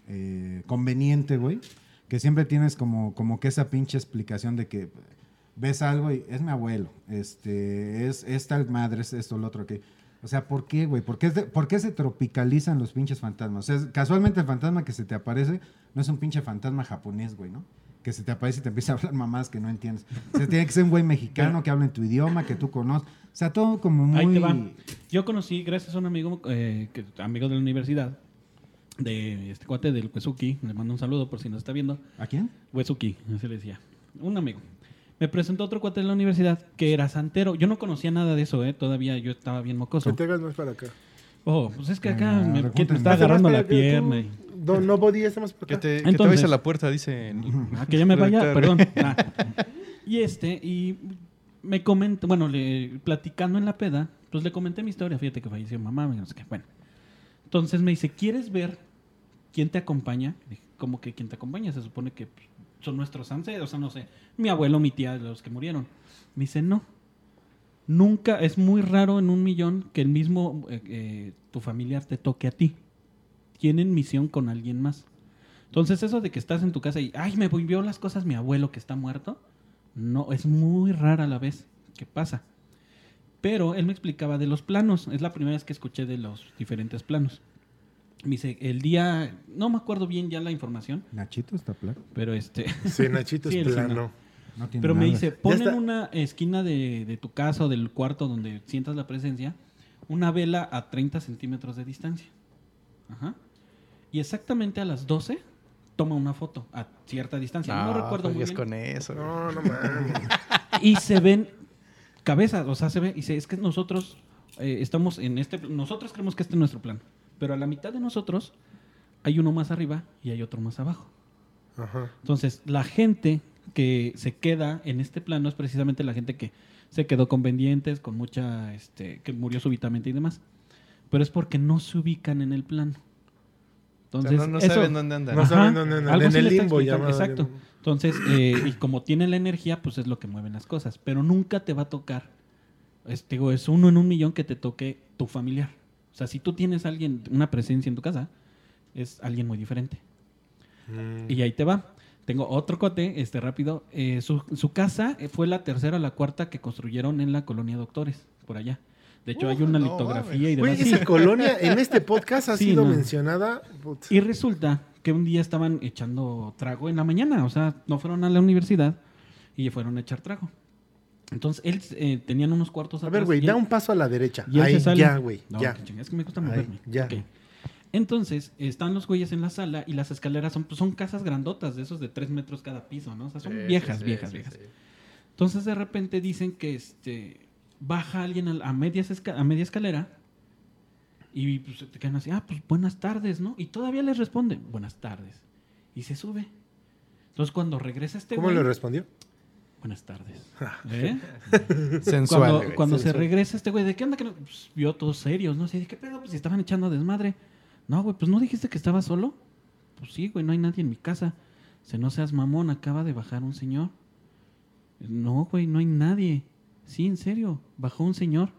S4: eh, conveniente, güey, que siempre tienes como, como que esa pinche explicación de que ves algo y es mi abuelo, este, es, es tal madre, es esto, lo otro, que... O sea, ¿por qué, güey? ¿Por qué, por se tropicalizan los pinches fantasmas? O sea, casualmente el fantasma que se te aparece no es un pinche fantasma japonés, güey, ¿no? Que se te aparece y te empieza a hablar mamás que no entiendes. O sea, tiene que ser un güey mexicano que hable en tu idioma, que tú conoces. O sea, todo como muy...
S3: Ahí te va. Yo conocí, gracias a un amigo, eh, que, amigo de la universidad, de este cuate del Huesuki, le mando un saludo por si nos está viendo.
S4: ¿A quién?
S3: Huesuki, así le decía. un amigo. Me presentó otro cuate en la universidad que era santero. Yo no conocía nada de eso, ¿eh? Todavía yo estaba bien mocoso.
S2: Que te hagas más para acá.
S3: Oh, pues es que acá
S4: Ah,
S3: me,
S4: recúntenme.
S3: que- me está agarrando la pierna. y-
S2: No, no body, este más para
S1: Que
S2: acá.
S1: te, que te
S3: Entonces-
S1: vayas a la puerta, dice.
S3: Ah, que ya me vaya, perdón. Ah. Y este, y me comenta, bueno, le, platicando en la peda, pues le comenté mi historia, fíjate que falleció mamá, no sé qué. Bueno, entonces me dice, ¿quieres ver quién te acompaña? Dije, ¿cómo que quién te acompaña? Se supone que pues, son nuestros ancestros, o sea, no sé, mi abuelo, mi tía, los que murieron. Me dice, no. Nunca, es muy raro en un millón que el mismo, eh, eh, tu familiar te toque a ti. Tienen misión con alguien más. Entonces, eso de que estás en tu casa y, ay, me volvió las cosas mi abuelo que está muerto, no, es muy rara a la vez que pasa. Pero él me explicaba de los planos. Es la primera vez que escuché de los diferentes planos. Me dice, el día, no me acuerdo bien ya la información,
S4: Nachito está placo.
S3: pero este,
S2: Sí, Nachito
S3: Sí,
S2: es plano.
S4: No tiene
S3: pero me dice, pon en una esquina de, de tu casa o del cuarto donde sientas la presencia, una vela a 30 centímetros de distancia. Ajá. Y exactamente a las 12 toma una foto a cierta distancia. No, recuerdo muy
S1: juegues
S3: bien.
S1: con eso.
S2: No, no mames.
S3: Y se ven cabezas, o sea, se ve, y dice, es que nosotros eh, estamos en este, nosotros creemos que este es nuestro plan, pero a la mitad de nosotros hay uno más arriba y hay otro más abajo.
S2: Ajá.
S3: Entonces, la gente que se queda en este plano es precisamente la gente que se quedó con pendientes, con mucha, este, que murió súbitamente y demás. Pero es porque no se ubican en el plano.
S1: O sea,
S3: Entonces,
S1: no, no
S3: eso-
S1: saben dónde andan.
S2: No
S3: Ajá,
S2: saben dónde andan.
S3: algo
S2: En el limbo llamado.
S3: Exacto. Entonces, eh, y como tiene la energía, pues es lo que mueven las cosas. Pero nunca te va a tocar, es, digo, es uno en un millón que te toque tu familiar. O sea, si tú tienes alguien, una presencia en tu casa, es alguien muy diferente.
S2: Mm.
S3: Y ahí te va. Tengo otro cote, este rápido. Eh, su, su casa eh, fue la tercera o la cuarta que construyeron en la colonia Doctores, por allá. De hecho, hay una
S1: no
S3: litografía y demás. Sí.
S2: esa colonia en este podcast ha
S3: Sí,
S2: sido
S3: no.
S2: mencionada.
S3: Y resulta que un día estaban echando trago en la mañana, o sea, no fueron a la universidad y fueron a echar trago. Entonces, él eh, tenían unos cuartos
S2: A ver,
S3: atrás
S2: güey, da
S3: él-
S2: un paso a la derecha.
S3: y
S2: Ahí,
S3: sale.
S2: ya, güey,
S3: No,
S2: ya.
S3: es que me gusta
S2: Ahí,
S3: moverme.
S2: ya.
S3: Entonces, están los güeyes en la sala y las escaleras son, pues, son casas grandotas, de esos de tres metros cada piso, ¿no? O sea, son
S1: Sí,
S3: viejas,
S1: sí,
S3: viejas,
S1: sí,
S3: viejas. Entonces, de repente dicen que este baja alguien a, a medias esca- a media escalera y pues, te quedan así, ah, pues buenas tardes, ¿no? Y todavía les responde, buenas tardes. Y se sube. Entonces, cuando regresa este
S2: ¿Cómo
S3: güey,
S2: le respondió?
S3: Buenas tardes. ¿Eh?
S1: Sensual.
S3: cuando
S1: güey.
S3: cuando se regresa este güey, ¿de qué onda? Que no? Pues, vio todos serios, ¿no? Así, ¿de qué pedo? Pues si estaban echando desmadre. No, güey, pues ¿no dijiste que estaba solo? Pues sí, güey, no hay nadie en mi casa. Se no seas mamón, acaba de bajar un señor. No, güey, no hay nadie. Sí, en serio, bajó un señor.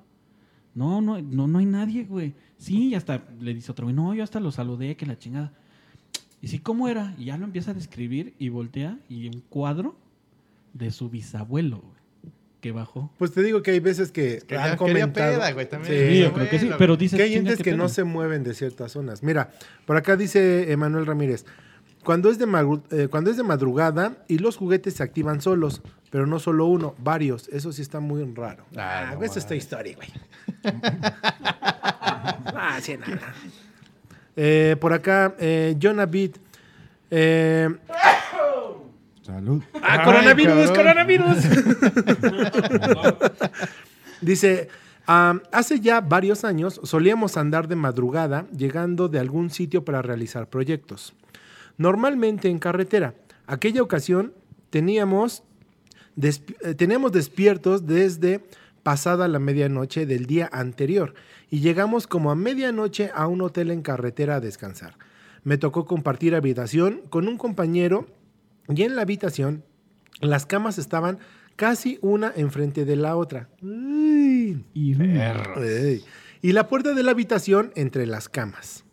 S3: No, no, no, no hay nadie, güey. Sí, y hasta le dice otro güey, no, yo hasta lo saludé, que la chingada. Y sí, ¿cómo era? Y ya lo empieza a describir y voltea y un cuadro de su bisabuelo, güey, que bajó.
S2: Pues te digo que hay veces que,
S1: Que
S2: han comentado.
S1: peda, güey, también.
S2: Sí,
S3: Sí, yo creo que sí, pero dices
S2: que hay
S3: "Chinga,
S2: entes
S3: qué
S2: que no
S3: pedo".
S2: se mueven de ciertas zonas. Mira, por acá dice Emanuel Ramírez. Cuando es, de eh, cuando es de madrugada y los juguetes se activan solos, pero no solo uno, varios. Eso sí está muy raro.
S1: Ah,
S2: Ah,
S1: no
S2: eso está historia, güey. ah, sí, nada. Eh, por acá, eh, Jonah Beat. Eh,
S4: Salud.
S2: ¡Ah,
S1: Ay,
S2: coronavirus!
S1: cabrón.
S2: ¡Coronavirus! Dice, "Am, hace ya varios años solíamos andar de madrugada llegando de algún sitio para realizar proyectos. Normalmente en carretera. Aquella ocasión teníamos, despi- eh, teníamos despiertos desde pasada la medianoche del día anterior y llegamos como a medianoche a un hotel en carretera a descansar. Me tocó compartir habitación con un compañero y en la habitación las camas estaban casi una enfrente de la otra. Uy.
S3: Y,
S2: Ey. Y la puerta de la habitación entre las camas.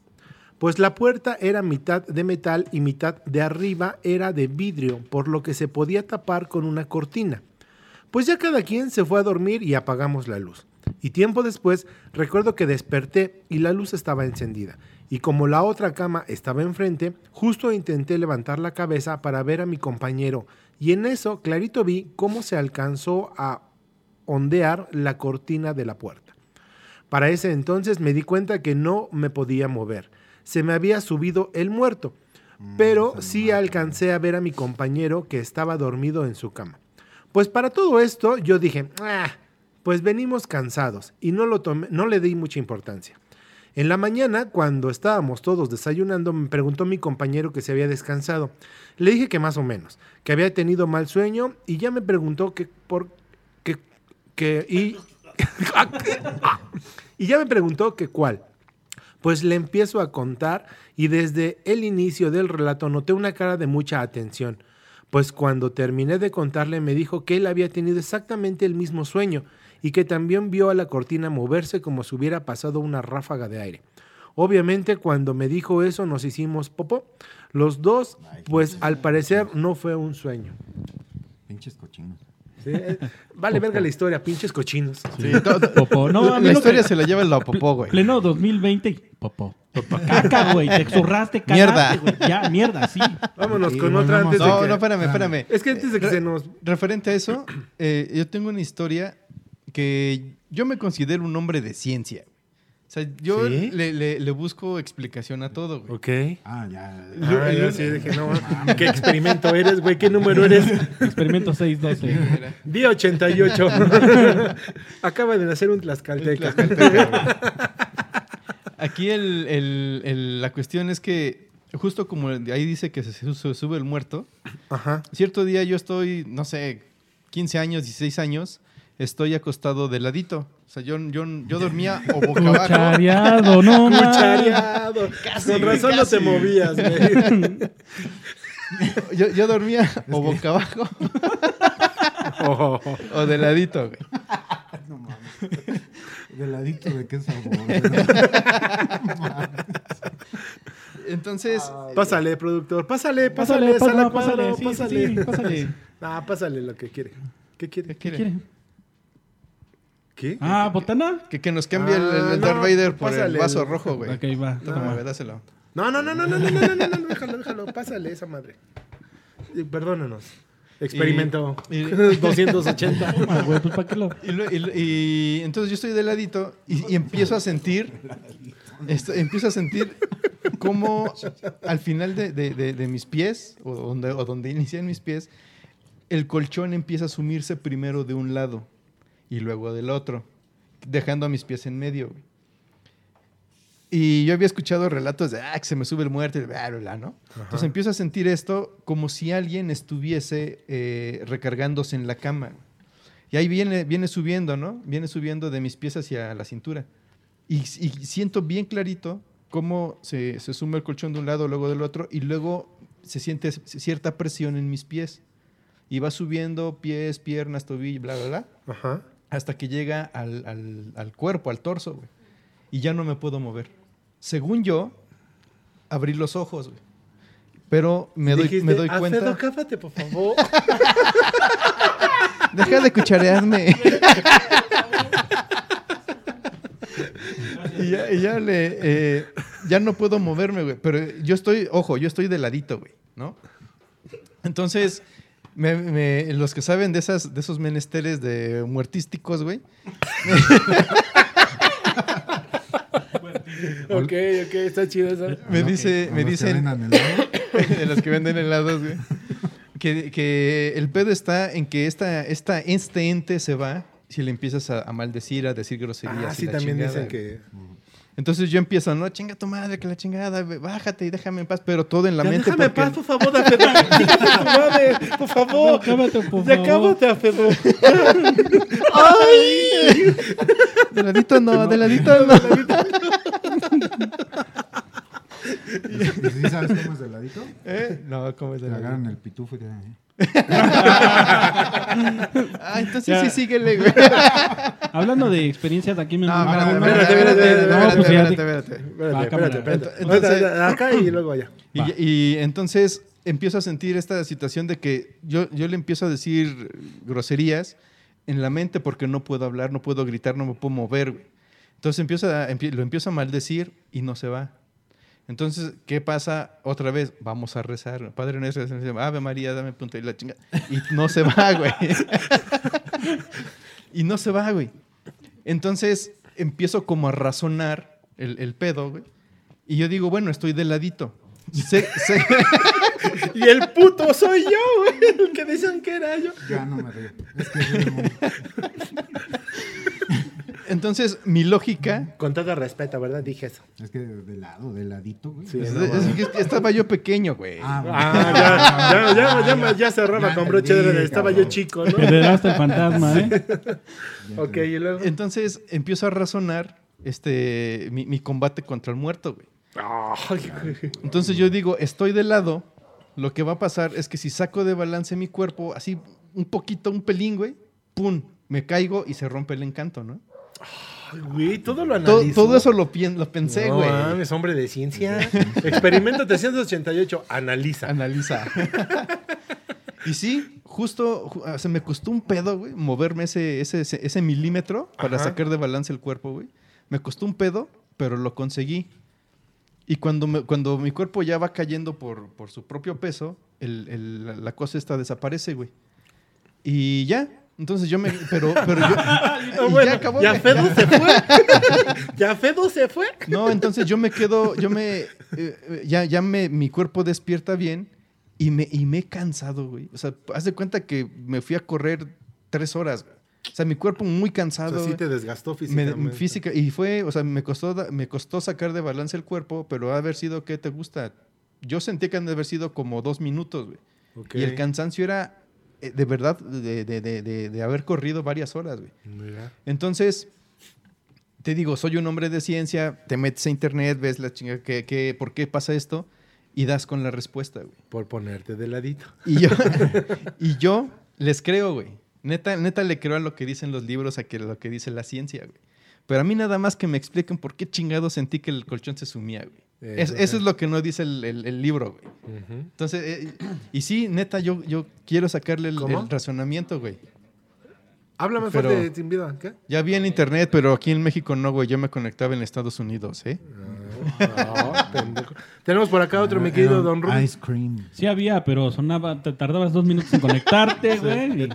S2: Pues la puerta era mitad de metal y mitad de arriba era de vidrio, por lo que se podía tapar con una cortina. Pues ya cada quien se fue a dormir y apagamos la luz. Y tiempo después recuerdo que desperté y la luz estaba encendida. Y como la otra cama estaba enfrente, justo intenté levantar la cabeza para ver a mi compañero. Y en eso clarito vi cómo se alcanzó a ondear la cortina de la puerta. Para ese entonces me di cuenta que no me podía mover. Se me había subido el muerto. pero sí alcancé a ver a mi compañero que estaba dormido en su cama. Pues para todo esto yo dije, "Ah, pues venimos cansados y no, lo tomé- no le di mucha importancia. En la mañana, cuando estábamos todos desayunando, me preguntó mi compañero que se había descansado. Le dije que más o menos, que había tenido mal sueño y ya me preguntó que por que, que y, y ya me preguntó que cuál. Pues le empiezo a contar y desde el inicio del relato noté una cara de mucha atención. Pues cuando terminé de contarle me dijo que él había tenido exactamente el mismo sueño y que también vio a la cortina moverse como si hubiera pasado una ráfaga de aire. Obviamente cuando me dijo eso nos hicimos popó. Los dos, pues al parecer no fue un sueño.
S4: Pinches cochinos.
S2: Sí, eh, Vale verga la historia, pinches cochinos.
S1: Sí,
S3: Popó. No, a mí
S1: la
S3: lo
S1: historia
S3: que-
S1: se la lleva la popó, güey.
S3: Pleno 2020 y popó. Caca, güey. Te zurraste,
S1: Mierda.
S3: cagaste, güey. Ya, mierda, sí.
S2: Vámonos con otra antes de
S1: No,
S2: que...
S1: no, espérame, espérame.
S2: Es que antes de que
S1: Re-
S2: se nos...
S1: Referente a eso, eh, yo tengo una historia que yo me considero un hombre de ciencia. O sea, yo
S2: ¿Sí?
S1: le, le- le busco explicación a todo, güey.
S2: Ok.
S4: Ah, ya.
S2: Ah, ya sí, dije, no, ¿qué experimento eres, güey? ¿Qué número eres?
S3: Experimento 612.
S1: Mira,
S2: Día 88. Acaba de nacer un tlaxcalteca.
S1: Aquí el- el- el- la cuestión es que, justo como ahí dice que se, se sube el muerto,
S2: Ajá.
S1: cierto día yo estoy, no sé, 15 años, 16 años, estoy acostado de ladito. O sea, yo, yo, yo dormía o boca abajo.
S3: Cuchareado, no.
S2: Cuchareado.
S1: Casi,
S2: Con razón no te movías, güey.
S1: Yo, yo dormía o boca abajo
S2: Oh.
S1: o de ladito, güey.
S4: No mames. De ladito de qué sabor.
S1: Entonces,
S2: Pásale, productor. Pásale,
S3: Pásale,
S2: pásale, sal
S3: pásale, pásale, sí,
S2: pásale.
S3: sí, sí, pásale.
S2: Ah, pásale lo que quiere. ¿Qué quiere?
S1: ¿qué
S3: ¿Qué
S1: quiere?
S2: ¿Qué?
S3: Ah, botana.
S1: Que, que nos cambie el,
S2: Ah,
S1: el
S2: no,
S1: Darth Vader por el vaso
S2: el-
S1: rojo, güey.
S3: Ok, va.
S1: Toma,
S3: toma.
S1: güey, dáselo.
S2: No, no, no, no, no, no, no, no, no, no, déjalo, déjalo. Pásale esa madre. Eh, Perdónanos. Experimento
S1: Y- y-
S2: 280.
S3: Toma, güey, pues para qué lo.
S1: Y, lo- y lo- y entonces yo estoy de ladito y, y empiezo a sentir, esto- empiezo a sentir cómo al final de, de- de- de mis pies, o donde, o donde inician mis pies, el colchón empieza a sumirse primero de un lado y luego del otro, dejando a mis pies en medio. güey. Y yo había escuchado relatos de, ah, que se me sube el muerto y bla, bla, bla, ¿no? Entonces empiezo a sentir esto como si alguien estuviese eh, recargándose en la cama. Y ahí viene, viene subiendo, ¿no? Viene subiendo de mis pies hacia la cintura. Y, y siento bien clarito cómo se, se suma el colchón de un lado, luego del otro, y luego se siente cierta presión en mis pies. Y va subiendo pies, piernas, tobillo, bla, bla, bla,
S2: Ajá.
S1: Hasta que llega al, al- al cuerpo, al torso, güey. Y ya no me puedo mover. Según yo, abrí los ojos, güey. Pero me doy,
S2: Dijiste,
S1: me doy
S2: "Alfredo,
S1: cuenta.
S2: cáfate, por favor.
S1: Deja de cucharearme. y ya, y ya le. eh, ya no puedo moverme, güey. Pero yo estoy, ojo, yo estoy de ladito, güey, ¿no? Entonces, me- me- los que saben de, esas, de esos menesteres de muertísticos, güey,
S2: ok, ok, está chido eso.
S1: me, dice, me
S4: que
S1: dicen. de los que venden helados, güey. Que, que el pedo está en que esta, esta, este ente se va si le empiezas a, a maldecir, a decir groserías.
S2: Ah,
S1: y
S2: sí,
S1: la
S2: también
S1: chingada,
S2: dicen
S1: güey. Entonces yo empiezo, no, chinga tu madre, que la chingada, bájate y déjame en paz, pero todo en la
S2: Ya
S1: mente.
S2: déjame en
S1: porque-
S2: paz, por favor, madre, por favor.
S3: Ya cámate, por favor.
S2: cámate, Alfredo. ¡Ay!
S1: De ladito no, de ladito no.
S4: ¿Y sí sabes cómo es de ladito?
S1: ¿Eh? No, ¿cómo es de
S4: Te
S1: ladito?
S4: agarran el pitufo y te dan, ¿eh?
S1: Ah, entonces
S3: Ya.
S1: sí, síguele, güey.
S3: Hablando de experiencias, aquí me
S1: No,
S3: mandaron
S1: espérate, espérate, espérate,
S2: espérate,
S1: espérate. Entonces-
S2: Entonces, acá y luego allá.
S1: Y, y entonces empiezo a sentir esta situación de que yo, yo le empiezo a decir groserías en la mente porque no puedo hablar, no puedo gritar, no me puedo mover. güey. Entonces empiezo a- lo empiezo a maldecir y no se va. Entonces, ¿qué pasa? Otra vez, vamos a rezar. Padre nuestro, Ave María, dame punto y la chinga. Y no se va, güey. y no se va, güey. Entonces, empiezo como a razonar el, el pedo, güey. Y yo digo, bueno, estoy de ladito. Se- se-
S2: Y el puto soy yo, güey. El que decían que era yo.
S4: Ya no me río. Es que soy
S1: entonces, mi lógica.
S2: Con todo respeto, ¿verdad? Dije eso.
S4: es que de lado, de ladito, güey.
S2: Sí.
S1: es-
S2: no,
S1: es que estaba yo pequeño, güey.
S4: Ah.
S2: Ah, ya, ya, ya, ya, ya cerraba
S4: Ya
S2: con broche de
S4: entendí,
S2: Estaba
S4: cabrón.
S2: yo chico, ¿no?
S3: Heredaste el fantasma, ¿eh?
S2: Ok, y luego.
S1: Entonces empiezo a razonar este, mi, mi combate contra el muerto, güey. Entonces yo digo, estoy de lado. Lo que va a pasar es que si saco de balance mi cuerpo, así un poquito, un pelín, güey, ¡pum! Me caigo y se rompe el encanto, ¿no?
S2: Ay, güey, todo lo analizo.
S1: todo eso lo, lo pensé,
S2: no,
S1: güey.
S2: mames, hombre de ciencia. Experimento 388. Analiza.
S1: Analiza. y sí, justo ju- ah, se me costó un pedo, güey, moverme ese, ese, ese, milímetro para
S2: Ajá.
S1: sacar de balance el cuerpo, güey. Me costó un pedo, pero lo conseguí. Y cuando, me- cuando mi cuerpo ya va cayendo por, por su propio peso, el- la cosa esta desaparece, güey. Y ya. Entonces yo me... Pero, pero yo...
S2: No,
S1: y
S2: bueno,
S1: ya acabó,
S2: ya. Fedo se fue. ya Fedo se fue.
S1: No, entonces yo me quedo, yo me, eh, eh, ya, ya me, mi cuerpo despierta bien y me, y me he cansado, güey. O sea, haz de cuenta que me fui a correr tres horas, güey. O sea, mi cuerpo muy
S2: O
S1: cansado.
S2: sea, sí te desgastó
S1: Me-
S2: físicamente.
S1: física, y fue, o sea, me costó, me costó sacar de balance el cuerpo, pero ha haber sido, ¿qué te gusta? Yo sentí que han de haber sido como dos minutos, güey. Y el cansancio era, de verdad, de, de- de- de- de haber corrido varias horas, güey.
S2: Mira.
S1: Entonces, te digo, soy un hombre de ciencia, te metes a internet, ves la chinga, que, que- ¿por qué pasa esto? Y das con la respuesta, güey.
S2: Por ponerte de ladito.
S1: Y yo, y yo les creo, güey. Neta, neta le creo a lo que dicen los libros, a que, lo que dice la ciencia, güey. Pero a mí nada más que me expliquen por qué chingado sentí que el colchón se sumía, güey. Es-
S2: Eso
S1: es lo que no dice el, el- el libro, güey. Entonces, eh, y sí, neta, yo, yo quiero sacarle el, razonamiento, güey.
S2: Habla más
S1: Pero-
S2: fuerte, sin vida. ¿Qué?
S1: Ya vi en internet, pero aquí en México no, güey. Yo me conectaba en Estados Unidos, ¿eh?
S2: Ah, pendejo. Tenemos por acá otro, mi
S4: Era
S2: querido Don Rubén.
S4: Ice cream.
S3: Sí había, pero sonaba, te tardabas dos minutos en conectarte, güey. y-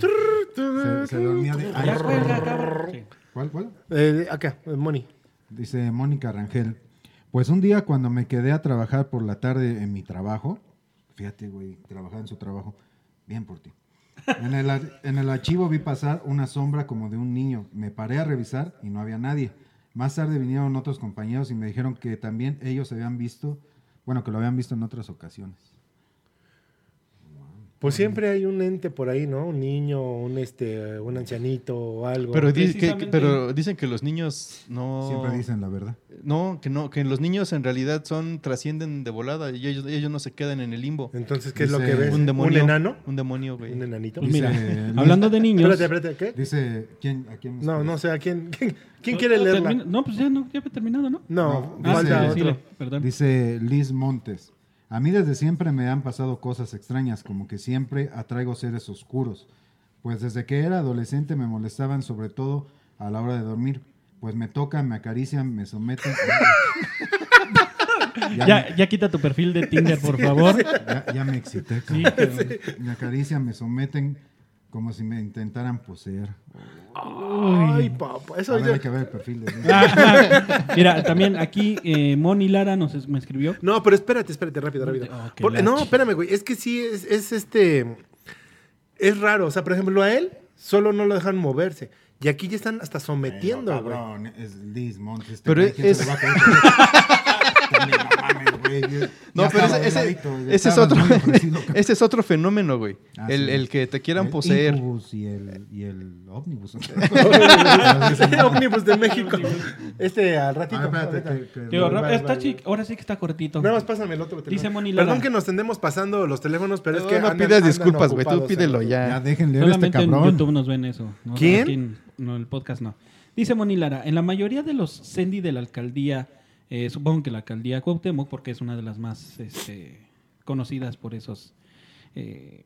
S4: Se, se dormía de. ¿Cuál, cuál?
S2: Eh, acá, eh, Moni.
S4: Dice Mónica Rangel. Pues un día cuando me quedé a trabajar por la tarde en mi trabajo, fíjate, güey, trabajar en su trabajo, bien por ti. En el, en el archivo vi pasar una sombra como de un niño. Me paré a revisar y no había nadie. Más tarde vinieron otros compañeros y me dijeron que también ellos habían visto, bueno, que lo habían visto en otras ocasiones.
S2: Pues siempre hay un ente por ahí, ¿no? Un niño, un este, un ancianito o algo.
S1: Pero, di- que- pero dicen que los niños no...
S4: Siempre dicen la verdad.
S1: No, que no, que los niños en realidad son, trascienden de volada y ellos, ellos no se quedan en el limbo.
S2: Entonces, ¿qué es lo que ves?
S1: Un demonio.
S2: enano?
S1: Un demonio, güey.
S2: ¿Un enanito?
S3: Pues
S4: Dice
S3: mira, hablando de niños.
S2: Espérate, espérate, ¿qué?
S4: Dice, ¿quién, ¿a quién?
S2: No, no sé, ¿a quién, quién, quién quiere
S3: No,
S2: leerla?
S3: termina- No, pues ya, no, ya había terminado, ¿no?
S2: No,
S4: No,
S3: Ah,
S2: falta
S4: dice-
S3: sí, perdón.
S4: Dice Liz Montes. A mí desde siempre me han pasado cosas extrañas, como que siempre atraigo seres oscuros. Pues desde que era adolescente me molestaban sobre todo a la hora de dormir. Pues me tocan, me acarician, me someten. ya,
S3: Ya, ya quita tu perfil de Tinder, por favor.
S4: ya- ya me excité.
S3: Sí,
S4: cabrón. Me acarician, me someten como si me intentaran poseer.
S2: Ay, papá. Eso
S4: A ver, hay que ver el perfil de
S3: Mira, también aquí eh, Moni Lara nos es- me escribió.
S2: No, pero espérate, espérate, rápido, rápido.
S3: Oh,
S2: Por- no, espérame, güey. Es que sí, es, es este. Es raro. O sea, por ejemplo, a él solo no lo dejan moverse. Y aquí ya están hasta sometiendo,
S4: No,
S2: güey.
S4: cabrón, es Liz Montes.
S1: Pero
S4: güey, ¿quién
S1: es-
S4: se le va a creer? También, no mames, güey.
S1: No, pero ese, ese- ese es otro,
S4: cabrón.
S1: ese es otro fenómeno, güey.
S4: Ah,
S1: el,
S4: sí.
S1: el que te quieran
S4: El
S1: poseer.
S4: Y el, y el ómnibus.
S2: Ómnibus de México. Este al ratito.
S4: Ah, espérate,
S2: ahorita.
S4: que- que-
S3: Digo,
S2: Va,
S3: rap-
S2: va,
S3: está
S2: va,
S3: chic, ahora sí que está cortito.
S2: Nada más pásame el otro teléfono.
S3: Dice Moni Lara.
S2: Perdón que nos tendemos pasando los teléfonos, pero es que.
S1: no
S2: andan-
S1: pidas disculpas, güey. Tú pídelo
S2: eh.
S1: ya.
S4: Ya déjenle ver a este
S3: Solamente en
S4: cabrón.
S3: YouTube nos ven eso. ¿no?
S2: ¿Quién?
S3: No, el podcast no. Dice Moni Lara, en la mayoría de los Sendy de la alcaldía, eh, supongo que la alcaldía Cuauhtémoc, porque es una de las más este, conocidas por esos eh,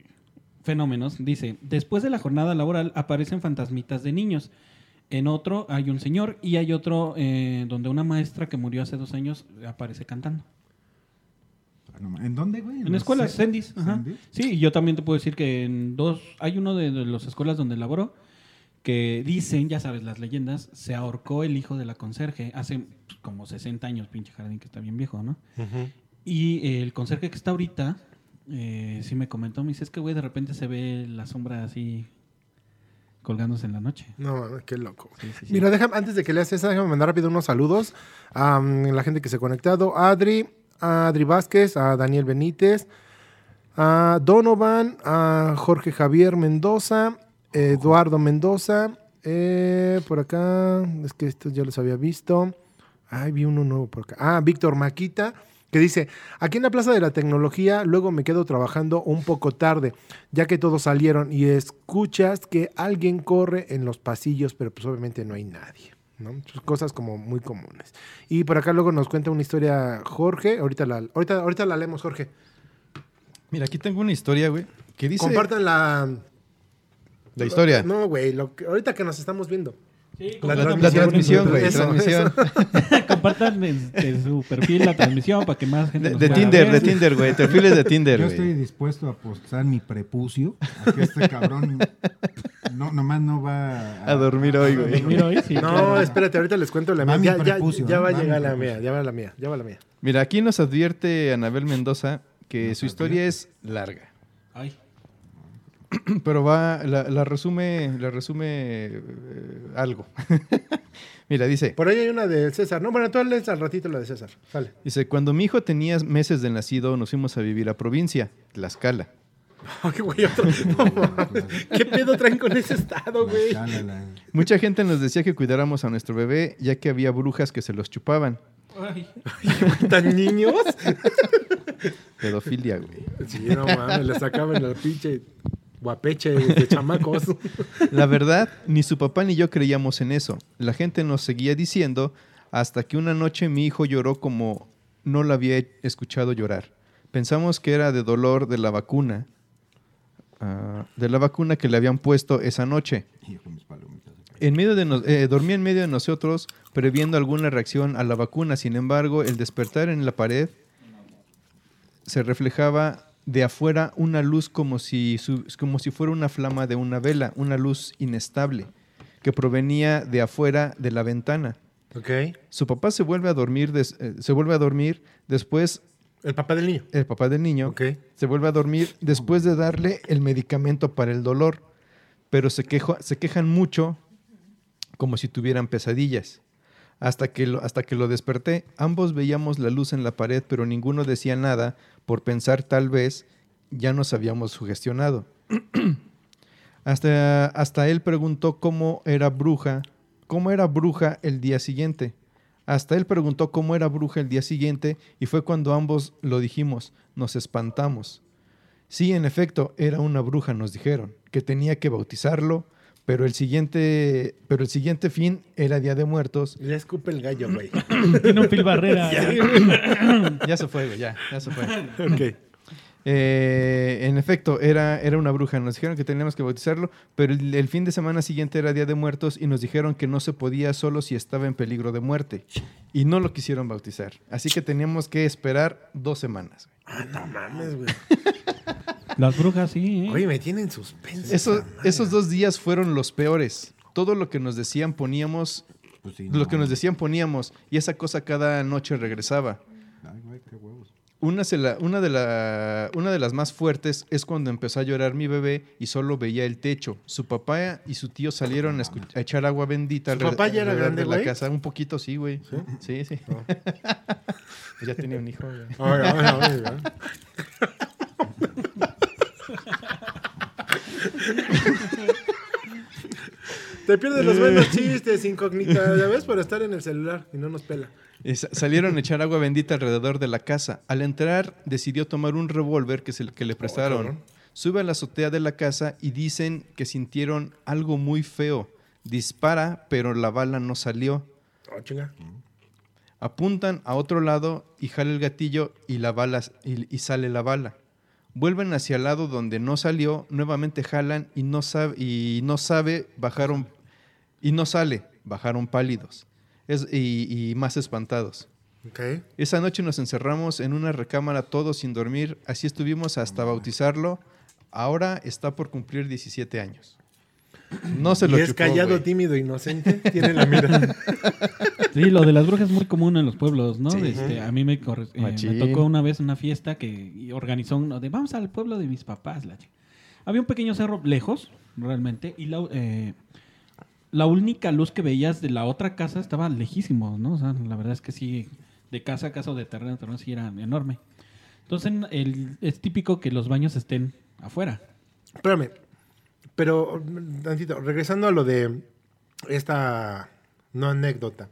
S3: fenómenos, dice, después de la jornada laboral aparecen fantasmitas de niños. En otro hay un señor y hay otro eh, donde una maestra que murió hace dos años aparece cantando.
S4: Ah, ¿En dónde, güey?
S3: En
S4: los
S3: escuelas,
S4: se-
S3: Sendis. ajá. Sí, y yo también te puedo decir que en dos, hay uno de, de las escuelas donde laboró que dicen, ya sabes, las leyendas, se ahorcó el hijo de la conserje hace pues, como 60 años, pinche jardín que está bien viejo, ¿no? Y eh, el conserje que está ahorita, eh, sí me comentó, me dice, es que, güey, de repente se ve la sombra así colgándose en la noche.
S2: No, qué loco.
S3: Sí, sí, sí.
S2: Mira, déjame, antes de que leas esa, déjame mandar rápido unos saludos a la gente que se ha conectado. A Adri, a Adri Vázquez, a Daniel Benítez, a Donovan, a Jorge Javier Mendoza, Eduardo Mendoza. eh, por acá, es que estos ya los había visto. Ay, vi uno nuevo por acá. Ah, Víctor Maquita, que dice, aquí en la Plaza de la Tecnología luego me quedo trabajando un poco tarde, ya que todos salieron y escuchas que alguien corre en los pasillos, pero pues obviamente no hay nadie. ¿no? Pues, cosas como muy comunes. Y por acá luego nos cuenta una historia Jorge. Ahorita la, ahorita, ahorita la leemos, Jorge.
S1: Mira, aquí tengo una historia, güey, que dice...
S2: Compartan la...
S1: La historia.
S2: No, güey, lo que- ahorita que nos estamos viendo.
S3: Sí,
S2: La
S1: La,
S3: compartan-
S1: la transmisión, güey, transmisión.
S3: compartan en, en su perfil la transmisión para que más gente
S1: De,
S3: nos
S1: de
S3: pueda
S1: Tinder,
S3: ver.
S1: de Tinder, güey. Perfiles de Tinder,
S4: Yo estoy dispuesto a apostar mi prepucio a que este cabrón no, nomás no va
S1: A dormir hoy, güey.
S3: Dormir hoy, sí,
S2: No,
S3: claro.
S2: espérate, ahorita les cuento la mía. Ya, ya,
S4: prepucio,
S2: ya va a llegar la mía, ya va la mía, ya va la mía.
S1: Mira, aquí nos advierte Anabel Mendoza que su historia es larga.
S3: Ay,
S1: Pero va, la, la resume, la resume eh, algo. Mira, dice,
S2: Por ahí hay una de César. No, bueno, tú lees al ratito la de César. Sale.
S1: dice, cuando mi hijo tenía meses de nacido, nos fuimos a vivir a provincia, Tlaxcala.
S2: Ay, güey, otro. ¿Qué pedo traen con ese estado, güey?
S1: Mucha gente nos decía que cuidáramos a nuestro bebé, ya que había brujas que se los chupaban.
S3: ay.
S2: ¿Tan niños?
S1: Pedofilia, güey.
S2: Sí, no mames, le sacaban el pinche guapeche de chamacos.
S1: La verdad, ni su papá ni yo creíamos en eso. La gente nos seguía diciendo hasta que una noche mi hijo lloró como no lo había escuchado llorar. Pensamos que era de dolor de la vacuna, ah, de la vacuna que le habían puesto esa noche.
S4: Y yo con mis palomitas.
S1: En medio de nos- eh, dormía en medio de nosotros, previendo alguna reacción a la vacuna. Sin embargo, el despertar en la pared se reflejaba de afuera una luz como si, como si fuera una flama de una vela, una luz inestable, que provenía de afuera de la ventana.
S2: Ok.
S1: Su papá se vuelve a dormir, des- eh, se vuelve a dormir después,
S2: El papá del niño.
S1: el papá del niño,
S2: Ok.
S1: se vuelve a dormir después de darle el medicamento para el dolor, pero se, quejo- se quejan mucho como si tuvieran pesadillas. Hasta que, lo, hasta que lo desperté, ambos veíamos la luz en la pared, pero ninguno decía nada por pensar tal vez ya nos habíamos sugestionado. hasta, hasta él preguntó cómo era bruja, cómo era bruja el día siguiente. Hasta él preguntó cómo era bruja el día siguiente y fue cuando ambos lo dijimos, nos espantamos. Sí, en efecto, era una bruja, nos dijeron, que tenía que bautizarlo, pero el siguiente, pero el siguiente fin era Día de Muertos.
S2: Le escupe el gallo, güey.
S3: Tiene un Phil Barrera.
S1: ya se fue, güey, ya, ya se fue.
S2: ok.
S1: Eh, en efecto, era, era una bruja. Nos dijeron que teníamos que bautizarlo, pero el, el fin de semana siguiente era Día de Muertos y nos dijeron que no se podía solo si estaba en peligro de muerte. Y no lo quisieron bautizar. Así que teníamos que esperar dos semanas. güey.
S2: Ah, no mames, güey.
S3: Las brujas, sí. ¿eh?
S2: Oye, me tienen suspenso. Madre.
S1: esos dos días fueron los peores. Todo lo que nos decían poníamos,
S4: Pues sí,
S1: lo
S4: no.
S1: que nos decían poníamos, y esa cosa cada noche regresaba.
S4: Ay, güey, qué huevos.
S1: Una, se la- una, de la- una de las más fuertes es cuando empezó a llorar mi bebé y solo veía el techo. Su papá y su tío salieron a, a echar agua bendita.
S2: ¿Su papá ya era grande,
S1: de la
S2: güey?
S1: casa. Un poquito, sí, güey. Sí, sí. Pues ya tenía un hijo, güey.
S2: Te pierdes los buenos chistes, incógnita, ya ves, por estar en el celular y no nos pela.
S1: Y salieron a echar agua bendita alrededor de la casa. Al entrar, decidió tomar un revólver que, se- que le prestaron.
S2: cabrón.
S1: Sube a la azotea de la casa y dicen que sintieron algo muy feo. Dispara, pero la bala no salió.
S2: Oh, chinga.
S1: Apuntan a otro lado y jala el gatillo y, la bala, y, y sale la bala. Vuelven hacia el lado donde no salió, nuevamente jalan y no sabe, y no sabe bajaron y no sale, bajaron pálidos Es- y, y más espantados.
S2: Ok.
S1: Esa noche nos encerramos en una recámara todos sin dormir, así estuvimos hasta bautizarlo. Ahora está por cumplir 17 años. No se
S2: Y
S1: lo
S2: es
S1: chupó,
S2: callado, tímido, inocente. Tiene la mirada.
S3: Sí, lo de las brujas es muy común en los pueblos, ¿no?
S1: Sí.
S3: Este, a mí me, corre- eh, me tocó una vez una fiesta que organizó uno de vamos al pueblo de mis papás. La chi-". Había un pequeño cerro lejos, realmente, y la, eh, la única luz que veías de la otra casa estaba lejísimo, ¿no? O sea, la verdad es que sí, de casa a casa o de terreno a terreno sí era enorme. Entonces, el, es típico que los baños estén afuera.
S2: Espérame. Pero, tantito, regresando a lo de esta no anécdota.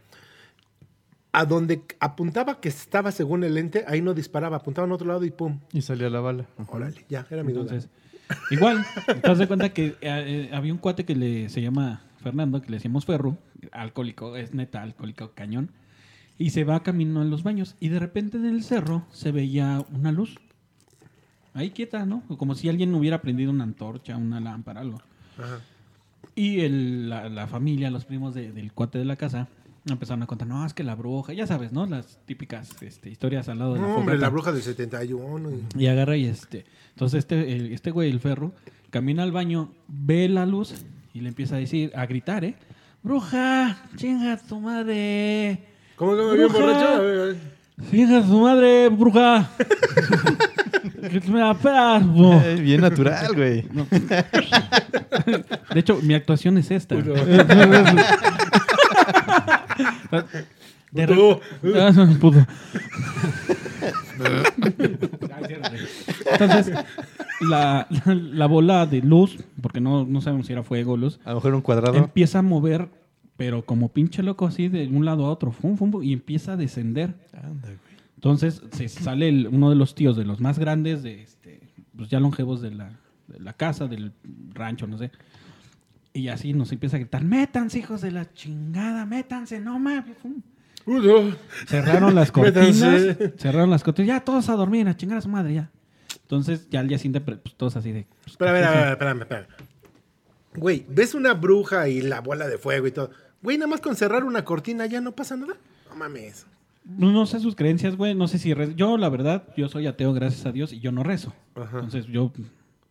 S2: A donde apuntaba que estaba según el lente, ahí no disparaba, apuntaba en otro lado y pum.
S1: Y salía la bala.
S2: Órale, ya, era mi duda.
S3: Entonces, igual, te das de cuenta que eh, eh, había un cuate que le, se llama Fernando, que le decíamos Ferru, alcohólico, es neta, alcohólico cañón, y se va camino a los baños, y de repente en el cerro se veía una luz. Ahí quieta, ¿no? Como si alguien hubiera prendido una antorcha, una lámpara, algo.
S2: Ajá.
S3: Y el- la, la familia, los primos de- del cuate de la casa, empezaron a contar, no, es que la bruja, ya sabes, ¿no? Las típicas este, historias al lado de la
S2: No, hombre,
S3: fogata.
S2: la bruja del 71. y-
S3: Y agarra y este. Entonces este, el- este güey, el ferro, camina al baño, ve la luz y le empieza a decir, a gritar, ¿eh? ¡Bruja! ¡Chinga tu madre!
S2: ¿Cómo que me bien
S3: Bruja.
S2: borracho? A ver, a ver.
S3: ¡Chinga tu madre, bruja! ¡Que me da perro!
S1: Eh, bien natural, güey.
S3: No. De hecho, mi actuación es esta. De re-
S2: Puto.
S3: Ah, no, puto. Entonces, la, la bola de luz, porque no, no sabemos si era fuego o luz,
S1: A lo mejor un cuadrado.
S3: empieza a mover, pero como pinche loco así de un lado a otro, fum, fum, y empieza a descender.
S1: Anda, güey.
S3: Entonces se sale el- uno de los tíos de los más grandes, de este, pues ya longevos de la, de la casa, del rancho, no sé. Y así nos empieza a gritar, métanse, hijos de la chingada, métanse, no mames. Cerraron las cortinas, cerraron las cortinas, ya todos a dormir, a chingar a su madre, ya. Entonces ya al día siguiente, pues, todos así de... pues,
S2: Espera, a ver,
S3: ¿qué
S2: a
S3: es
S2: ver, espérame, espérame. Güey, ¿ves una bruja y la bola de fuego y todo? Güey, nada más con cerrar una cortina ya no pasa nada. No mames.
S3: No, no sé sus creencias, güey. No sé si re- yo, la verdad, yo soy ateo, gracias a Dios, y yo no rezo.
S2: Ajá.
S3: Entonces yo,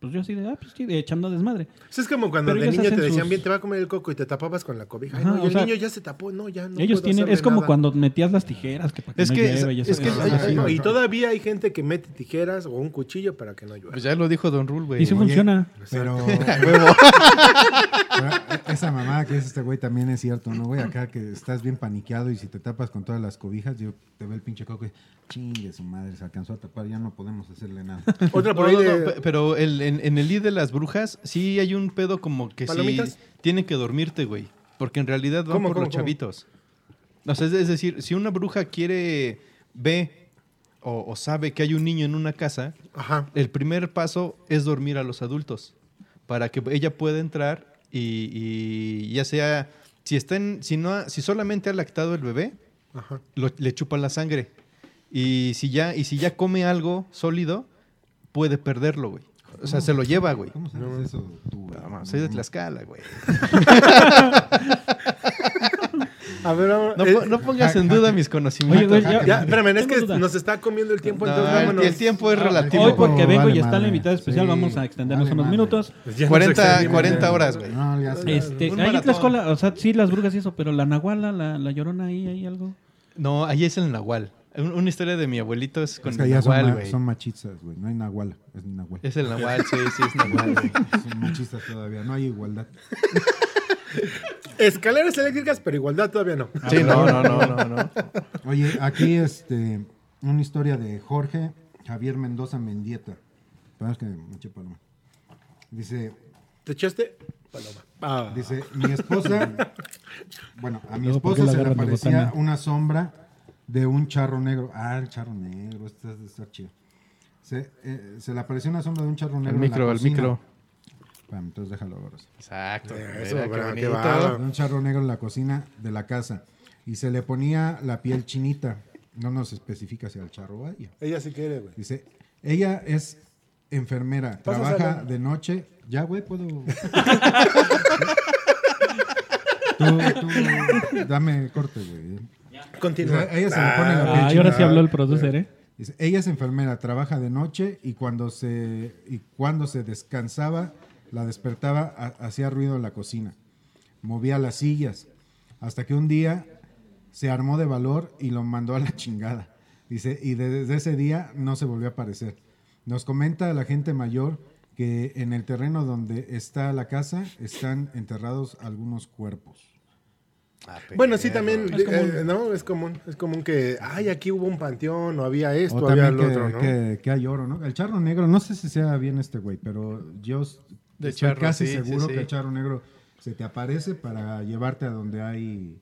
S3: pues yo así de, ah, pues sí, echando desmadre.
S2: Eso es como cuando
S3: Pero
S2: de niño te decían,
S3: sus-
S2: bien, te va a comer el coco y te tapabas con la cobija. Ay,
S3: Ajá,
S2: no, y el
S3: sea,
S2: niño ya se tapó. No, ya no
S3: Ellos
S2: puedo
S3: tienen, es como
S2: nada.
S3: cuando metías las tijeras que para que
S1: Es
S3: no
S1: que-
S3: y
S1: es
S3: eso-
S1: que
S3: eso-
S1: hay-
S3: eso-
S1: hay-
S2: No, y todavía hay gente que mete tijeras o un cuchillo para que no llueva.
S1: Pues ya lo dijo Don Rule, güey.
S3: Y sí
S4: Oye,
S3: funciona.
S4: Pero, esa mamada que es este güey también es cierto, ¿no, güey? Acá que estás bien paniqueado y si te tapas con todas las cobijas, yo te ve el pinche coco y chingue su madre, se alcanzó a tapar, ya no podemos hacerle nada.
S2: Otra por ahí
S1: pero el- en, en el I de las brujas sí hay un pedo como que sí
S2: ¿Palomitas?
S1: tienen que dormirte, güey. Porque en realidad van
S2: ¿Cómo,
S1: por
S2: cómo,
S1: los
S2: cómo?
S1: chavitos. O sea, es, es decir, si una bruja quiere, ve o, o sabe que hay un niño en una casa,
S2: Ajá.
S1: el primer paso es dormir a los adultos. Para que ella pueda entrar y, y ya sea, si, está en- si, no, ha- si solamente ha lactado el bebé,
S2: Ajá.
S1: lo- le chupan la sangre. Y si ya, y si ya come algo sólido, puede perderlo, güey. O sea, se lo lleva, güey.
S4: ¿Cómo sabes eso tú, güey?
S1: No, soy de Tlaxcala, güey.
S2: A ver, vamos.
S1: No,
S2: eh,
S1: no pongas en duda mis conocimientos.
S3: Oye, güey, ya-
S2: espérame, es que
S3: duda.
S2: nos está comiendo el tiempo,
S1: No,
S2: entonces
S1: el-
S2: vámonos.
S1: el tiempo es relativo.
S3: Hoy porque vengo
S4: Vale
S3: y está la invitada especial,
S4: Sí,
S3: vamos a extendernos
S4: vale
S3: unos
S4: madre.
S3: minutos.
S2: Pues ya nos
S1: 40,
S2: extendimos,
S1: 40
S2: ya.
S1: horas, güey.
S4: No, ya sé.
S3: Este, ahí en. Tlaxcala, o sea, sí, las brujas y eso, pero la nahuala, la, la llorona ahí, hay algo.
S1: No, ahí es el nahual. Un- Una historia de mi abuelito es con
S4: Es que
S1: el
S4: son,
S1: nahual, güey.
S4: son machistas, güey. No hay nahuala, es nahual.
S1: Es el nahual, sí, sí, es nahual, güey.
S4: Son machistas todavía, no hay igualdad.
S2: Escaleras eléctricas, pero igualdad todavía no.
S1: Sí, no, no, no, no, no.
S4: Oye, aquí este, una historia de Jorge Javier Mendoza Mendieta. Perdón, es que me eché paloma. Dice,
S2: ¿Te echaste? Paloma. Ah.
S4: dice, mi esposa, bueno, a mi
S3: Luego, ¿por qué
S4: esposa se le aparecía una sombra de un charro negro. Ah, el charro negro, este es de estar chido. Se, eh, se le apareció una sombra de un charro negro.
S1: El
S4: en la
S1: micro, el
S4: cocina.
S1: micro.
S4: Espérame, entonces déjalo ahora. sí.
S1: Exacto.
S2: Eso,
S1: Mira, qué
S2: bra- qué
S1: bonito.
S2: bárbaro.
S4: un charro negro en la cocina de la casa y se le ponía la piel chinita. No nos especifica si al charro vaya.
S2: Ella sí quiere, güey.
S4: Dice, ella es enfermera,
S2: Pásasela.
S4: trabaja de noche. Ya, güey, puedo. tú, tú, dame corte, güey.
S2: Continúa.
S4: Ella se le pone la piel
S3: Ah, y ahora sí habló el producer, ¿eh?
S4: Dice, ella es enfermera, trabaja de noche y cuando se y cuando se descansaba La despertaba, ha- hacía ruido en la cocina, movía las sillas, hasta que un día se armó de valor y lo mandó a la chingada. Dice, y desde ese día no se volvió a aparecer. Nos comenta la gente mayor que en el terreno donde está la casa están enterrados algunos cuerpos.
S2: Bueno, sí, también,
S3: Es común.
S2: eh, ¿no? Es común, es común que, ay, aquí hubo un panteón, o había esto,
S4: O
S2: había
S4: también
S2: lo
S4: que,
S2: otro, ¿no?
S4: que- que hay oro, ¿no? El charro negro, no sé si sea bien este güey, pero yo
S1: De
S4: estoy
S1: charro,
S4: casi
S1: sí, sí,
S4: seguro
S1: sí.
S4: que el charro negro se te aparece para llevarte a donde hay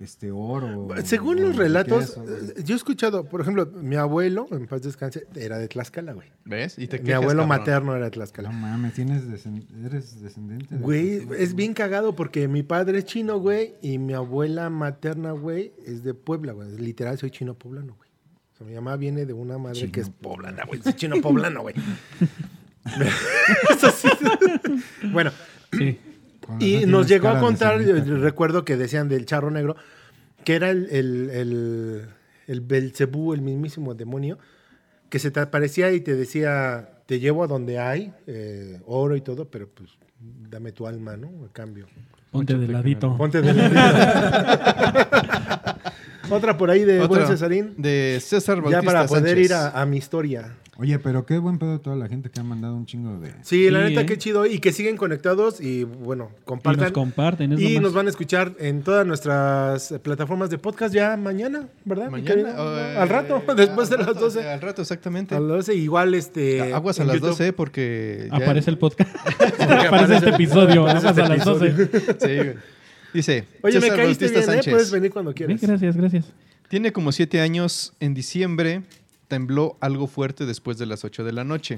S4: este oro.
S2: Según
S4: o
S2: los relatos, eh, yo he escuchado, por ejemplo, mi abuelo, en paz descanse, era de Tlaxcala, güey.
S1: ¿Ves? Y te
S2: Mi abuelo
S1: cabrón.
S2: materno era de
S4: No
S2: Tlaxcala.
S4: mames, tienes descend- eres descendiente. de-
S2: Güey, es bien cagado porque mi padre es chino, güey, y mi abuela materna, güey, es de Puebla, güey. Literal, soy chino poblano, güey. O sea, mi mamá viene de una madre
S4: Chino
S2: que es poblana, güey. Soy chino poblano, güey. Eso sí. bueno,
S3: Sí.
S2: Y nos llegó a contar, recuerdo que decían del charro negro, que era el, el, el, el Belcebú, el mismísimo demonio, que se te aparecía y te decía, te llevo a donde hay eh, oro y todo, pero pues dame tu alma, ¿no? A cambio.
S3: Ponte de ladito.
S2: Ponte de Otra por ahí de buen Cesarín.
S1: De César
S2: Ya
S1: Bautista
S2: para poder
S1: Sánchez.
S2: ir a, a mi historia.
S4: Oye, pero qué buen pedo toda la gente que ha mandado un chingo de...
S2: Sí, la
S3: Sí,
S2: neta,
S3: ¿eh?
S2: qué chido. Y que siguen conectados y bueno,
S3: Y
S2: compartan.
S3: nos comparten. es lo
S2: Y
S3: más-
S2: nos van a escuchar en todas nuestras eh, plataformas de podcast ya mañana, ¿verdad? mi?
S1: Mañana. eh,
S2: al rato, después de las
S1: rato,
S2: 12.
S1: Al rato, exactamente.
S2: A las 12, igual este.
S1: Aguas a
S2: en
S1: las
S2: YouTube.
S1: 12 porque... ya-
S3: Aparece el podcast.
S2: aparece-
S3: este episodio.
S2: aparece
S3: Aguas
S2: este
S3: a las 12.
S1: Sí, güey. Dice...
S2: Oye, me
S1: César
S2: caíste
S1: Bautista
S2: bien, ¿eh?
S1: Sánchez.
S2: Puedes venir cuando
S3: Sí,
S2: quieras.
S3: gracias, gracias.
S1: Tiene como siete años. En diciembre tembló algo fuerte después de las 8 de la noche.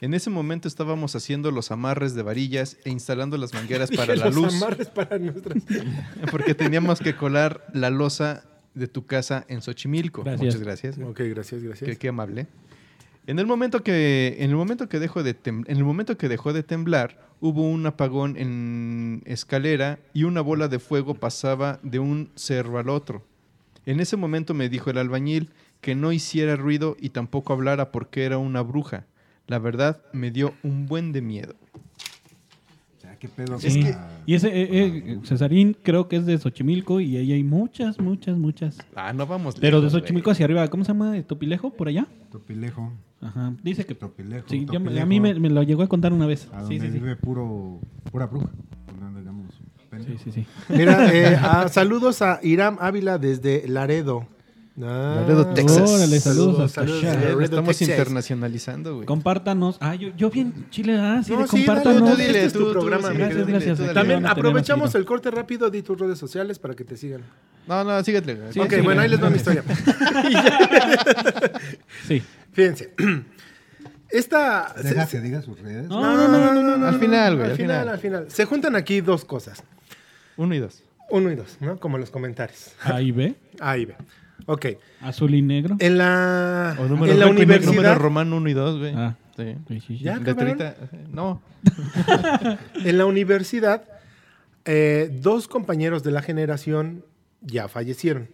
S1: En ese momento estábamos haciendo los amarres de varillas e instalando las mangueras para
S2: Dije,
S1: la
S2: los
S1: luz.
S2: amarres para nuestras.
S1: Porque teníamos que colar la losa de tu casa en Xochimilco.
S3: Gracias.
S1: Muchas gracias.
S2: ok, gracias, gracias.
S1: Qué, qué amable. En el momento que en el momento que dejó de dejó de temblar, hubo un apagón en escalera y una bola de fuego pasaba de un cerro al otro. En ese momento me dijo el albañil que no hiciera ruido y tampoco hablara porque era una bruja. La verdad me dio un buen de miedo.
S4: Qué pedo.
S3: Sí. Y ese eh, eh, Cesarín creo que es de Xochimilco y ahí hay muchas, muchas, muchas.
S1: Ah, no vamos.
S3: Pero de Xochimilco hacia arriba, ¿cómo se llama? ¿Topilejo? ¿Por allá?
S4: Topilejo.
S3: Ajá. Dice que...
S4: Topilejo.
S3: Sí, ya a mí me, me lo llegó a contar una vez.
S4: A
S3: Sí,
S4: donde
S3: sí, sí.
S4: vive puro, pura bruja.
S3: Sí, sí, sí.
S2: Mira, eh, ah, saludos a Iram Ávila desde Laredo. Ah,
S1: Laredo, Texas.
S3: Órale, saludos hasta
S2: saludos
S3: allá.
S2: a. Laredo,
S1: Estamos
S2: Texas.
S1: internacionalizando, güey.
S3: Compártanos. Ah, yo, yo vi en Chile, ah, sí,
S2: No,
S3: de
S2: sí, dale,
S3: compártanos.
S2: tú dile, este es tu
S1: tú, tú,
S2: programa,
S1: sí,
S3: gracias, gracias.
S1: dale.
S2: También
S3: a
S2: aprovechamos el corte rápido de tus redes sociales para que te sigan.
S1: No, no, síguete.
S3: Sí,
S2: ok, bueno, ahí les va mi
S3: gracias.
S2: historia.
S3: Sí.
S2: Fíjense. Esta.
S4: Deja
S2: se-
S4: que diga sus redes.
S3: No, no, no, no, no, no.
S1: Al final, güey,
S2: Al
S1: al
S2: final,
S1: final.
S2: al final. Se juntan aquí dos cosas.
S1: Uno y dos.
S2: Uno y dos, ¿no? Como los comentarios.
S3: Ahí ve.
S2: Ahí ve. Ok.
S3: Azul y negro.
S2: En la,
S1: O número,
S2: en la universidad.
S1: número romano 1 y 2, güey.
S3: Ah.
S1: Sí.
S3: Sí, sí, sí.
S2: Ya,
S1: Letrita. No.
S2: En la universidad, eh, dos compañeros de la generación ya fallecieron.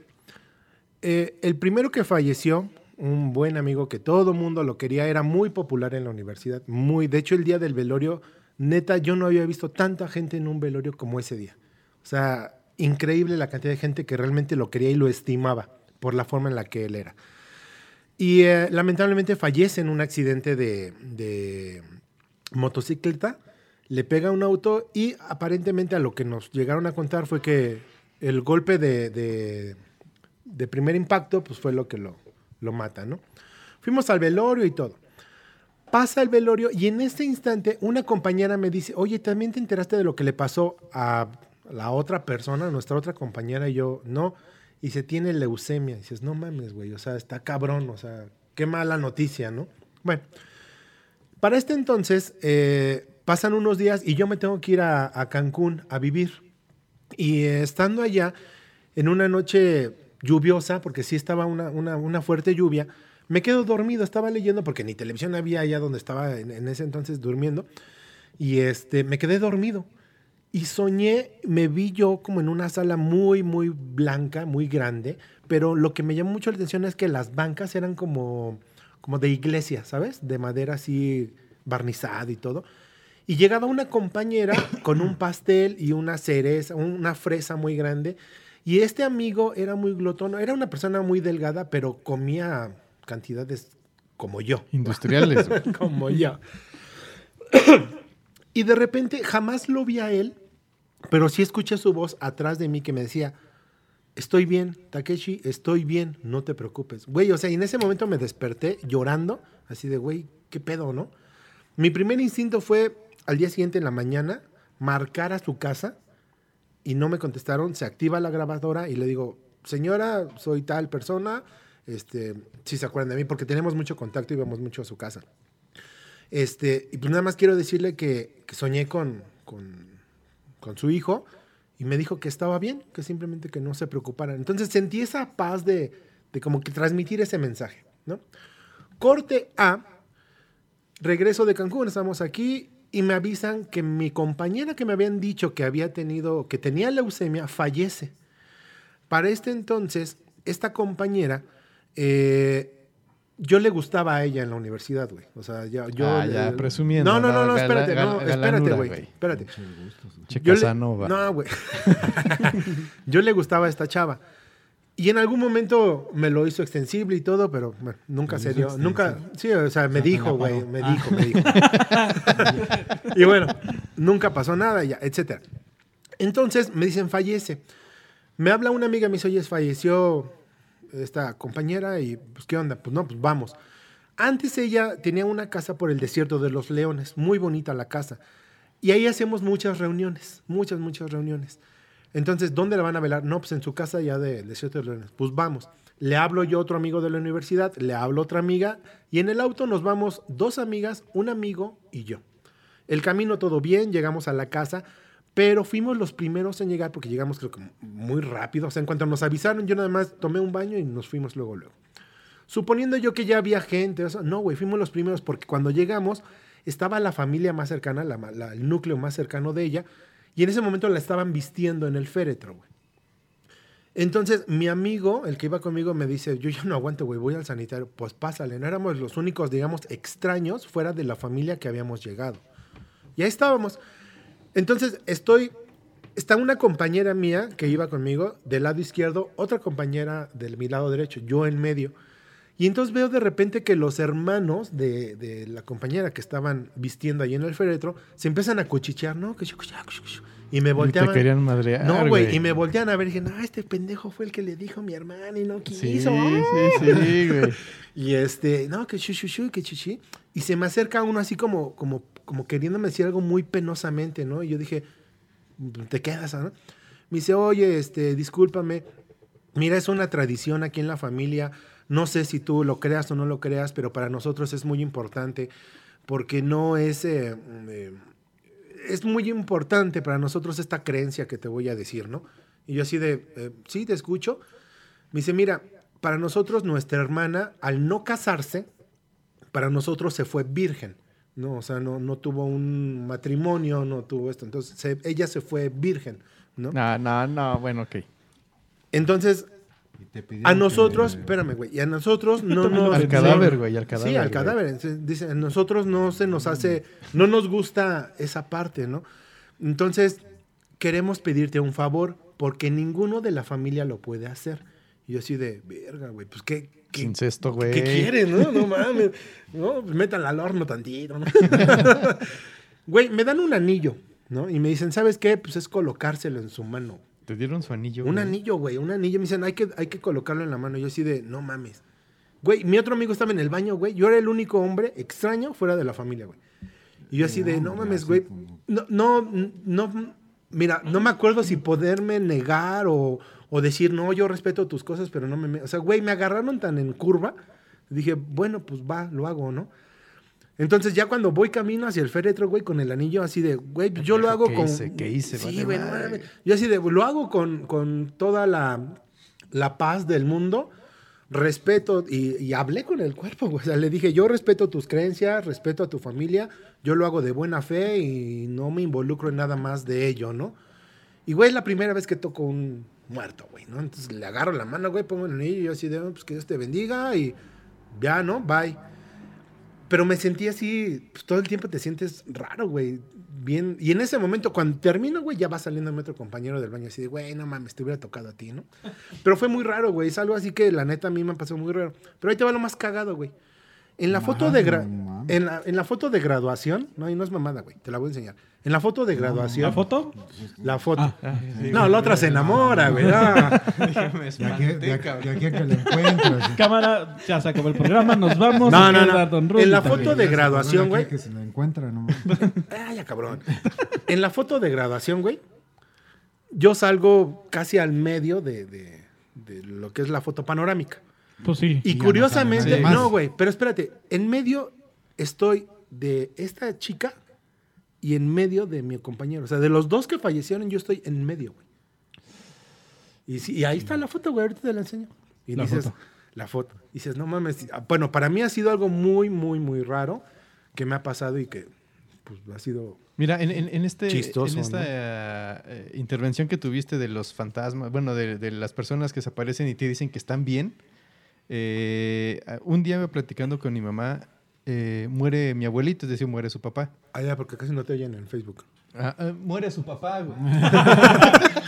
S2: Eh, el primero que falleció, un buen amigo que todo mundo lo quería, era muy popular en la universidad. Muy, de hecho, el día del velorio, neta, yo no había visto tanta gente en un velorio como ese día. O sea, increíble la cantidad de gente que realmente lo quería y lo estimaba por la forma en la que él era. Y eh, lamentablemente fallece en un accidente de, motocicleta, le pega un auto y aparentemente a lo que nos llegaron a contar fue que el golpe de, de- primer impacto pues fue lo que lo, lo mata, ¿no? Fuimos al velorio y todo. Pasa el velorio y en este instante una compañera me dice, oye, ¿también te enteraste de lo que le pasó a la otra persona, nuestra otra compañera? Y yo, no. Y se tiene leucemia. Y dices, no mames, güey, o sea, está cabrón, o sea, qué mala noticia, ¿no? Bueno, para este entonces eh, pasan unos días y yo me tengo que ir a, a Cancún a vivir. Y eh, estando allá, en una noche lluviosa, porque sí estaba una, una- una fuerte lluvia, me quedo dormido, estaba leyendo, porque ni televisión había allá donde estaba en, en ese entonces durmiendo, y este, me quedé dormido. Y soñé, me vi yo como en una sala muy, muy blanca, muy grande, pero lo que me llamó mucho la atención es que las bancas eran como, como de iglesia, ¿sabes? De madera así barnizada y todo. Y llegaba una compañera con un pastel y una cereza, una fresa muy grande. Y este amigo era muy glotón, era una persona muy delgada, pero comía cantidades como yo.
S1: Industriales.
S2: como yo. y de repente jamás lo vi a él, pero sí escuché su voz atrás de mí que me decía, estoy bien, Takeshi, estoy bien, no te preocupes. Güey, o sea, y en ese momento me desperté llorando, así de, güey, ¿qué pedo, no? Mi primer instinto fue al día siguiente en la mañana marcar a su casa y no me contestaron, se activa la grabadora y le digo, señora, soy tal persona, este, si se acuerdan de mí, porque tenemos mucho contacto y vamos mucho a su casa. Este, y pues nada más quiero decirle que, soñé con, con su hijo y me dijo que estaba bien, que simplemente que no se preocuparan. Entonces sentí esa paz de, de como que transmitir ese mensaje, ¿no? Corte A, regreso de Cancún, estamos aquí y me avisan que mi compañera que me habían dicho que había tenido, que tenía leucemia, fallece. Para este entonces, esta compañera, eh, yo le gustaba a ella en la universidad, güey. O sea, ya, yo...
S1: Ah, ya, presumiendo,
S2: No, no, no,
S1: ¿no?
S2: espérate, no, espérate, güey. Espérate.
S1: Che
S2: Yo le-. No, güey. yo le gustaba a esta chava. Y en algún momento me lo hizo extensible y todo, pero bueno, nunca se dio.
S4: extensible.
S2: Nunca, sí, o sea, me dijo, güey, me
S4: Ah.
S2: dijo, me dijo. y bueno, nunca pasó nada, ya, etcétera. Entonces me dicen, fallece. Me habla una amiga, me dice, oye, falleció esta compañera y pues, ¿qué onda? Pues no, pues vamos. Antes ella tenía una casa por el desierto de los leones, muy bonita la casa. Y ahí hacemos muchas reuniones, muchas, muchas reuniones. Entonces, ¿dónde la van a velar? No, pues en su casa ya del desierto de leones. Pues vamos. Le hablo yo a otro amigo de la universidad, le hablo a otra amiga y en el auto nos vamos dos amigas, un amigo y yo. El camino todo bien, llegamos a la casa, pero fuimos los primeros en llegar porque llegamos creo que muy rápido. O sea, en cuanto nos avisaron, yo nada más tomé un baño y nos fuimos luego, luego. Suponiendo yo que ya había gente, no, güey, fuimos los primeros porque cuando llegamos estaba la familia más cercana, la- el núcleo más cercano de ella, y en ese momento la estaban vistiendo en el féretro, güey. Entonces, mi amigo, el que iba conmigo, me dice, yo ya no aguanto, güey, voy al sanitario. Pues pásale, no éramos los únicos, digamos, extraños fuera de la familia que habíamos llegado. Y ahí estábamos. Entonces, estoy, está una compañera mía que iba conmigo del lado izquierdo, otra compañera del mi lado derecho, yo en medio. Y entonces veo de repente que los hermanos de, de la compañera que estaban vistiendo ahí en el féretro se empiezan a cuchichear, ¿no? Y me
S1: Y te
S2: volteaban.
S1: querían madrear,
S2: No, güey, y me voltean a ver y dije, no, este pendejo fue el que le dijo a mi hermana y no quiso.
S1: Sí, sí,
S2: ¡Ah!
S1: sí, güey.
S2: Y este, no, que shu, que chichi. Y se me acerca uno así como, como, como queriéndome decir algo muy penosamente, ¿no? Y yo dije, te quedas, ¿no? Me dice, oye, este, discúlpame. Mira, es una tradición aquí en la familia. No sé si tú lo creas o no lo creas, pero para nosotros es muy importante porque no es... eh, eh, es muy importante para nosotros esta creencia que te voy a decir, ¿no? Y yo así de, eh, sí, te escucho. Me dice, mira, para nosotros nuestra hermana, al no casarse, para nosotros se fue virgen, ¿no? O sea, no, no tuvo un matrimonio, no tuvo esto. Entonces, se- ella se fue virgen, ¿no?
S1: No, no, no, bueno, ok.
S2: Entonces, a
S4: que-
S2: nosotros, espérame, güey, y a nosotros no nos...
S1: Al cadáver, güey, al cadáver.
S2: Sí, al cadáver. Entonces, Dice, a nosotros no se nos hace, no nos gusta esa parte, ¿no? Entonces, queremos pedirte un favor porque ninguno de la familia lo puede hacer. Y yo así de, verga, güey, pues qué, qué,
S1: Incesto, güey.
S2: ¿Qué quieren, no? No mames. No, pues métanla al horno tantito, ¿no? Güey, me dan un anillo, ¿no? Y me dicen, ¿sabes qué? Pues es colocárselo en su mano.
S1: Te dieron su anillo.
S2: Un
S1: güey.
S2: anillo, güey, un anillo. Me dicen, hay que, hay que colocarlo en la mano. Yo así de, no mames. Güey, mi otro amigo estaba en el baño, güey. Yo era el único hombre extraño fuera de la familia, güey. Y yo así de, no mames, güey. No, no, no, mira, no me acuerdo si poderme negar o, o decir, no, yo respeto tus cosas, pero no me... me-". O sea, güey, me agarraron tan en curva. Dije, bueno, pues va, lo hago, ¿no? Entonces ya cuando voy camino hacia el féretro, güey, con el anillo así de, güey, pues yo lo hago
S1: ¿Qué
S2: con...
S1: hice? ¿Qué hice?
S2: Sí, güey, no. Yo así de, lo hago con, con toda la, la paz del mundo, respeto, y, y hablé con el cuerpo, güey. O sea, le dije, yo respeto tus creencias, respeto a tu familia, yo lo hago de buena fe y no me involucro en nada más de ello, ¿no? Y, güey, es la primera vez que toco un muerto, güey, ¿no? Entonces le agarro la mano, güey, pongo el anillo y yo así de, "Oh, pues que Dios te bendiga y ya, ¿no? Bye. Pero me sentí así, pues, todo el tiempo te sientes raro, güey. Bien. Y en ese momento, cuando termino, güey, ya va saliendo mi otro compañero del baño así de, güey, no mames, te hubiera tocado a ti, ¿no? Pero fue muy raro, güey. Es algo así que la neta a mí me pasó muy raro. Pero ahí te va lo más cagado, güey. En la foto de
S4: mames.
S2: en la, en la foto de graduación, no, y no es mamada, güey, te la voy a enseñar. En la foto de graduación,
S3: ¿La foto?
S2: la foto.
S3: Ah.
S2: no, la otra se enamora, güey.
S1: Déjame
S4: De aquí, de aquí- de aquí a que lo encuentras.
S3: Cámara, ya se acabó el programa, nos vamos.
S2: No, no, no.
S3: Don Rudy
S2: En la
S3: también.
S2: foto de graduación, güey.
S4: Que se lo encuentra, no
S2: Ay, ya cabrón. En la foto de graduación, güey, yo salgo casi al medio de, de- de lo que es la foto panorámica.
S3: Pues sí.
S2: Y curiosamente, no, güey, pero espérate, en medio estoy de esta chica y en medio de mi compañero. O sea, de los dos que fallecieron, yo estoy en medio, güey. Y, sí, y ahí está la foto, güey, ahorita te la enseño. Y
S3: La
S2: dices,
S3: foto.
S2: la foto. Y dices, no mames. ah, Bueno, para mí ha sido algo muy, muy, muy raro que me ha pasado y que pues, ha sido
S1: Mira, en, en- en este,
S2: Chistoso,
S1: en esta
S2: ¿no?
S1: eh, intervención que tuviste de los fantasmas, bueno, de, de las personas que se aparecen y te dicen que están bien, eh, un día me platicando con mi mamá, eh, muere mi abuelito, es decir, muere su papá.
S2: Ah, ya, porque casi no te oyen en Facebook.
S1: Ah, ah, muere su papá, güey.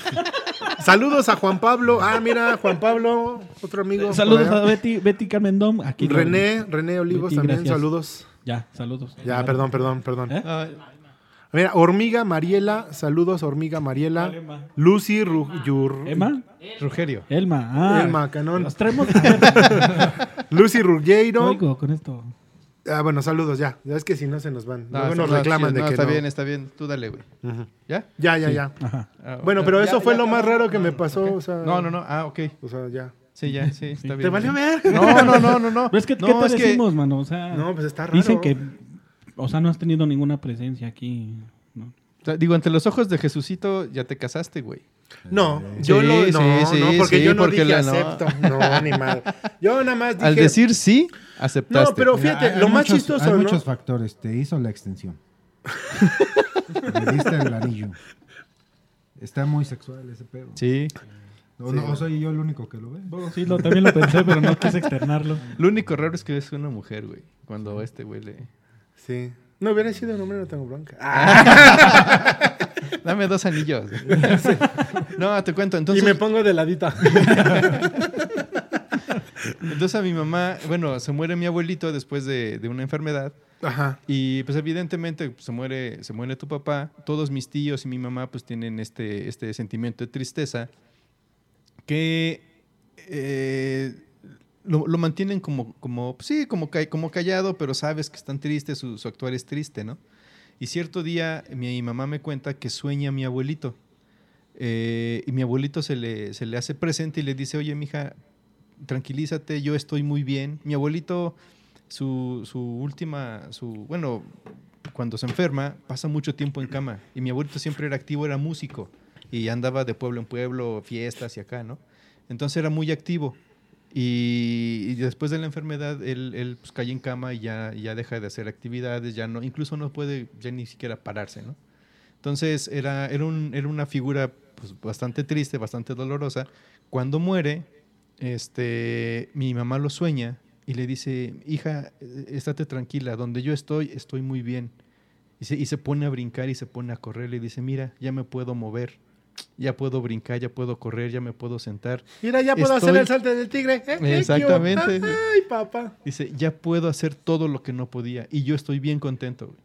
S2: Saludos a Juan Pablo. Ah, mira, Juan Pablo, otro amigo.
S3: Saludos a. Betty, Betty Carmendom. Aquí
S2: René, René Olivos
S3: Betty,
S2: también,
S3: gracias.
S2: saludos.
S3: Ya, saludos.
S2: Ya, perdón, perdón, perdón.
S3: ¿Eh?
S1: Ah,
S2: Mira, Hormiga Mariela, saludos Hormiga Mariela.
S3: Elma.
S2: Lucy Ru- Yur-
S3: ¿Emma?
S1: Rugerio.
S3: Elma. Ah,
S2: Elma Canón.
S3: Los traemos.
S2: Lucy Ruggiero.
S3: oigo con esto.
S2: Ah, bueno, saludos ya. Ya es que si no se nos van.
S1: No,
S2: Luego nos
S1: no,
S2: reclaman de
S1: no,
S2: que
S1: está
S2: no.
S1: bien, está bien. Tú dale, güey. ¿Ya?
S2: Ya, ya,
S3: Sí,
S2: ya.
S3: Ajá.
S1: Ah,
S2: Bueno, pero
S1: ya-
S2: eso fue
S1: ya
S2: lo más raro que me pasó. O sea,
S1: No, no, no. Ah, ok.
S2: O sea, ya.
S1: Sí, ya, sí, está bien.
S2: ¿Te valió ver?
S1: No, no, no, no, no.
S3: Pero es que,
S1: no,
S3: ¿qué te
S1: es que-
S3: decimos, mano? O sea,
S2: No, pues está raro.
S3: dicen que, o sea, no has tenido ninguna presencia aquí. ¿no?
S1: o sea, digo, ante los ojos de Jesucito ya te casaste, güey.
S2: No, yo
S1: Sí,
S2: lo.
S1: sí,
S2: No,
S1: sí,
S2: no, porque
S1: sí,
S2: yo no
S1: porque
S2: dije
S1: la- no.
S2: acepto. No, ni mal. Yo nada más dije.
S1: Al decir sí, aceptaste.
S2: No, pero fíjate, lo
S4: hay
S2: más
S4: muchos-
S2: chistoso,
S4: Hay
S2: ¿no?
S4: muchos factores. Te hizo la extensión. Le diste el anillo. Está muy sexual ese pedo.
S1: Sí.
S4: O, no, o soy yo el único que lo ve.
S3: Bueno, sí, lo, también lo pensé, pero no quise externarlo.
S1: Lo único raro es que es una mujer, güey. Cuando este güey le...
S2: Sí. No hubiera sido un hombre, no tengo bronca.
S1: Dame dos anillos. no, te cuento.
S2: y
S1: Entonces,
S2: me pongo de ladita.
S1: entonces a mi mamá, bueno, se muere mi abuelito después de, de una enfermedad.
S2: Ajá.
S1: Y pues evidentemente pues, se muere, se muere tu papá. Todos mis tíos y mi mamá pues tienen este, este sentimiento de tristeza que eh, lo, lo mantienen como, como sí, como, como callado, pero sabes que están tristes, su, su actuar es triste, ¿no? Y cierto día mi mamá me cuenta que sueña a mi abuelito. Eh, y mi abuelito se le, se le hace presente y le dice, oye, mija, tranquilízate, yo estoy muy bien. Mi abuelito, su, su última, su, bueno, cuando se enferma, pasa mucho tiempo en cama. Y mi abuelito siempre era activo, era músico. Y andaba de pueblo en pueblo, fiestas y acá, ¿no? Entonces era muy activo. Y, después de la enfermedad, él, él, pues, cae en cama y ya, ya deja de hacer actividades, ya no, incluso no puede ya ni siquiera pararse, ¿no? Entonces era, era, un- era una figura pues, bastante triste, bastante dolorosa. Cuando muere, este, mi mamá lo sueña y le dice, hija, estate tranquila, donde yo estoy, estoy muy bien. Y se, y se pone a brincar y se pone a correr. Le dice, mira, ya me puedo mover, ya puedo brincar, ya puedo correr, ya me puedo sentar.
S2: Mira, ya puedo
S1: Estoy-
S2: hacer el salto del tigre. ¿eh? ¿Eh,
S1: Exactamente.
S2: Ay, papá.
S1: Dice, ya puedo hacer todo lo que no podía y yo estoy bien contento. güey.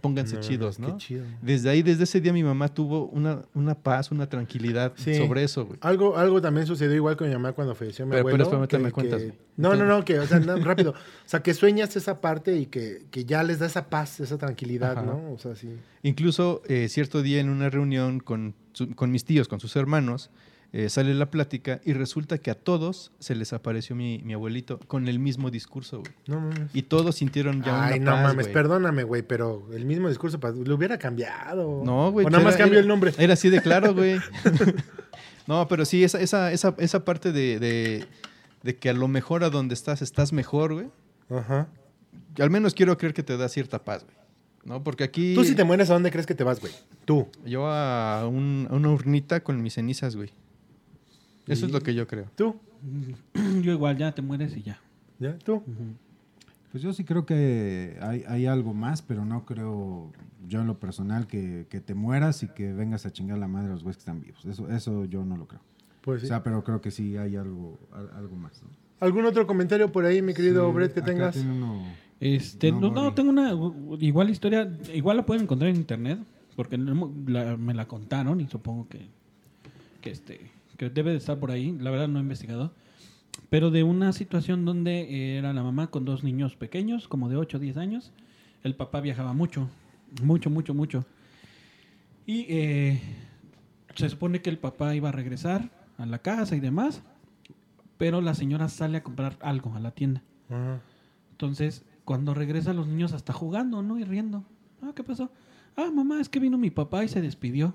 S1: Pónganse
S2: No,
S1: chidos,
S2: qué
S1: ¿no?
S2: chido.
S1: Desde ahí, desde ese día, mi mamá tuvo una, una paz, una tranquilidad
S2: Sí.
S1: sobre eso, güey.
S2: Algo, algo también sucedió igual con mi mamá cuando falleció mi
S1: Pero- pero
S2: abuelo.
S1: espérame,
S2: que-
S1: me cuentas,
S2: que-. No, no, no, que, o sea, no, rápido. O sea, que sueñas esa parte y que, que ya les da esa paz, esa tranquilidad,
S1: Ajá.
S2: ¿no? O sea, sí.
S1: Incluso eh, cierto día en una reunión con, su- con mis tíos, con sus hermanos, eh, sale la plática y resulta que a todos se les apareció mi, mi abuelito con el mismo discurso, güey.
S2: No mames.
S1: Y todos sintieron ya
S2: Ay,
S1: una
S2: no
S1: paz,
S2: mames,
S1: güey.
S2: perdóname, güey, pero el mismo discurso pa- lo hubiera cambiado.
S1: No, güey.
S2: O nada
S1: era-
S2: más cambió el nombre.
S1: Era así de claro, güey. no, pero sí, esa, esa, esa, esa parte de, de, de que a lo mejor a donde estás estás mejor, güey.
S2: Ajá.
S1: Al menos quiero creer que te da cierta paz, güey. ¿No? Porque aquí...
S2: Tú si te mueres, ¿a dónde crees que te vas, güey? Tú.
S1: Yo a, un- a una urnita con mis cenizas, güey. Eso es lo que yo creo.
S2: Tú.
S3: Yo igual, ya te mueres y ya.
S2: ¿Ya? Tú.
S4: Pues yo sí creo que hay, hay algo más, pero no creo, yo en lo personal, que, que te mueras y que vengas a chingar la madre a los güeyes que están vivos. Eso, eso yo no lo creo.
S2: Pues sí.
S4: O sea, pero creo que sí hay algo, al- algo más. ¿no?
S2: ¿Algún otro comentario por ahí, mi querido
S4: Sí,
S2: Brett, que
S4: acá
S2: tengas?
S4: tiene uno-
S3: Este,
S4: No,
S3: no, tengo una igual historia, igual la pueden encontrar en internet, porque no hemos- la- me la contaron y supongo que, que este, que debe de estar por ahí. La verdad no he investigado, pero de una situación donde eh, era la mamá con dos niños pequeños, como de 8 o 10 años. El papá viajaba mucho, mucho, mucho, mucho. Y eh, se supone que el papá iba a regresar a la casa y demás, pero la señora sale a comprar algo a la tienda. Entonces, cuando regresan los niños hasta jugando, ¿no? Y riendo. Ah, ¿qué pasó? Ah, mamá, es que vino mi papá y se despidió.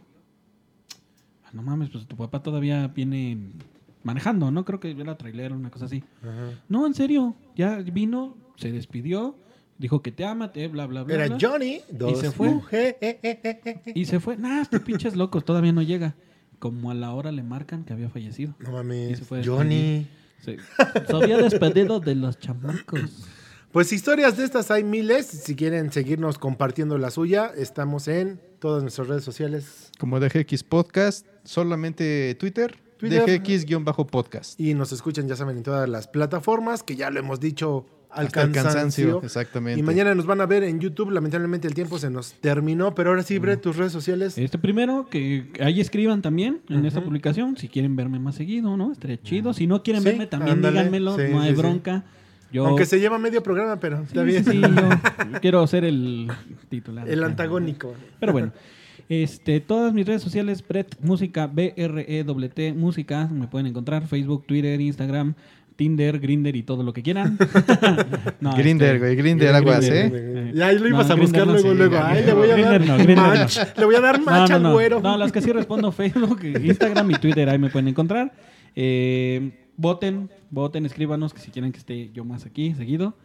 S3: No mames, pues tu papá todavía viene manejando, ¿no? Creo que era trailero, una cosa así.
S2: Ajá.
S3: No, en serio, ya vino, se despidió, dijo que te ama, te bla, bla, bla.
S2: Era
S3: bla,
S2: Johnny, dos
S3: se fue. Y se fue. Nah, estos pinches locos, todavía no llega. Como a la hora le marcan que había fallecido.
S2: No
S3: Y
S2: mames,
S3: se fue a
S2: Johnny.
S3: Se, se había despedido de los chamacos.
S2: Pues historias de estas hay miles. Si quieren seguirnos compartiendo la suya, estamos en todas nuestras redes sociales.
S1: Como DGX Podcast, solamente Twitter,
S2: Twitter.
S1: DGX-podcast.
S2: Y nos escuchan, ya saben, en todas las plataformas, que ya lo hemos dicho al cansancio.
S1: cansancio, exactamente.
S2: Y mañana nos van a ver en YouTube. Lamentablemente el tiempo se nos terminó, pero ahora sí, Brett, tus redes sociales.
S3: Este primero, que ahí escriban también en esta publicación, si quieren verme más seguido, ¿no? Estaría chido. Si no quieren
S2: Sí,
S3: verme, también
S2: ándale.
S3: díganmelo,
S2: Sí,
S3: no hay
S2: sí, sí.
S3: bronca. Yo,
S2: Aunque se lleva medio programa, pero
S3: Sí,
S2: está
S3: sí,
S2: bien.
S3: sí, yo quiero ser el titular.
S2: El antagónico.
S3: Pero bueno, este, todas mis redes sociales, Brett Música, B-R-E-T Música, me pueden encontrar, Facebook, Twitter, Instagram, Tinder, Grinder y todo lo que quieran. No,
S1: Grinder,
S3: este,
S1: güey, Grinder aguas, ¿eh?
S3: güey.
S2: Ya ahí lo ibas
S3: No,
S2: a buscar
S3: no,
S2: luego,
S3: sí,
S2: luego. Ay,
S3: ya.
S2: le voy a dar
S3: Grindr no, Grindr no.
S2: match. Le voy a dar match
S3: no,
S2: al
S3: no,
S2: güero.
S3: No, las que sí respondo Facebook, Instagram y Twitter, ahí me pueden encontrar. Eh, voten, voten, escríbanos que si quieren que esté yo más aquí seguido.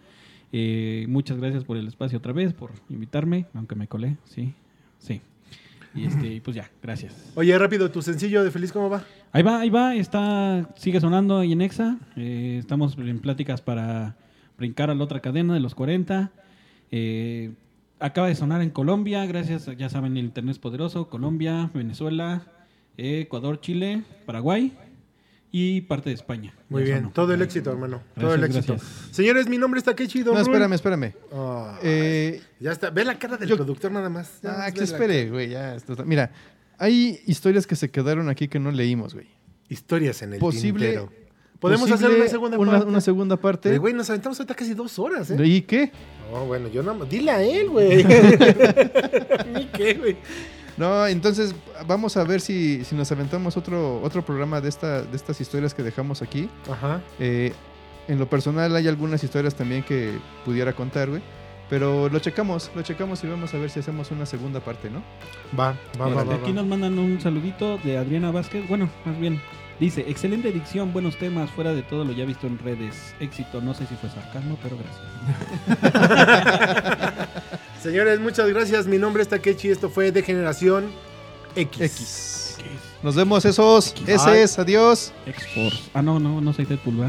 S3: Eh, muchas gracias por el espacio otra vez, por invitarme, aunque me colé, sí, sí. Y este, pues ya, gracias.
S2: Oye, rápido, tu sencillo de Feliz, ¿cómo va?
S3: Ahí va, ahí va, está, sigue sonando ahí en Exa. Eh, estamos en pláticas para brincar a la otra cadena de los 40. Eh, acaba de sonar en Colombia, gracias, ya saben, el internet es poderoso. Colombia, Venezuela, Ecuador, Chile, Paraguay y parte de España.
S2: Muy bien, todo el éxito, hermano. todo el éxito.
S3: gracias.
S2: Señores, mi nombre está Kechi Don
S1: No, espérame, espérame.
S2: Ah,
S1: Eh,
S2: ya está. Ve la cara del
S1: yo-
S2: productor nada más. Ya
S1: ah,
S2: más
S1: que espere, güey, ya. esto está- Mira, hay historias que se quedaron aquí que no leímos, güey.
S2: Historias en el
S1: Posible-
S2: tintero. Podemos
S1: Posible
S2: hacer una segunda
S1: una,
S2: parte.
S1: una segunda parte.
S2: Güey, nos aventamos ahorita casi dos horas, ¿eh?
S1: ¿Y qué?
S2: No, bueno, yo nada más. Dile a él, güey. ¿A mí qué, güey?
S1: No, entonces vamos a ver si, si nos aventamos otro, otro programa de, esta, de estas historias que dejamos aquí.
S2: Ajá.
S1: Eh, en lo personal hay algunas historias también que pudiera contar, güey. Pero lo checamos, lo checamos y vamos a ver si hacemos una segunda parte, ¿no?
S2: Va, va, va, va.
S3: Aquí
S2: va.
S3: nos mandan un saludito de Adriana Vázquez. Bueno, más bien, dice: excelente dicción, buenos temas, fuera de todo lo ya visto en redes. Éxito, no sé si fue sarcasmo, pero gracias.
S2: Señores, muchas gracias. Mi nombre es Takechi. Esto fue de Generación X.
S1: X. Nos vemos esos. Ese es, adiós.
S3: X-Force. Ah, no, no, no soy Deadpool.